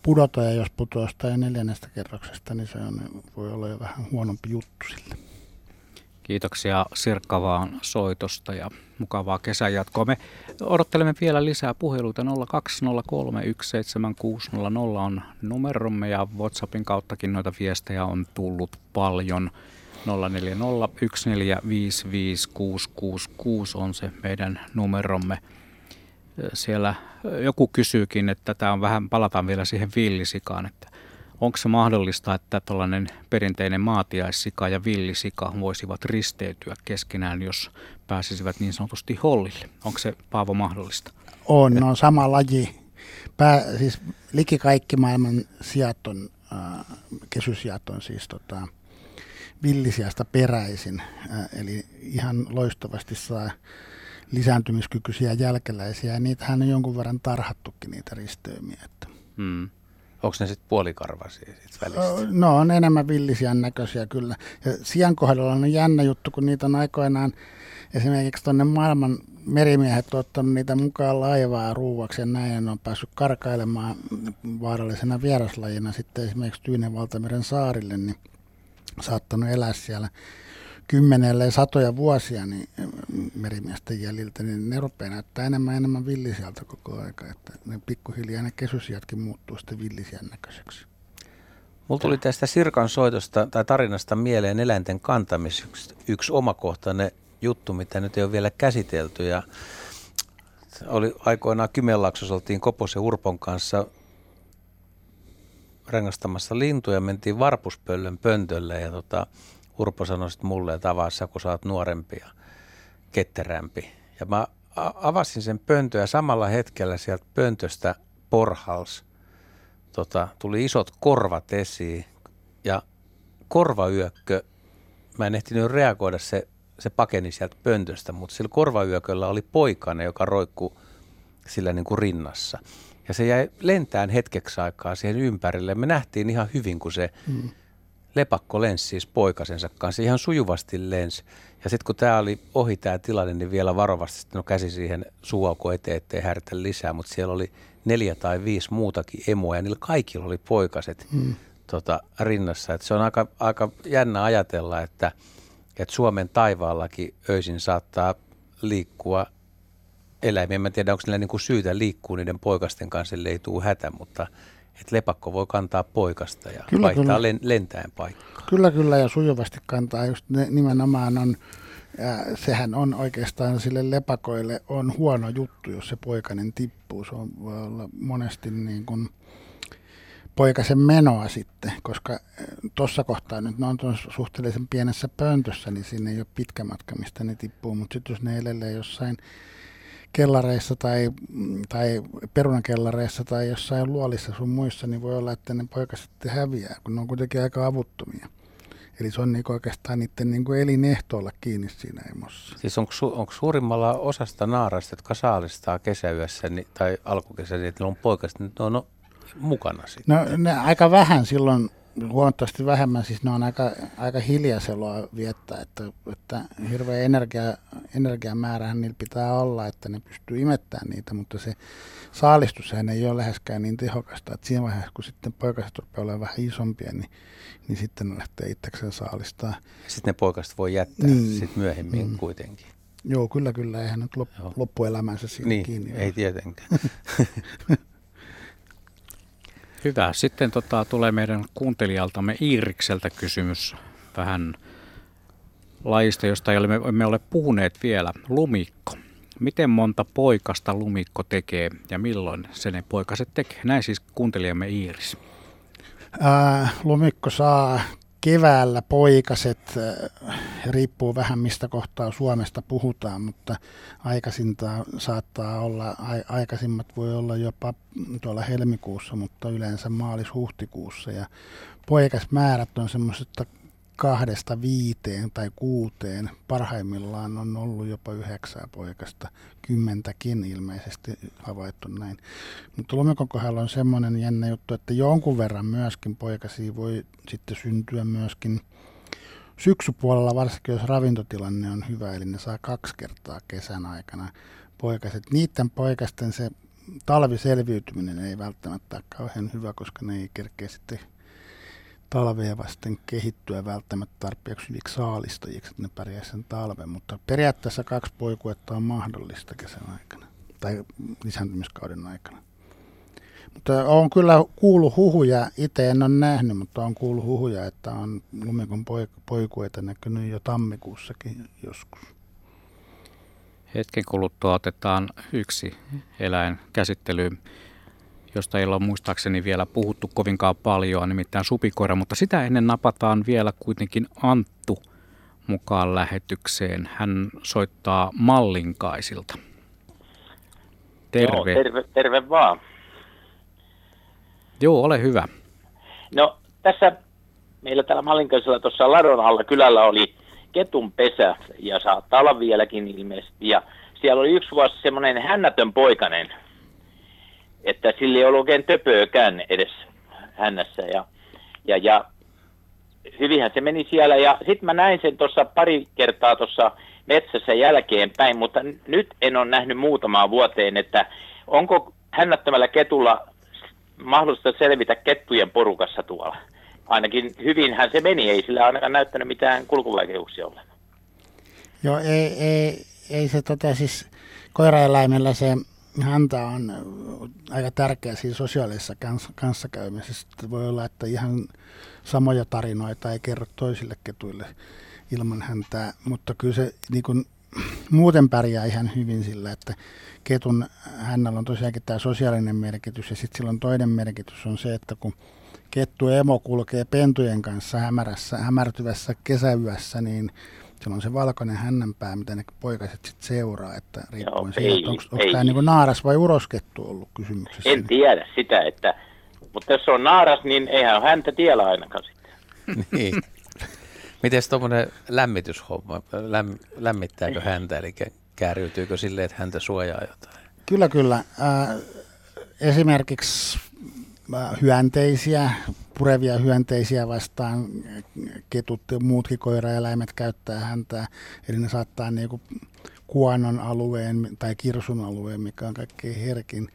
pudota ja jos putoaa sitä neljännestä kerroksesta, niin se on, voi olla jo vähän huonompi juttu sille. Kiitoksia Sirkka vaan soitosta ja mukavaa kesän jatkoa. Me odottelemme vielä lisää puheluita 020317600 on numeromme ja WhatsAppin kauttakin noita viestejä on tullut paljon. 0401455666 on se meidän numeromme siellä joku kysyykin, että tämä on vähän, palataan vielä siihen villisikaan, että onko se mahdollista, että tällainen perinteinen maatiaissika ja villisika voisivat risteytyä keskenään, jos pääsisivät niin sanotusti hollille? Onko se Paavo mahdollista? On, no sama laji. Pää, siis liki kaikki maailman sijat on, äh, kesysijat on siis tota, villisiasta peräisin, äh, eli ihan loistavasti saa lisääntymiskykyisiä jälkeläisiä, ja niitähän on jonkun verran tarhattukin niitä risteymiä. Että. Hmm. Onko ne sitten puolikarvaisia sit välistä? No on enemmän villisiän näköisiä kyllä. Ja sian kohdalla on jännä juttu, kun niitä on aikoinaan esimerkiksi tuonne maailman merimiehet ottanut niitä mukaan laivaa ruuaksi ja näin on päässyt karkailemaan vaarallisena vieraslajina sitten esimerkiksi Tyynen valtameren saarille, niin saattanut elää siellä kymmenelle satoja vuosia niin merimiesten jäljiltä, niin ne rupeaa näyttää enemmän enemmän villisieltä koko aika. Että ne pikkuhiljaa ne kesysiatkin muuttuu sitten villisien näköiseksi. Mulla tuli tästä Sirkan soitosta tai tarinasta mieleen eläinten kantamis yksi, yksi omakohtainen juttu, mitä nyt ei ole vielä käsitelty. Ja oli aikoinaan Kymenlaaksossa, oltiin Koposen Urpon kanssa rengastamassa lintuja, mentiin Varpuspöllön pöntölle ja tota, Urpo sanoi sitten mulle, että avassa, kun sä oot nuorempi ja ketterämpi. Ja mä avasin sen pöntön ja samalla hetkellä sieltä pöntöstä porhals tota, tuli isot korvat esiin ja korvayökkö, mä en ehtinyt reagoida, se, se pakeni sieltä pöntöstä, mutta sillä korvayököllä oli poikane, joka roikkuu sillä niin kuin rinnassa. Ja se jäi lentään hetkeksi aikaa siihen ympärille. Me nähtiin ihan hyvin, kun se mm lepakko lensi siis poikasensa kanssa, ihan sujuvasti lens. Ja sitten kun tämä oli ohi tämä tilanne, niin vielä varovasti sitten no käsi siihen suuauko eteen, ettei härtä lisää, mutta siellä oli neljä tai viisi muutakin emoa ja niillä kaikilla oli poikaset. Hmm. tota, rinnassa. Et se on aika, aika jännä ajatella, että, että Suomen taivaallakin öisin saattaa liikkua eläimiä. En tiedä, onko niillä niinku syytä liikkua niiden poikasten kanssa, ei tule hätä, mutta että lepakko voi kantaa poikasta ja kyllä, vaihtaa kyllä. Len, lentäen paikkaa. Kyllä, kyllä ja sujuvasti kantaa. Just ne, nimenomaan on, ja sehän on oikeastaan sille lepakoille on huono juttu, jos se poikainen tippuu. Se on, voi olla monesti niin kuin poikasen menoa sitten, koska tuossa kohtaa nyt ne on suhteellisen pienessä pöntössä, niin siinä ei ole pitkä matka, mistä ne tippuu, mutta sitten jos ne elelee jossain kellareissa tai, tai perunakellareissa tai jossain luolissa sun muissa, niin voi olla, että ne poikaset häviää, kun ne on kuitenkin aika avuttomia. Eli se on niin oikeastaan niiden niin kuin elinehtoolla kiinni siinä emossa. Siis onko, su, onko suurimmalla osasta naarasta, jotka saalistaa kesäyössä niin, tai alkukesällä, niin että on poikaset, niin ne on mukana sitten? No ne aika vähän silloin huomattavasti vähemmän, siis ne on aika, aika hiljaiseloa viettää, että, että hirveä energia, energiamäärähän niillä pitää olla, että ne pystyy imettämään niitä, mutta se saalistus ei ole läheskään niin tehokasta, että siinä vaiheessa, kun sitten poikaset rupeaa olemaan vähän isompia, niin, niin sitten ne lähtee itsekseen saalistaa. Sitten ne poikaset voi jättää niin. sitten myöhemmin mm. kuitenkin. Joo, kyllä, kyllä. Eihän nyt lop- loppuelämänsä siinä niin, kiinni ei ole. tietenkään. Hyvä. Sitten tota, tulee meidän kuuntelijaltamme Iirikseltä kysymys vähän lajista, josta ei ole, ole puhuneet vielä. Lumikko. Miten monta poikasta lumikko tekee ja milloin se ne poikaset tekee? Näin siis kuuntelijamme Iiris. Ää, lumikko saa keväällä poikaset, äh, riippuu vähän mistä kohtaa Suomesta puhutaan, mutta aikaisinta saattaa olla, aikaisimmat voi olla jopa tuolla helmikuussa, mutta yleensä maalis-huhtikuussa. Ja poikasmäärät on semmoiset kahdesta viiteen tai kuuteen. Parhaimmillaan on ollut jopa yhdeksää poikasta, kymmentäkin ilmeisesti havaittu näin. Mutta lumikon kohdalla on semmoinen jännä juttu, että jonkun verran myöskin poikasi voi sitten syntyä myöskin syksypuolella, varsinkin jos ravintotilanne on hyvä, eli ne saa kaksi kertaa kesän aikana poikaset. Niiden poikasten se talviselviytyminen ei välttämättä ole kauhean hyvä, koska ne ei kerkeä sitten talvea vasten kehittyä välttämättä tarpeeksi hyviksi saalistajiksi, että ne pärjää sen talven, mutta periaatteessa kaksi poikuetta on mahdollista kesän aikana tai lisääntymiskauden aikana. Mutta on kyllä kuullut huhuja, itse en ole nähnyt, mutta on kuullut huhuja, että on lumikon poikueita näkynyt jo tammikuussakin joskus. Hetken kuluttua otetaan yksi eläin käsittelyyn josta ei ole muistaakseni vielä puhuttu kovinkaan paljon, nimittäin supikoira, mutta sitä ennen napataan vielä kuitenkin Anttu mukaan lähetykseen. Hän soittaa Mallinkaisilta. Terve. Joo, terve, terve vaan. Joo, ole hyvä. No tässä meillä täällä Mallinkaisella tuossa ladon alla kylällä oli ketun pesä ja saattaa olla vieläkin ilmeisesti. Ja siellä oli yksi vuosi semmoinen hännätön poikainen, että sillä ei ollut oikein töpöäkään edes hännässä. Ja, ja, ja hyvinhän se meni siellä. Ja sitten mä näin sen tuossa pari kertaa tuossa metsässä jälkeenpäin, mutta nyt en ole nähnyt muutamaan vuoteen, että onko hännättämällä ketulla mahdollista selvitä kettujen porukassa tuolla. Ainakin hyvinhän se meni, ei sillä ainakaan näyttänyt mitään kulkuvaikeuksia ole. Joo, ei, ei, ei se tota siis koiraeläimellä se häntä on aika tärkeä siinä sosiaalisessa kanssakäymisessä. Voi olla, että ihan samoja tarinoita ei kerro toisille ketuille ilman häntä, mutta kyllä se niin kuin, muuten pärjää ihan hyvin sillä, että ketun hännällä on tosiaankin tämä sosiaalinen merkitys ja sitten silloin toinen merkitys on se, että kun kettu emo kulkee pentujen kanssa hämärässä, hämärtyvässä kesäyössä, niin siellä on se valkoinen hännänpää, mitä ne poikaset sitten seuraa, että riippuen siitä, että onko tämä niin naaras vai uroskettu ollut kysymyksessä. En tiedä sitä, että, mutta jos on naaras, niin eihän häntä tiellä ainakaan sitten. niin. Miten tuommoinen lämmityshomma, lämm, lämmittääkö häntä, eli kääriytyykö silleen, että häntä suojaa jotain? Kyllä, kyllä. Äh, esimerkiksi hyönteisiä, purevia hyönteisiä vastaan ketut ja muutkin koiraeläimet käyttää häntä, eli ne saattaa niinku Kuonon alueen tai Kirsun alueen, mikä on kaikkein herkin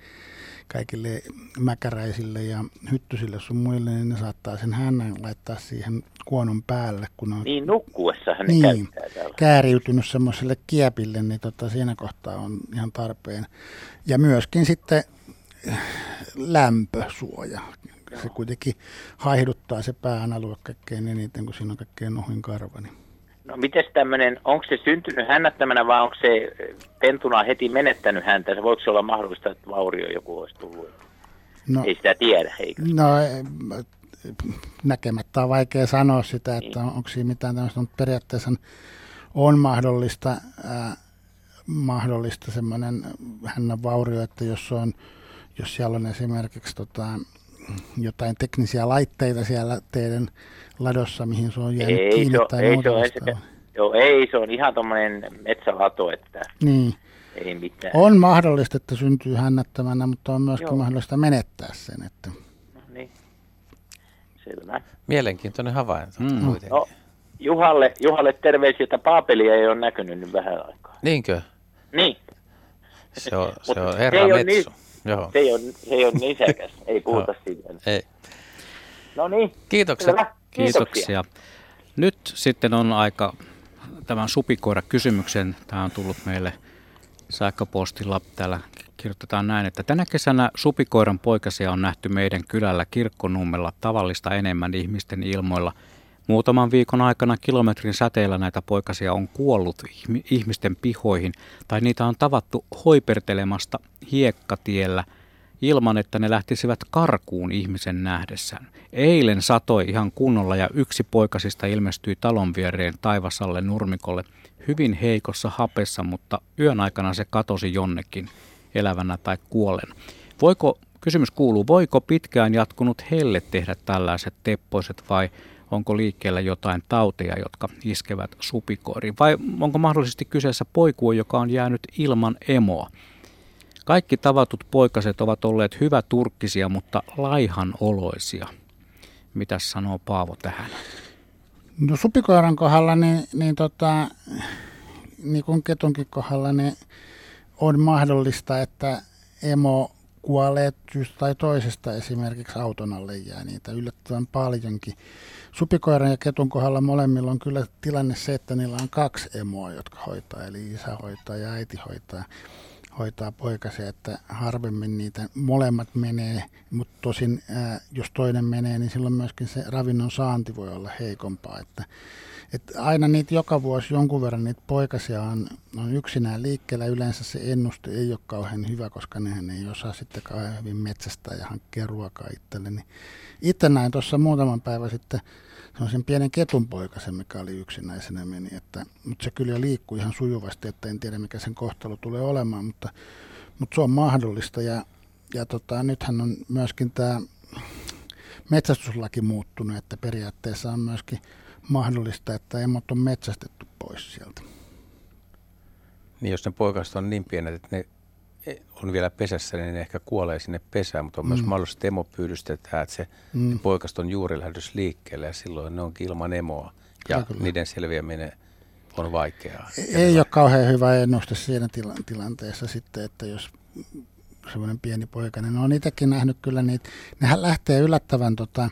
kaikille mäkäräisille ja hyttysille sun muille, niin ne saattaa sen hännän laittaa siihen kuonon päälle. Kun on, niin nukkuessa hän niin, kääriytynyt semmoiselle kiepille, niin tota, siinä kohtaa on ihan tarpeen. Ja myöskin sitten lämpösuoja. Se kuitenkin haihduttaa se pään alue kaikkein eniten, kun siinä on kaikkein nohin karva. Niin. No miten tämmöinen, onko se syntynyt hännättämänä vai onko se pentuna heti menettänyt häntä? Se voiko se olla mahdollista, että vaurio joku olisi tullut? No, ei sitä tiedä, eikö? No näkemättä on vaikea sanoa sitä, että niin. onko siinä mitään tämmöistä, mutta periaatteessa on mahdollista, äh, mahdollista semmoinen hännän vaurio, että jos, on, jos siellä on esimerkiksi tota, jotain teknisiä laitteita siellä teidän ladossa, mihin se on jäänyt ei, kiinni se, tai ei, muuta se, ei, Joo, ei, se on ihan tuommoinen metsälato, että niin. ei mitään. On mahdollista, että syntyy hännättämänä, mutta on myöskin Joo. mahdollista menettää sen. Että... No niin, selvä. Mielenkiintoinen havainto mm. No, Juhalle, Juhalle terveisiä, että Paapelia ei ole näkynyt nyt vähän aikaa. Niinkö? Niin. Se on, se on herra se Metsu. Niin, Joo. Se ei ole, se ei ole nisäkäs, ei puhuta siitä. Ei. No niin. Kiitokset. Kiitoksia. Kiitoksia. Nyt sitten on aika tämän supikoira kysymyksen. Tämä on tullut meille sähköpostilla. Täällä kirjoitetaan näin, että tänä kesänä supikoiran poikasia on nähty meidän kylällä kirkkonummella tavallista enemmän ihmisten ilmoilla. Muutaman viikon aikana kilometrin säteellä näitä poikasia on kuollut ihmisten pihoihin tai niitä on tavattu hoipertelemasta hiekkatiellä – ilman, että ne lähtisivät karkuun ihmisen nähdessään. Eilen satoi ihan kunnolla ja yksi poikasista ilmestyi talon viereen taivasalle nurmikolle hyvin heikossa hapessa, mutta yön aikana se katosi jonnekin elävänä tai kuollen. Voiko, kysymys kuuluu, voiko pitkään jatkunut helle tehdä tällaiset teppoiset vai onko liikkeellä jotain tauteja, jotka iskevät supikoiriin? Vai onko mahdollisesti kyseessä poikue, joka on jäänyt ilman emoa? Kaikki tavatut poikaset ovat olleet hyvä turkkisia, mutta laihan oloisia. Mitä sanoo Paavo tähän? No supikoiran kohdalla, niin, niin, tota, niin kuin ketunkin kohdalla, niin on mahdollista, että emo kuolee syystä tai toisesta esimerkiksi auton alle jää niitä yllättävän paljonkin. Supikoiran ja ketun kohdalla molemmilla on kyllä tilanne se, että niillä on kaksi emoa, jotka hoitaa, eli isä hoitaa ja äiti hoitaa hoitaa poikasia, että harvemmin niitä molemmat menee, mutta tosin ää, jos toinen menee, niin silloin myöskin se ravinnon saanti voi olla heikompaa. Että, että aina niitä joka vuosi jonkun verran niitä poikasia on, on yksinään liikkeellä. Yleensä se ennuste ei ole kauhean hyvä, koska nehän ei osaa sitten kauhean hyvin metsästää ja hankkia ruokaa itselle. itse näin tuossa muutaman päivän sitten sen pienen ketunpoikasen, mikä oli yksinäisenä meni. Että, mutta se kyllä liikkuu ihan sujuvasti, että en tiedä mikä sen kohtalo tulee olemaan, mutta, mutta se on mahdollista. Ja, ja tota, nythän on myöskin tämä metsästyslaki muuttunut, että periaatteessa on myöskin mahdollista, että emot on metsästetty pois sieltä. Niin jos ne poikaset on niin pienet, että ne on vielä pesässä, niin ne ehkä kuolee sinne pesään, mutta on mm. myös mahdollista, että emo pyydystetään, että se mm. poikasta on juuri lähdössä liikkeelle ja silloin ne onkin ilman emoa ja Kyllä. niiden selviäminen on vaikeaa. Ei, ei ole kauhean hyvä ennuste siinä tila- tilanteessa sitten, että jos semmoinen pieni poika, niin on itsekin nähnyt kyllä niitä, nehän lähtee yllättävän tota,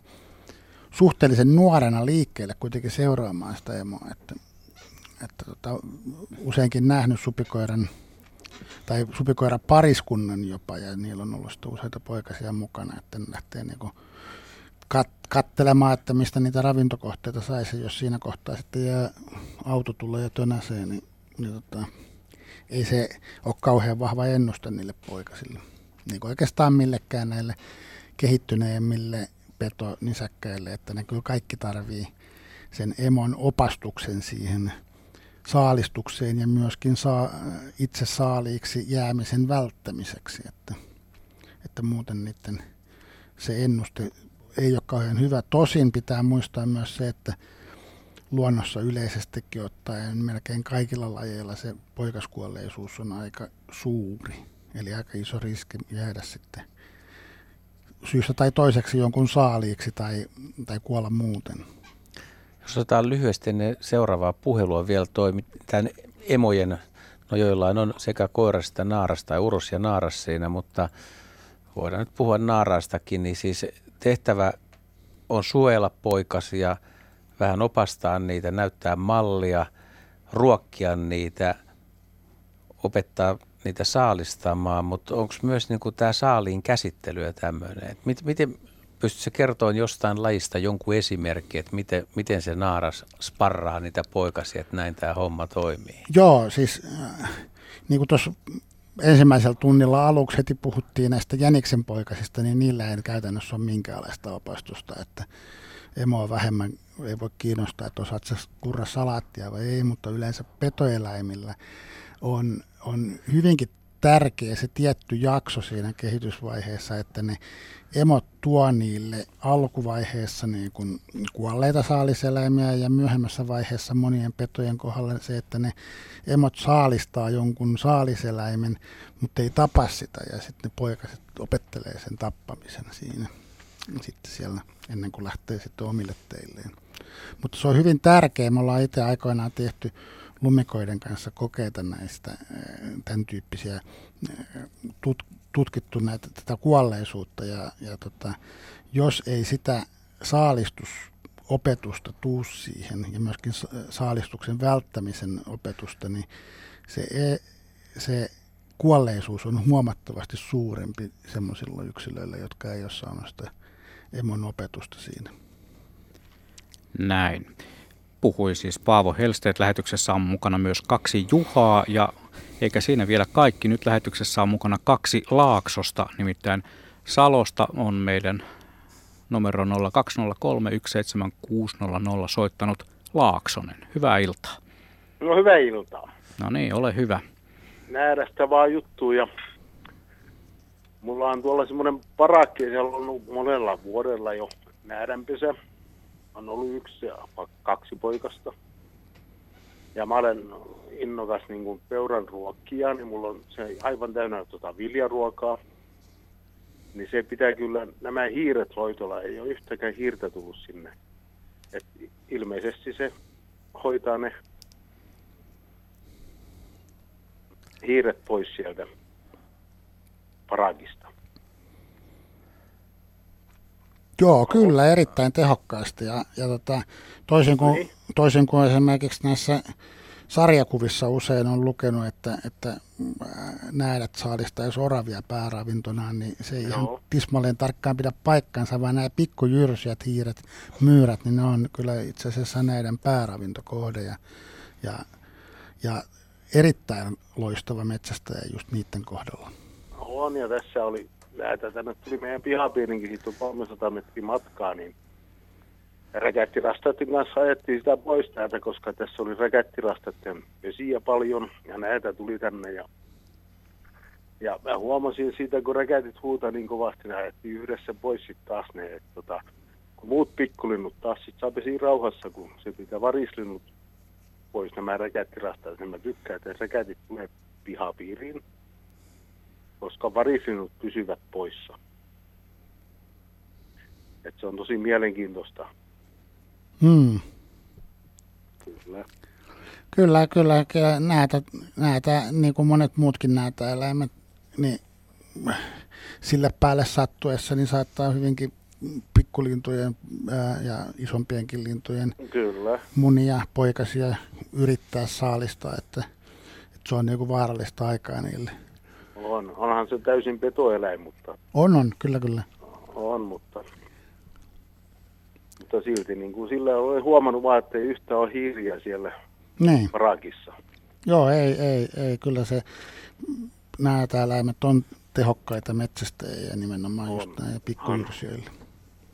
suhteellisen nuorena liikkeelle kuitenkin seuraamaan sitä emoa, että, että tota, useinkin nähnyt supikoiran tai supikoira pariskunnan jopa, ja niillä on ollut useita poikasia mukana, että ne lähtee niin kat- kattelemaan, että mistä niitä ravintokohteita saisi, jos siinä kohtaa sitten jää, auto tulee ja tönäsee, niin, niin tota, ei se ole kauhean vahva ennuste niille poikasille. Niin kuin oikeastaan millekään näille kehittyneemmille petonisäkkäille, että ne kyllä kaikki tarvii sen emon opastuksen siihen saalistukseen ja myöskin saa, itse saaliiksi jäämisen välttämiseksi, että, että muuten niiden se ennuste ei ole kauhean hyvä. Tosin pitää muistaa myös se, että luonnossa yleisestikin ottaen melkein kaikilla lajeilla se poikaskuolleisuus on aika suuri. Eli aika iso riski jäädä sitten syystä tai toiseksi jonkun saaliiksi tai, tai kuolla muuten. Jos otetaan lyhyesti ennen seuraavaa puhelua vielä toi, tämän emojen No joillain on sekä koirasta että naarasta, tai urus ja naaras siinä, mutta voidaan nyt puhua naaraastakin, niin siis tehtävä on suojella poikasia, vähän opastaa niitä, näyttää mallia, ruokkia niitä, opettaa niitä saalistamaan, mutta onko myös niin tämä saaliin käsittely ja tämmöinen? Miten, miten pystytkö kertoa jostain lajista jonkun esimerkki, että miten, miten se naaras sparraa niitä poikasia, että näin tämä homma toimii? Joo, siis äh, niin kuin tuossa ensimmäisellä tunnilla aluksi heti puhuttiin näistä jäniksen poikasista, niin niillä ei käytännössä ole minkäänlaista opastusta, että emoa vähemmän ei voi kiinnostaa, että osaat kurra salaattia vai ei, mutta yleensä petoeläimillä on, on hyvinkin tärkeä se tietty jakso siinä kehitysvaiheessa, että ne emot tuo niille alkuvaiheessa niin kuin kuolleita saaliseläimiä ja myöhemmässä vaiheessa monien petojen kohdalla se, että ne emot saalistaa jonkun saaliseläimen, mutta ei tapa sitä ja sitten ne poikaset opettelee sen tappamisen siinä sitten siellä ennen kuin lähtee sitten omille teilleen. Mutta se on hyvin tärkeä. Me ollaan itse aikoinaan tehty lumikoiden kanssa kokeita näistä tämän tyyppisiä tut, tutkittu näitä, tätä kuolleisuutta ja, ja tota, jos ei sitä saalistusopetusta tuu siihen ja myöskin saalistuksen välttämisen opetusta, niin se, e, se kuolleisuus on huomattavasti suurempi sellaisilla yksilöillä, jotka ei ole saanut sitä emon opetusta siinä. Näin. Puhui siis Paavo Helsteet. Lähetyksessä on mukana myös kaksi Juhaa ja eikä siinä vielä kaikki. Nyt lähetyksessä on mukana kaksi Laaksosta, nimittäin Salosta on meidän numero 0203 17600 soittanut Laaksonen. Hyvää iltaa. No hyvää iltaa. No niin, ole hyvä. Nähdästä vaan juttuja. Mulla on tuolla semmoinen parakki, siellä on ollut monella vuodella jo näädänpesä. On ollut yksi ja kaksi poikasta. Ja mä olen innokas niin kuin peuran ruokkia, niin mulla on se aivan täynnä tota viljaruokaa. Niin se pitää kyllä, nämä hiiret hoitolla, ei ole yhtäkään hiirtä tullut sinne. Et ilmeisesti se hoitaa ne hiiret pois sieltä paragista. Joo, kyllä, erittäin tehokkaasti. Ja, ja tota, toisin, kuin, niin. toisin kuin esimerkiksi näissä sarjakuvissa usein on lukenut, että, että näädät saalistaisi oravia pääravintonaan, niin se ei Joo. ihan tismalleen tarkkaan pidä paikkansa, vaan nämä pikkujyrsijät, hiiret, myyrät, niin ne on kyllä itse asiassa näiden pääravintokohde ja, ja, ja erittäin loistava metsästäjä just niiden kohdalla. On ja tässä oli näitä, tänne tuli meidän pihapiirinkin, siitä on 300 metriä matkaa, niin räkättirastaiden kanssa ajettiin sitä pois täältä, koska tässä oli räkättirastaiden vesiä paljon ja näitä tuli tänne. Ja, ja mä huomasin siitä, kun räkätit huuta niin kovasti, ne ajettiin yhdessä pois sitten taas ne. Et, tota, kun muut pikkulinnut taas sitten saa pesiä rauhassa, kun se pitää varislinnut pois nämä räkättirastat, niin mä tykkään, että räkätit tulee pihapiiriin, koska varislinnut pysyvät poissa. Et se on tosi mielenkiintoista Hmm. Kyllä. Kyllä, kyllä. Näitä, näitä, niin kuin monet muutkin näitä eläimet, niin sille päälle sattuessa, niin saattaa hyvinkin pikkulintujen ää, ja isompienkin lintujen Kyllä. munia, poikasia yrittää saalistaa, että, että se on niin kuin vaarallista aikaa niille. On, onhan se täysin petoeläin, mutta... On, on, kyllä, kyllä. On, mutta mutta silti niin kuin sillä olen huomannut vaan, että ei yhtään ole hiiriä siellä niin. parakissa. Joo, ei, ei, ei, kyllä se, nämä eläimet on tehokkaita metsästäjiä nimenomaan on. just näin pikkujyrsijöillä.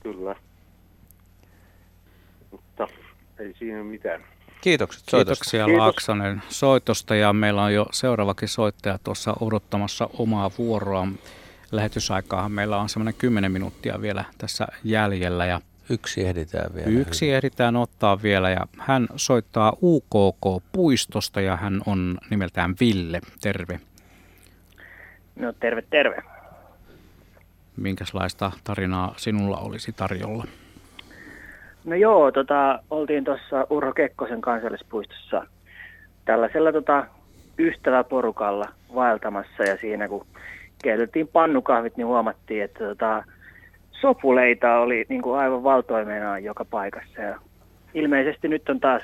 Kyllä. Mutta ei siinä mitään. Kiitokset soitosta. Kiitoksia Kiitos. Laaksonen soitosta ja meillä on jo seuraavakin soittaja tuossa odottamassa omaa vuoroa. Lähetysaikaahan meillä on semmoinen 10 minuuttia vielä tässä jäljellä ja Yksi ehditään vielä. Yksi hyvin. ehditään ottaa vielä ja hän soittaa UKK-puistosta ja hän on nimeltään Ville. Terve. No terve, terve. Minkälaista tarinaa sinulla olisi tarjolla? No joo, tota, oltiin tuossa Urho Kekkosen kansallispuistossa tällaisella tota, ystäväporukalla vaeltamassa ja siinä kun keitettiin pannukahvit, niin huomattiin, että tota, sopuleita oli niin kuin aivan valtoimenaan joka paikassa. Ja ilmeisesti nyt on taas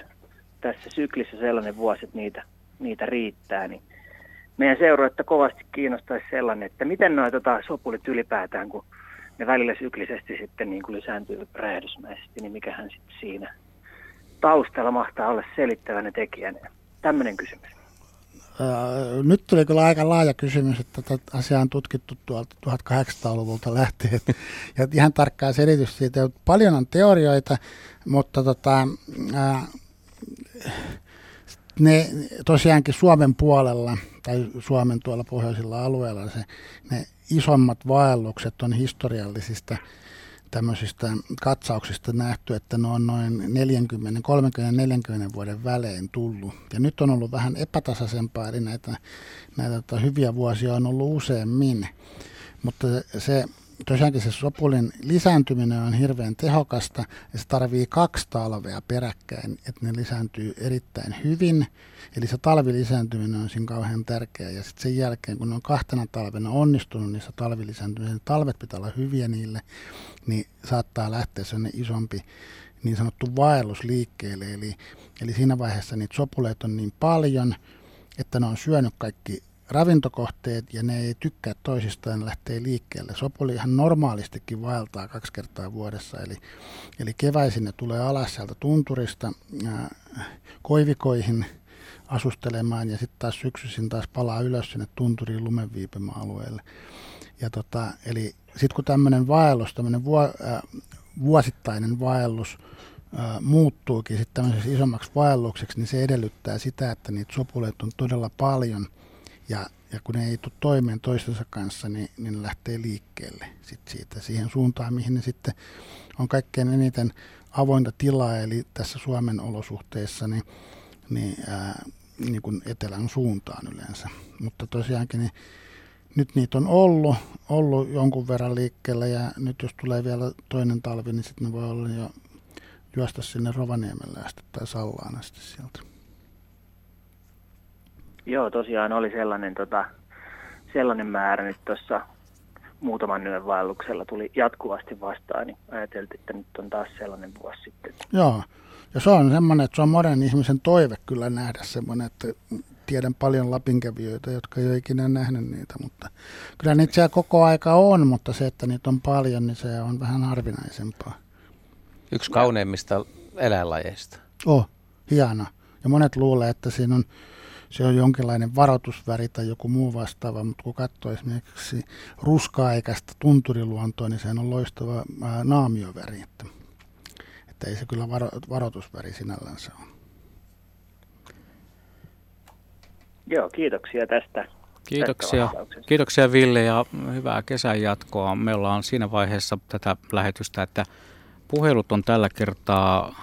tässä syklissä sellainen vuosi, että niitä, niitä riittää. Niin meidän seuroita kovasti kiinnostaisi sellainen, että miten nuo tota, sopulit ylipäätään, kun ne välillä syklisesti sitten niin kuin lisääntyy räjähdysmäisesti, niin mikähän sitten siinä taustalla mahtaa olla selittävänä tekijänä. Tämmöinen kysymys. Nyt tuli kyllä aika laaja kysymys, että tätä asiaa on tutkittu tuolta 1800-luvulta lähtien. Ja ihan tarkkaa selitys siitä. Paljon on teorioita, mutta tota, ne tosiaankin Suomen puolella tai Suomen tuolla pohjoisilla alueilla se, ne isommat vaellukset on historiallisista tämmöisistä katsauksista nähty, että ne on noin 40, 30, 40 vuoden välein tullut. Ja nyt on ollut vähän epätasaisempaa, eli näitä, näitä tota hyviä vuosia on ollut useammin. Mutta se tosiaankin se sopulin lisääntyminen on hirveän tehokasta ja se tarvii kaksi talvea peräkkäin, että ne lisääntyy erittäin hyvin. Eli se talvilisääntyminen on siinä kauhean tärkeää ja sitten sen jälkeen, kun ne on kahtena talvena onnistunut niissä talvilisääntymisissä, talvet pitää olla hyviä niille, niin saattaa lähteä sellainen isompi niin sanottu vaellus liikkeelle. Eli, eli siinä vaiheessa niitä sopuleita on niin paljon, että ne on syönyt kaikki ravintokohteet ja ne ei tykkää toisistaan lähtee liikkeelle. Sopuli ihan normaalistikin vaeltaa kaksi kertaa vuodessa, eli, eli keväisin ne tulee alas sieltä tunturista koivikoihin asustelemaan ja sitten taas syksyisin taas palaa ylös sinne tunturiin lumenviipemäalueelle. Ja tota, eli sitten kun tämmöinen vaellus, tämmöinen vuo, ää, vuosittainen vaellus ää, muuttuukin sitten tämmöiseksi isommaksi vaellukseksi, niin se edellyttää sitä, että niitä sopuleita on todella paljon – ja, ja kun ne ei tule toimeen toistensa kanssa, niin, niin ne lähtee liikkeelle sit siitä siihen suuntaan, mihin ne sitten on kaikkein eniten avointa tilaa, eli tässä Suomen olosuhteissa niin, niin, ää, niin kuin etelän suuntaan yleensä. Mutta tosiaankin niin, nyt niitä on ollut, ollut jonkun verran liikkeellä ja nyt jos tulee vielä toinen talvi, niin sitten ne voi olla jo juosta sinne Rovaniemelle asti tai Sallaan asti sieltä. Joo, tosiaan oli sellainen, tota, sellainen määrä nyt tuossa muutaman yön vaelluksella tuli jatkuvasti vastaan, niin ajateltiin, että nyt on taas sellainen vuosi sitten. Joo, ja se on semmoinen, että se on monen ihmisen toive kyllä nähdä semmoinen, että tiedän paljon lapinkävijöitä, jotka ei ole ikinä nähnyt niitä, mutta kyllä niitä siellä koko aika on, mutta se, että niitä on paljon, niin se on vähän harvinaisempaa. Yksi kauneimmista eläinlajeista. Oh, hieno. Ja monet luulee, että siinä on se on jonkinlainen varoitusväri tai joku muu vastaava, mutta kun katsoo esimerkiksi ruska-aikaista tunturiluontoa, niin se on loistava ää, naamioväri, että, että ei se kyllä varo, varoitusväri sinällänsä ole. Joo, kiitoksia tästä. Kiitoksia, kiitoksia Ville ja hyvää kesän jatkoa. Me ollaan siinä vaiheessa tätä lähetystä, että puhelut on tällä kertaa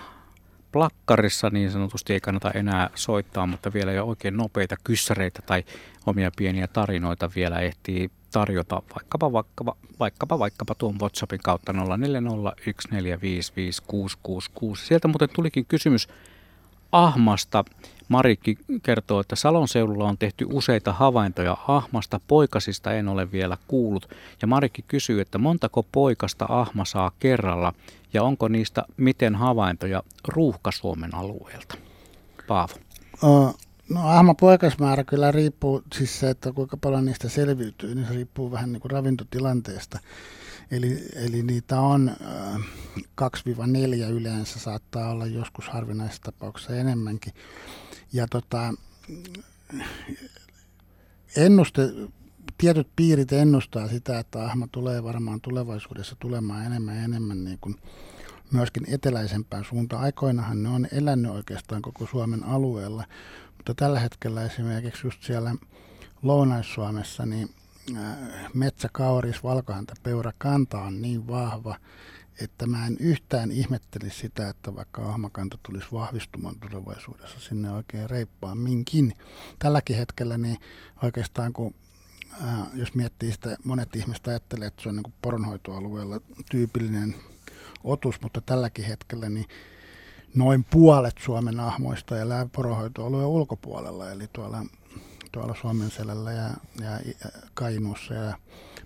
plakkarissa niin sanotusti ei kannata enää soittaa, mutta vielä jo oikein nopeita kyssäreitä tai omia pieniä tarinoita vielä ehtii tarjota vaikkapa, vaikkapa, vaikkapa, vaikkapa tuon WhatsAppin kautta 0401455666. Sieltä muuten tulikin kysymys ahmasta. Marikki kertoo, että Salon seudulla on tehty useita havaintoja ahmasta, poikasista en ole vielä kuullut. Ja Marikki kysyy, että montako poikasta ahma saa kerralla ja onko niistä miten havaintoja Ruuhka-Suomen alueelta? Paavo. No ahma poikasmäärä kyllä riippuu, siis se, että kuinka paljon niistä selviytyy, niin se riippuu vähän niin kuin ravintotilanteesta. Eli, eli niitä on äh, 2-4 yleensä, saattaa olla joskus harvinaisessa tapauksessa enemmänkin. Ja tota, ennuste, tietyt piirit ennustaa sitä, että ahma tulee varmaan tulevaisuudessa tulemaan enemmän ja enemmän niin kuin myöskin eteläisempään suuntaan. Aikoinahan ne on elänyt oikeastaan koko Suomen alueella, mutta tällä hetkellä esimerkiksi just siellä Lounais-Suomessa, niin metsäkauris, valkohäntä, peura kanta on niin vahva, että mä en yhtään ihmettelisi sitä, että vaikka ahmakanta tulisi vahvistumaan tulevaisuudessa sinne oikein reippaan minkin. Tälläkin hetkellä niin oikeastaan kun äh, jos miettii sitä, monet ihmiset ajattelee, että se on niin poronhoitoalueella tyypillinen otus, mutta tälläkin hetkellä niin noin puolet Suomen ahmoista elää poronhoitoalueen ulkopuolella, eli tuolla tuolla Suomen selällä ja, ja Kainuussa ja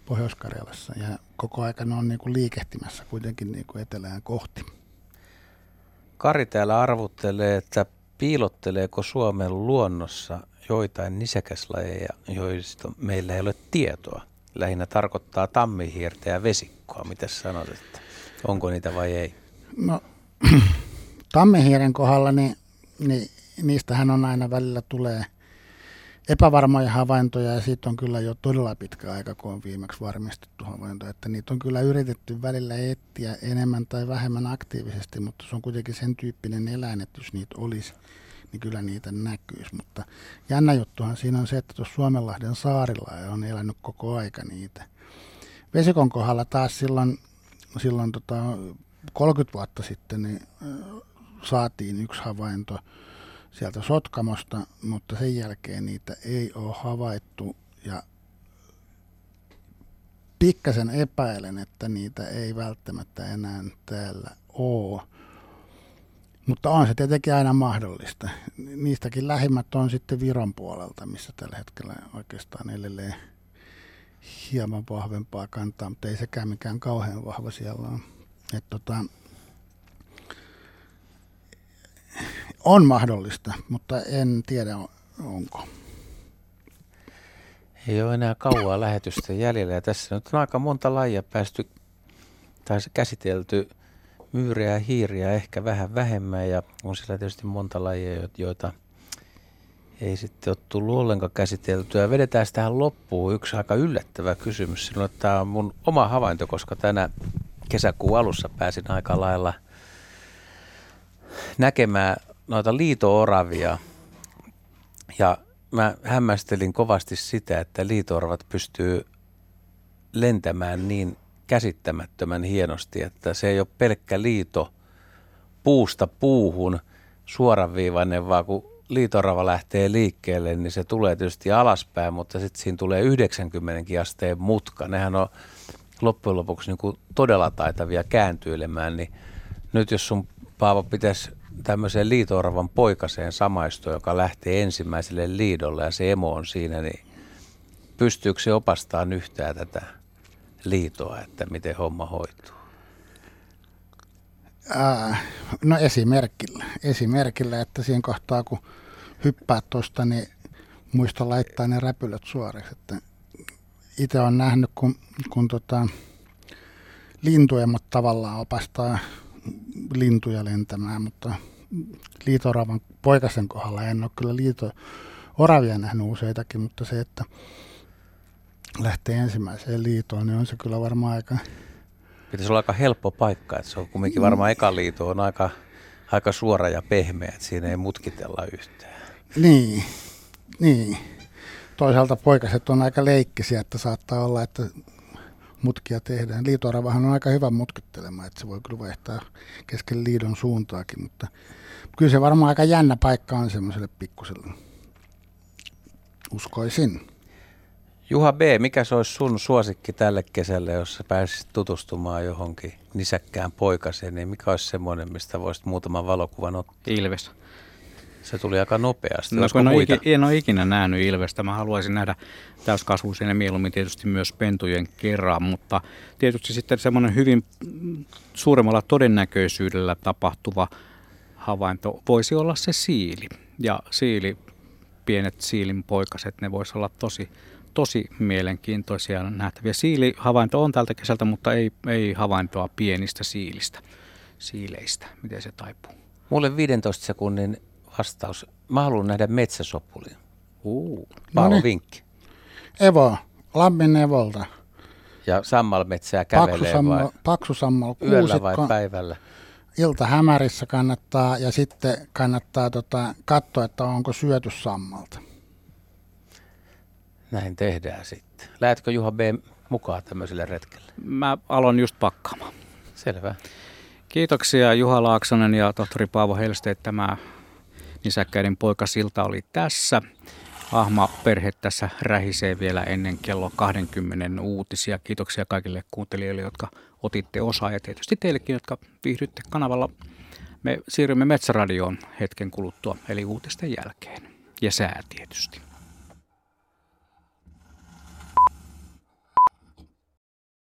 Pohjois-Karjalassa. Ja koko aika ne on niin kuin liikehtimässä kuitenkin niin kuin etelään kohti. Kari täällä arvuttelee, että piilotteleeko Suomen luonnossa joitain nisäkäslajeja, joista meillä ei ole tietoa. Lähinnä tarkoittaa tammihiirtä ja vesikkoa. Mitä sanot, että onko niitä vai ei? No, tammihiiren kohdalla, niin, niin niistähän on aina välillä tulee epävarmoja havaintoja ja siitä on kyllä jo todella pitkä aika, kun on viimeksi varmistettu havainto, että niitä on kyllä yritetty välillä etsiä enemmän tai vähemmän aktiivisesti, mutta se on kuitenkin sen tyyppinen eläin, että jos niitä olisi, niin kyllä niitä näkyisi. Mutta jännä juttuhan siinä on se, että tuossa Suomenlahden saarilla on elänyt koko aika niitä. Vesikon kohdalla taas silloin, silloin tota 30 vuotta sitten niin saatiin yksi havainto sieltä Sotkamosta, mutta sen jälkeen niitä ei ole havaittu ja pikkasen epäilen, että niitä ei välttämättä enää täällä ole. Mutta on se tietenkin aina mahdollista. Niistäkin lähimmät on sitten Viron puolelta, missä tällä hetkellä oikeastaan edelleen hieman vahvempaa kantaa, mutta ei sekään mikään kauhean vahva siellä on. Tota, on mahdollista, mutta en tiedä onko. Ei ole enää kauaa lähetystä jäljellä ja tässä nyt on aika monta lajia päästy tai käsitelty myyriä ja hiiriä ehkä vähän vähemmän ja on siellä tietysti monta lajia, joita ei sitten ole tullut ollenkaan käsiteltyä. Vedetään tähän loppuun yksi aika yllättävä kysymys. Tämä on mun oma havainto, koska tänä kesäkuun alussa pääsin aika lailla näkemään noita liitooravia. Ja mä hämmästelin kovasti sitä, että liitooravat pystyy lentämään niin käsittämättömän hienosti, että se ei ole pelkkä liito puusta puuhun suoraviivainen, vaan kun liitorava lähtee liikkeelle, niin se tulee tietysti alaspäin, mutta sitten siinä tulee 90 asteen mutka. Nehän on loppujen lopuksi niin kuin todella taitavia kääntyilemään, niin nyt jos sun Paavo pitäisi tämmöiseen liitooravan poikaseen samaistua, joka lähtee ensimmäiselle liidolle ja se emo on siinä, niin pystyykö se opastamaan yhtään tätä liitoa, että miten homma hoituu? No esimerkillä. Esimerkillä, että siinä kohtaa kun hyppäät tuosta, niin muista laittaa ne räpylät suoriksi. Että itse olen nähnyt, kun, kun tota, lintuemot tavallaan opastaa lintuja lentämään, mutta liitoravan poikasen kohdalla en ole kyllä liito oravia nähnyt useitakin, mutta se, että lähtee ensimmäiseen liitoon, niin on se kyllä varmaan aika... Pitäisi olla aika helppo paikka, että se on kumminkin varmaan eka liito on aika, aika suora ja pehmeä, että siinä ei mutkitella yhtään. Niin, niin. Toisaalta poikaset on aika leikkisiä, että saattaa olla, että mutkia tehdään. Liitoravahan on aika hyvä mutkittelemaan, että se voi kyllä vaihtaa kesken liidon suuntaakin, mutta kyllä se varmaan aika jännä paikka on semmoiselle pikkuselle. Uskoisin. Juha B., mikä se olisi sun suosikki tälle kesälle, jos sä pääsisit tutustumaan johonkin nisäkkään poikaseen, niin mikä olisi semmoinen, mistä voisit muutaman valokuvan ottaa? Ilves. Se tuli aika nopeasti. No, kun en, ole ikinä, en ole ikinä nähnyt ilvestä. Mä haluaisin nähdä täyskasvuisen ja mieluummin tietysti myös pentujen kerran, mutta tietysti sitten semmoinen hyvin suuremmalla todennäköisyydellä tapahtuva havainto voisi olla se siili. Ja siili, pienet siilin poikaset, ne voisi olla tosi, tosi mielenkiintoisia nähtäviä. Siilihavainto on tältä kesältä, mutta ei, ei havaintoa pienistä siilistä, siileistä. Miten se taipuu? Mulle 15 sekunnin vastaus. Mä haluan nähdä metsäsopulin. Paavo no vinkki. Evo, Lammin Evolta. Ja sammalmetsää kävelee paksu sammal, vai? Paksu sammal, Yöllä vai päivällä? Ilta hämärissä kannattaa ja sitten kannattaa tota, katsoa, että onko syöty sammalta. Näin tehdään sitten. Lähetkö Juha B. mukaan tämmöiselle retkelle? Mä aloin just pakkaamaan. Selvä. Kiitoksia Juha Laaksonen ja tohtori Paavo Helsteet. Tämä Nisäkkäiden poikasilta oli tässä. Ahma perhe tässä rähisee vielä ennen kello 20 uutisia. Kiitoksia kaikille kuuntelijoille, jotka otitte osaa ja tietysti teillekin, jotka viihdytte kanavalla. Me siirrymme Metsäradioon hetken kuluttua, eli uutisten jälkeen. Ja sää tietysti.